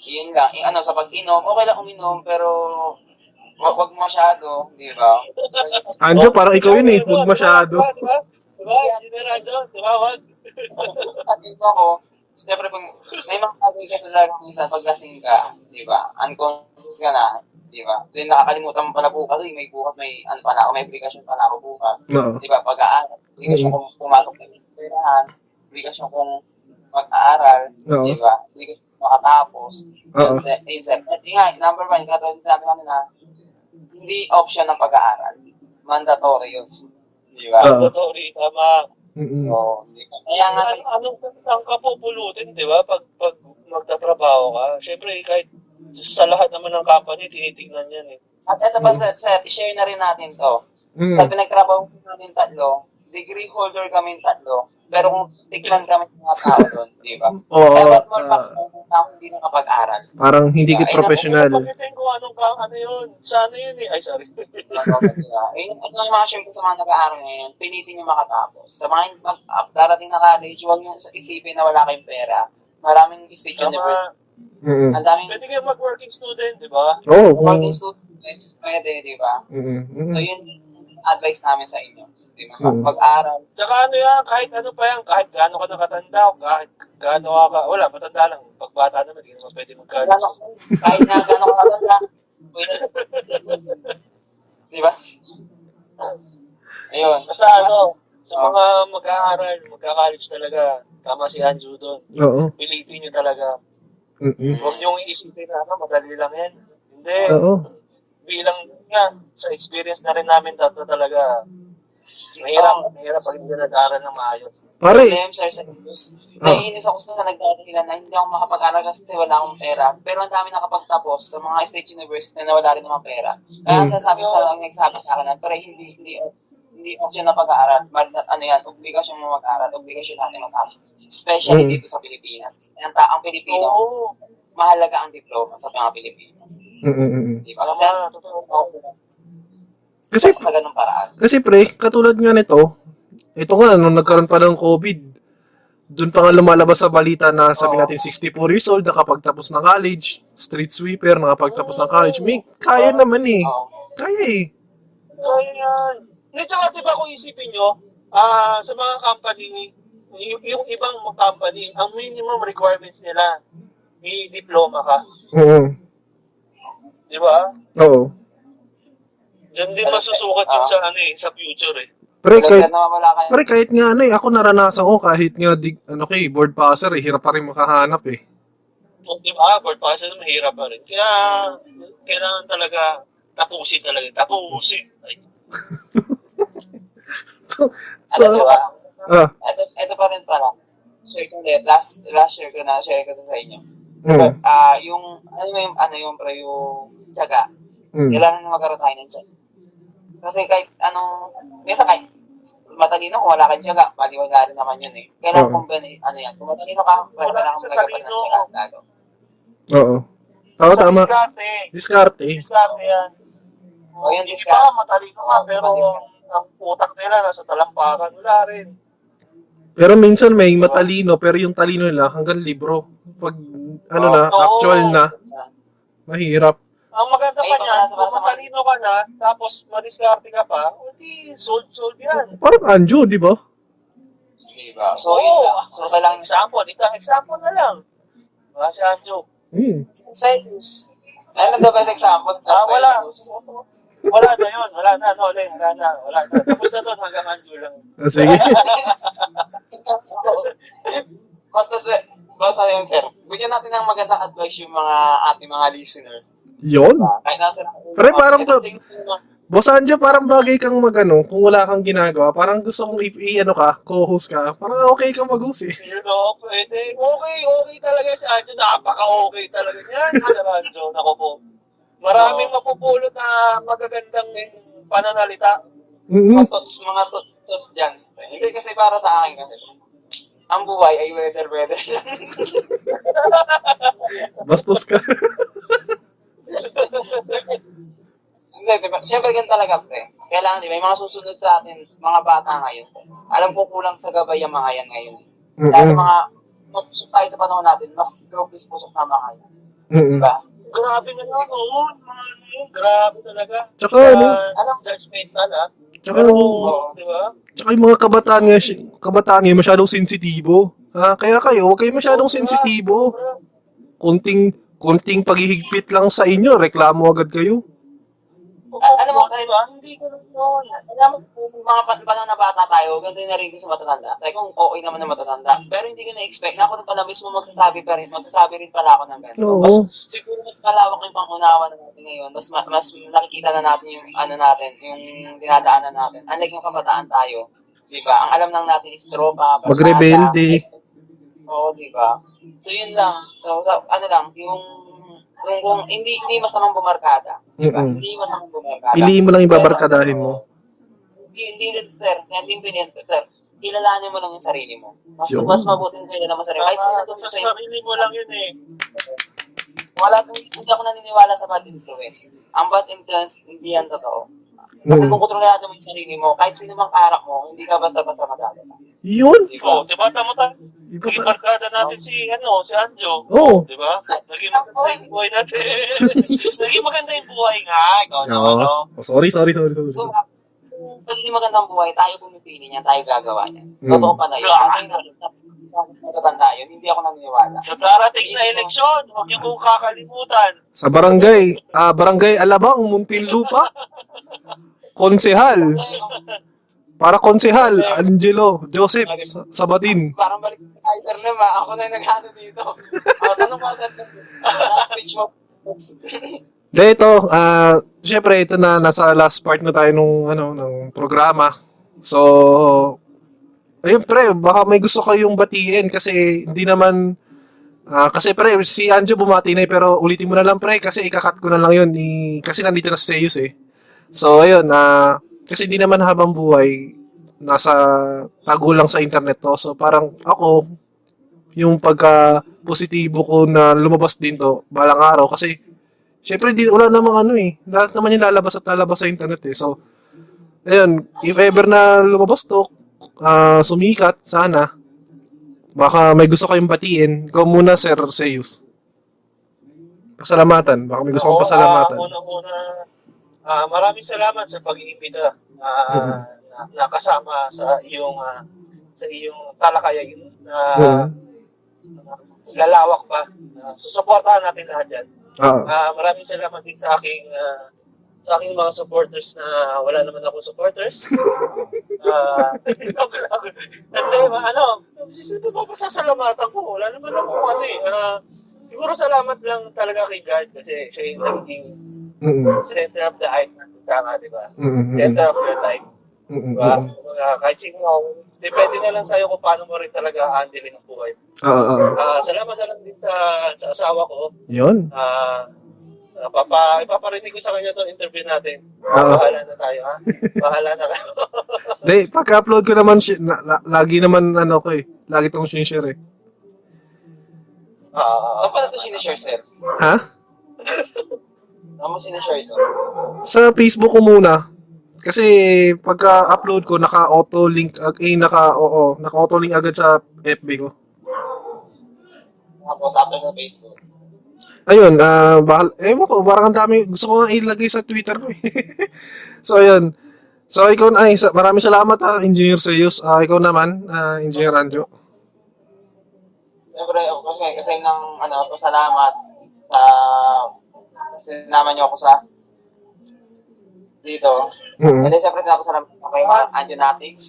Yun lang. I- ano, sa pag-inom, okay lang uminom, pero wag, wag masyado, di ba? Anjo, parang ikaw yun eh. Huwag masyado. Diba? Diba? Diba? Anjo? Diba? Wag. At dito ako, siyempre pag may mga bagay ka sa minsan pag lasing ka, di ba? Unconscious ka na, di ba? Then nakakalimutan mo pala bukas, uy, may bukas, may ano pa na ako, may application pa na ako bukas. Oo. Di ba? Pag-aaral, application kung pumasok na yung perahan, application kung mag-aaral, Oo. di ba? Application kung makatapos. Oo. Yun. At nga, number one, katulad sinabi ko na, hindi option ng pag-aaral. Mandatory yun. Di ba? Rin, tama. Mm-mm. So? Kaya nga, Ano, anong ang kapupulutin, di ba? Pag, pag magtatrabaho ka. Siyempre, kahit sa lahat naman ng company, tinitignan yan eh. At ito pa, sir, sir, i-share na rin natin to. Mm. Sa pinagtrabaho namin tatlo, degree holder kami tatlo. Pero kung tignan kami ng mga tao doon, di ba? Oo. Kaya what more pa kung tao hindi nakapag-aral. parang hindi ka Ay, professional. Pagkitin ko anong ka, ano yun? Sa ano yun eh? Ay, sorry. Ayun, at yung mga syempre sa mga nag-aaral ngayon, pinitin nyo makatapos. Sa mga mag darating na college, huwag nyo isipin na wala kayong pera. Maraming state university. Tama. Mm-mm. Ang daming Pwede kayo mag-working student, di ba? Oo. kung- working student, pwede, di ba? Mm-mm. So yun yung advice namin sa inyo. Di ba? Mm. Pag-aral, Tsaka ano yan, kahit ano pa yan, kahit gaano ka nakatanda, o kahit gaano ka ka, wala, matanda lang. Pag bata naman, hindi naman pwede mag-college. Gano'n, kahit na gano'n ka katanda, pwede. Di ba? Ayun. Basta ano, Sa mga mag-aaral, magka-college talaga, tama si Anjo doon. Oo. Pilitin nyo talaga. Mm-mm. Huwag nyo iisipin na, ano, madali lang yan. Hindi. Oo. Bilang nga, sa experience na rin namin tatlo talaga, mahirap, mahirap pag hindi nag-aaral ng maayos. Pare, Damn, sir, sa news. Naiinis ako sa nagdadahilan na hindi ako makapag-aral kasi wala akong pera. Pero ang dami nakapagtapos sa mga state university na wala rin naman pera. Kaya Hmm. sasabi ko sa lang nagsabi sa akin na, pero hindi, hindi, hindi option na pag-aaral. Mar- ano yan, obligasyon mo mag-aaral, obligasyon natin mag-aaral. Especially Mm. dito sa Pilipinas. Ang taang Pilipino, Oo. mahalaga ang diploma sa mga Pilipinas. Mm-mm. Di ba? Kasi, Tama, totoo. Kasi, sa ganung paraan. kasi pre, katulad nga nito, ito nga, nung nagkaroon pa ng COVID, doon pa nga lumalabas sa balita na sabi natin 64 years old, nakapagtapos ng college, street sweeper, nakapagtapos ng college. May, kaya naman eh. Kaya eh. Kaya yan. Hindi, tsaka diba kung isipin nyo, ah sa mga company, y- yung ibang mga company, ang minimum requirements nila, may diploma ka. Oo. Di ba? Oo. Yan din masusukat yun sa ano eh, sa future eh. Pre, Pero kahit, pre, kahit nga ano eh, ako naranasan ko kahit nga di, ano kay board passer eh, hirap pa rin makahanap eh. O, Di ba? Board passes, mahirap pa rin. Kaya, kailangan talaga tapusin talaga. Tapusin. Ay, So, Ano so, ba? ah, Ito, ito pa rin pala. Share ko ulit. Last, last share ko na, share ko sa inyo. mm, Ah, yung, ano yung, ano yung, pre, yung tiyaga. mm, Kailangan na magkaroon tayo ng tiyaga. Kasi kahit, ano, minsan kahit, matalino kung wala kang tiyaga, maliwala rin naman yun eh. Kailangan Oo. kung ano yan, kung matalino ka, Wala kailangan lagyan pa ng tiyaga. Lalo. oo. Oo, sa tama. Diskarte. Diskarte. Diskarte yan. O, yung Hindi diskarte. pa, matalino ka, pero. Ang utak nila nasa talampakan, wala rin. Pero minsan may matalino, pero yung talino nila hanggang libro. Pag, ano na, Oo. actual na, mahirap. Ang maganda Ay, pa niyan, para sa- kung sa- matalino ka na, tapos madiskarte ka pa, hindi, sold-sold yan. Parang Anjo, di ba? Diba? So, yun lang. So, kailangan sa example, ikaw example na lang. Wala si Anjo. Hmm. Ano the best example sa Ah, wala. Cyrus? Wala na yun. Wala na. No, wala, wala na. Wala na. Tapos na doon hanggang Anjo lang. Ah, sige. Basta, sir, basta yun, sir. Bigyan natin ng magandang advice yung mga ating mga listener. Yon. Kahit nasa... Pre, parang to-. Boss Anjo, parang bagay kang magano kung wala kang ginagawa. Parang gusto kong i- i- ano ka, co-host ka. Parang okay ka mag-host eh. You know, pwede. Okay, okay talaga si Anjo. Napaka-okay talaga niyan. Si Anjo. Nako po. Maraming mapupulot na magagandang pananalita. Mm-hmm. Mga tots, mga tots, tots dyan. Hindi kasi para sa akin kasi. Ang buhay ay weather-weather lang. Bastos ka. Hindi, diba? Siyempre ganun talaga, pre. Kailangan, di ba? May mga susunod sa atin, mga bata ngayon. Alam ko kulang sa gabay ang mga yan ngayon. Dahil Mm-mm. mga, pusok tayo sa panahon natin, mas gropis pusok na mga yan. Mm-mm. Diba? Grabe nga yun. Oo, yun, grabe talaga. Tsaka ano, ano? Judgmental, ha? tsaka, Pero, Oo. di ba? tsaka yung mga kabataan nga, kabataan ngayon masyadong sensitibo. Ha? Kaya kayo, huwag kayo masyadong sensitibo. Konting, konting paghihigpit lang sa inyo, reklamo agad kayo. Alam mo, di ba? Hindi ko yun. Alam mo, kung mga pan- panahon na bata tayo, ganito yung narinig sa matatanda. Tayo kung okay naman na matatanda. Pero hindi ko na-expect na ako rin pala mismo magsasabi pa rin, magsasabi rin pala ako ng ganito. Oo. Mas, siguro mas malawak yung pangunawa na natin ngayon. Mas, ma- mas nakikita na natin yung ano natin, yung dinadaanan natin. Unlike yung kabataan tayo. Di ba? Ang alam lang natin is tropa, barkada, Magrebelde. Oo, di ba? So, yun lang. So, ano lang, yung, kung, kung hindi, hindi masamang bumarkada. Di ba? Mm-mm. Hindi masamang bumarkada. Piliin mo lang yung babarkadahin mo. Hindi, hindi rin, sir. Hindi pilihan ko, sir. Kilalanin mo lang yung sarili mo. Mas, Yun. mas mabuting kilala mo sarili. Kahit sino Tama, doon sa sa'yo, sarili mo lang yun eh. wala, hindi, hindi ako naniniwala sa bad influence. Ang bad influence, hindi yan totoo. Kasi Mm. kung kontrolado mo yung sarili mo, kahit sino mang karak mo, hindi ka basta-basta madala. Yun. Di Oo, ba? di ba? Tama tayo. Iba Naging pa. barkada natin si, ano, si Anjo. Oo. Di ba? Naging maganda yung buhay natin. Naging maganda yung buhay nga. Ikaw na, ano? Oh, sorry, sorry, sorry, sorry. So, kung pagiging magandang buhay, tayo pumipili niya, tayo gagawa niya. Mm. Totoo pa na yun. Na natatanda yun, hindi ako naniniwala. Sa darating na eleksyon, huwag niyo kong kakalimutan. Sa barangay, ah barangay Alabang, Muntinlupa. Konsehal. para konsehal, Angelo, Joseph, Sa- Sabatin. Parang balik tayo, Sir ah. Ako na yung naghano dito. O, tanong pa, Sir. Last speech mo. De, ito, ah, syempre, ito na, nasa last part na tayo nung, ano, ng programa. So, ayun, pre, baka may gusto kayong batiin kasi hindi naman, ah, kasi pre, si Anjo bumati na eh, pero ulitin mo na lang, pre, kasi ikakat ko na lang yun, i- kasi nandito na si Zeus eh. So, ayun, ah, kasi hindi naman habang buhay, nasa tago lang sa internet to. So, parang ako, yung pagka positibo ko na lumabas din to, balang araw, kasi Siyempre, di, wala namang ano eh. Lahat naman yung lalabas at lalabas sa internet eh. So, ayun, if ever na lumabas to, ah, sumikat, sana, baka may gusto kayong batiin. Ikaw muna, Sir Zeus. Pasalamatan. Baka may gusto kong Oo, pasalamatan. ah, Unang-una, ah, maraming salamat sa pag-iimbita ah, Mhm. na, na kasama sa iyong ah, sa iyong talakayan na Mhm. lalawak pa. Uh, susuportahan natin lahat yan. Ah, Ah, maraming salamat din sa aking ah, sa aking mga supporters na wala naman ako supporters. Ah, lang. Hindi, ma- ano, sino ba pasasalamatan ko? Wala naman ako ano eh. Ah, siguro salamat lang talaga kay God kasi siya yung naging center of the eye ng tama, di ba? mm, mm, Center of your life. mm, mm, Di ba? mm. Ah, kahit sino, depende na lang sa'yo kung paano mo rin talaga handlein ang buhay. Ah, ah, ah. Ah, salamat na lang din sa, sa asawa ko. Yun. Ah, ah, papa, ipaparinig ko sa kanya itong interview natin. Oo. Bahala na tayo, ha? Bahala na kayo. Di, pagka-upload ko naman, shi- na, la- lagi naman, ano ko eh. Lagi tong share eh. Ah, Ano pala ito sinishare, Sir? Ha? Ano mo sinishare ito? Sa Facebook ko muna. Kasi pagka-upload ko, naka-auto link, ag- eh, naka, oo, naka-auto link agad sa FB ko. Tapos after sa Facebook. Ayun, ah, bahal, eh, ko, parang ang dami, gusto ko nga ilagay sa Twitter ko eh. so, ayun. So, ikaw na, ay, sa, maraming salamat ha, Engineer Seyus. Ah, ikaw naman, ah, Engineer Anjo. Siyempre, of course, kasi ng, ano, pasalamat sa sinama niyo ako sa dito. Mm. And then, siyempre, pinapasalamat ako kay mga Anjonatics.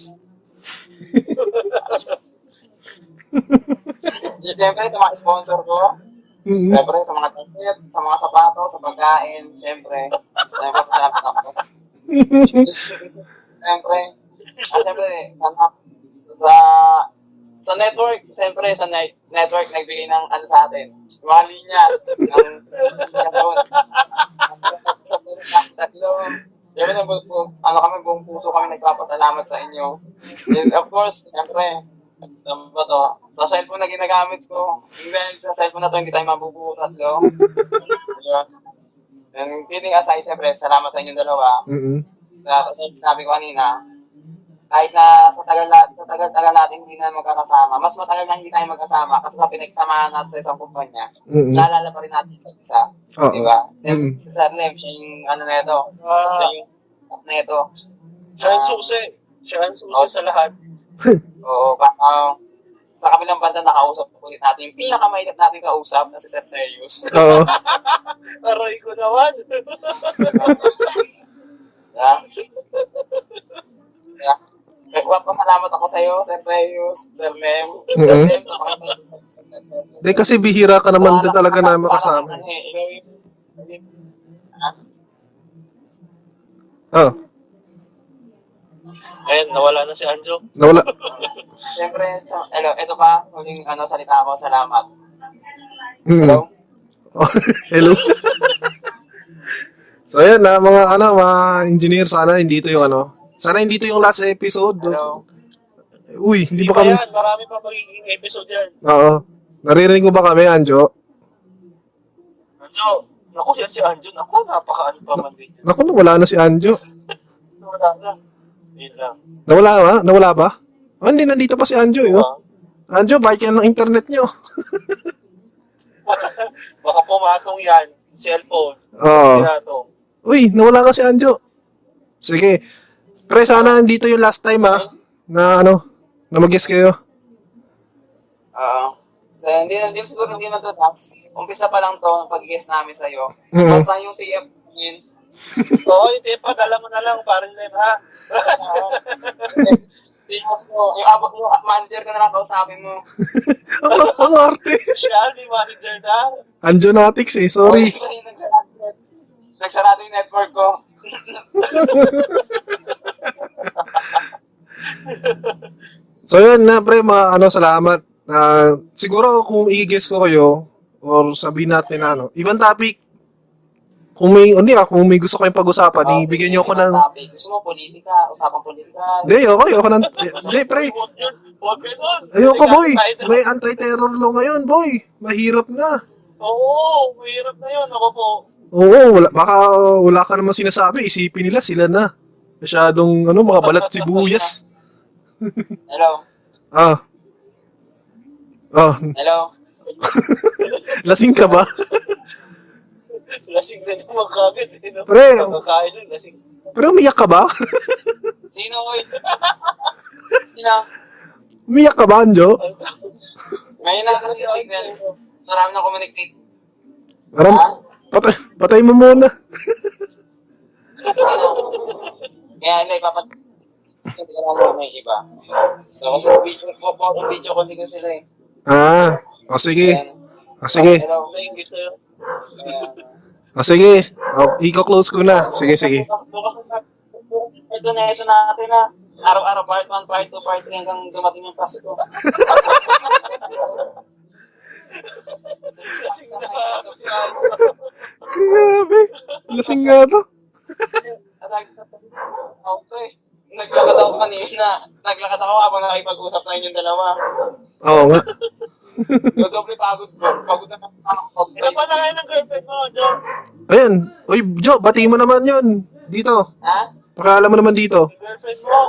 siyempre, sa mga sponsor ko. Mm. Siyempre, sa mga ticket, sa mga sapatos, sa pagkain, siyempre. Siyempre, pasalamat ako. siyempre, ah, siyempre, ano, sa sa network, siyempre, sa net, network, nagbigay ng ano sa atin, mga linya, ng karoon. sa puso tatlo. Siyempre, ano kami, buong puso kami nagpapasalamat sa inyo. And of course, siyempre, ano ba to? Sa cellphone na ginagamit ko, hindi sa cellphone na to, hindi tayo mabubuo tatlo. Diba? And kidding aside, siyempre, salamat sa inyong dalawa. Mm. Na, sinabi ko kanina, kahit na sa tagal na, sa tagal-tagal natin hindi na magkakasama, mas matagal na hindi tayo magkasama kasi sa pinagsamahan natin sa isang kumpanya, Mm. naalala pa rin natin sa isa. Oo. Di ba? Mm. Si Sir Lem, siya yung ano na ito. Ah. Siya yung na ito. siya ang susi. Siya ang susi sa lahat. Oo, pa, ah, sa kabilang banda nakausap ulit natin yung pinakamahirap natin kausap na si Sir Serious. Oo. Aray ko naman. Yeah. Yeah. Nagpapasalamat ako sa iyo, Sir Serious, Sir Lem. Sir Mhm. Mga Di kasi bihira ka naman din talaga na makasama. Eh, Oh, Ayun, nawala na si Anjo. nawala. Siyempre, sa, hello, ito pa, huling ano, salita ko, salamat. Mm. Hello? Oh, hello. so ayan na mga ano mga engineer sana hindi ito yung ano. Sana hindi ito yung last episode. Hello? Uy, hindi Hindi ba pa kami yan. Marami pa magiging episode yan. Oo. Naririnig mo ba kami, Anjo? Anjo, naku yan si Anjo. Naku, napakaano pa man din. Naku, nawala na si Anjo. Wala na. Yun lang. Nawala ba? Nawala ba? Oh, hindi, nandito pa si Anjo. Eh, oh. Ah, Anjo, bakit yan ng internet nyo? baka pumatong yan. Cellphone. Oo. Pinatong. Uy, nawala ka si Anjo. Sige. Pre, sana dito yung last time ha. Na ano, na mag-guess kayo. Oo. So, hindi, hindi siguro hindi man to. Umpisa pa lang to, pag-guess namin sa'yo. Mhm. Basta yung TF yun, Oo, hindi, padala mo na lang, parang Lem, ha? Tingnan mo, yung abot mo, manager ka na lang kausapin mo. Ang ang arte. Siya, di manager na. Anjonatics eh, sorry. Oy, nagsarado- yung network ko. So yun na pre, mga ano, salamat. Ah, siguro kung i-guess ko kayo, or sabihin natin na ano, ibang topic, kung may, hindi ah, kung may gusto kayong pag-usapan, Oh, ibigyan niyo ako ng, topic. Gusto mo politika, usapang politika. hindi, okay, ako ng, hindi pre, ayoko boy, may anti-terror law ngayon boy, mahirap na. Oo, mahirap na yun. Ako po. Oo, wala, baka wala ka naman sinasabi, isipin nila sila na. Masyadong, ano, mga balat sibuyas. Hello? Ah. Ah, Hello? lasing ka ba? Lasing na naman kagad. Eh, no? Pre, Pagkakain nun, lasing. pero umiyak ka ba? Sino, oy? Sino? umiyak ka ba, Anjo? Ngayon na kasi signal. Marami na communicate. Parang, patay, patay mo muna. Kaya hindi, papat... Hindi ka lang may iba. So, kasi video, po video ko, ko sila eh. Ah, o sige. Ayan. O sige. Hello? Thank you, sir. O sige. O, i-close ko na. Sige, sige. Ito na, ito natin na. Araw-araw, part 1, part 2, part 3 hanggang dumating yung Pasko. Grabe. Lasing nga to. Okay. Naglakad ako kanina. Naglakad ako habang nakipag-usap na inyong dalawa. Oo nga. Dodoble pagod ko. Pagod na ako. Ilan pa na kayo ng girlfriend mo, John? Ayun. Uy, Jo, bati mo naman yun. Dito. Ha? Pakaalam mo naman dito. Girlfriend mo?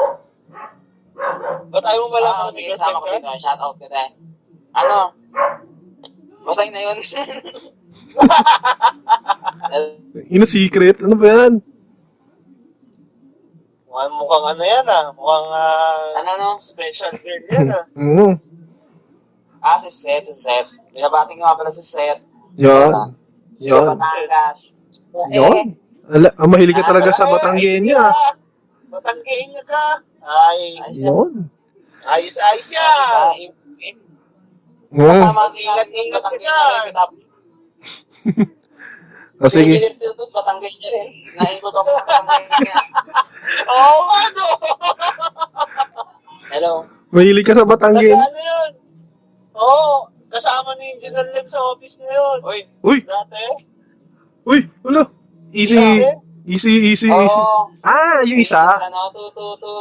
Ba't ayaw mo malaman Ah, kasi sige, sama girlfriend ko dito. Shout out kita. Ano? Masay na yun. Ino secret? Ano ba yan? Mukhang, mukhang ano yan ah. Mukhang ah, ano, no? special girl yan ah. Oo. Ah, si Seth, si Seth. Binabati nga pala si Seth. Yan. Siya Yan. Batangas. Yan. Ala, ang mahilig ka talaga sa Batanggenya. Batanggenya ka. Ay, Yan. ayos-ayos Eh, yan. Oo. Kasama din Ingat, natin yung ingat ka dyan. O sige. Batangas niya rin. Naikot ako sa Batangas. Oo, ano? Hello? Mahilig ka sa Batanggenya. Ano yun? Oo, kasama ni Engineer Lim sa office niya yun. Uy. Uy! Dati. Uy! Wala. Easy. Easy, easy, easy. Oo. Ah, yung isa? Ano, tu, tu, tu.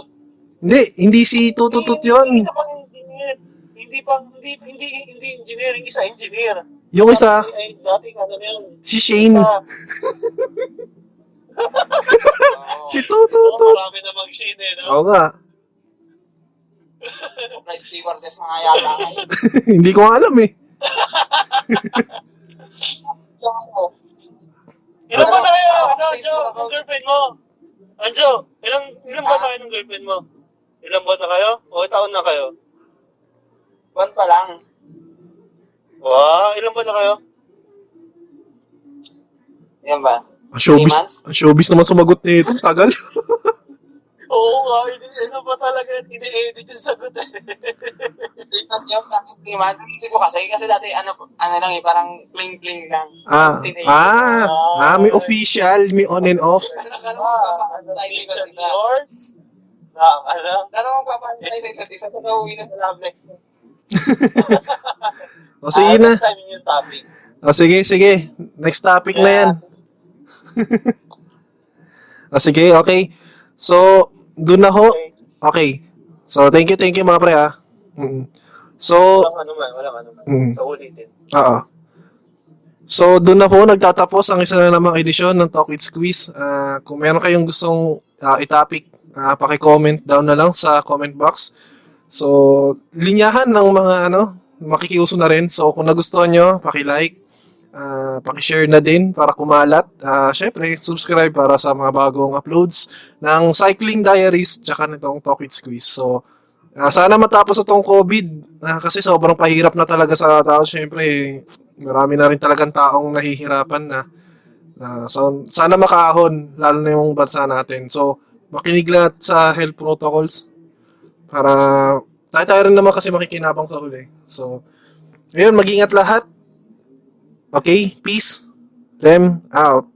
Hindi, hindi si Tututut Hindi yun. ka pang engineer. Hindi pang, hindi, hindi, hindi engineer. Yung isa, engineer. Yung isa, Ay, dati ano na yun. si Shane. Isa. Oo. Si Oo, Tututut. marami namang shade eh, no? Oo nga. Flight stewardess mga yata ngayon. hindi ko alam eh. Ilan ba na kayo? Ano, Anjo? Ang girlfriend mo? Anjo, ilang, ilang ba na kayo ng girlfriend mo? Ilang ba na kayo? O taon na kayo? Buwan pa lang. Wow, ilang ba na kayo? Yan ba? Ang showbiz, ang showbiz naman sumagot nito. Tagal. Oo nga, hindi ano ba talaga, ini-edit yung sagot eh. Tingnan niyo, bakit di man? Hindi ko kasi, kasi dati ano, ano lang eh, parang pling-pling lang. Ah, ah, ah, may official, may on and off. Ano Ah, isa? yours? Ah, alam. Ano mong papakita tayo sa isa't isa? Sa uwi na sa love life. O sige Ah, na. Topic. O sige, sige. Next topic na yan. O sige, okay. So, doon na ho. Okay. Okay. So, thank you, thank you mga pre ah. Mm. So, Walang ano man, walang ano man. Mm. Sa ulitin. Oo. So, doon na po nagtatapos ang isa na namang edisyon ng Talk With Squeeze. Ah, kung meron kayong gustong ah, i-topic, ah, paki-comment down na lang sa comment box. So, linyahan ng mga ano, makikiuso na rin. So, kung nagustuhan nyo, paki-like, ah, paki-share na din para kumalat. Ah, Syempre, subscribe para sa mga bagong uploads ng Cycling Diaries tsaka nitong Talk With Squeeze. So, Ah, sana matapos itong COVID ah, kasi sobrang pahirap na talaga sa tao. Siyempre, marami na rin talagang taong nahihirapan na Ah, so, sana makahon, lalo na yung bansa natin. So, makinig lang sa health protocols para tayo tayo rin naman kasi makikinabang sa huli. So, ayun, mag-ingat lahat. Okay, peace. Them out.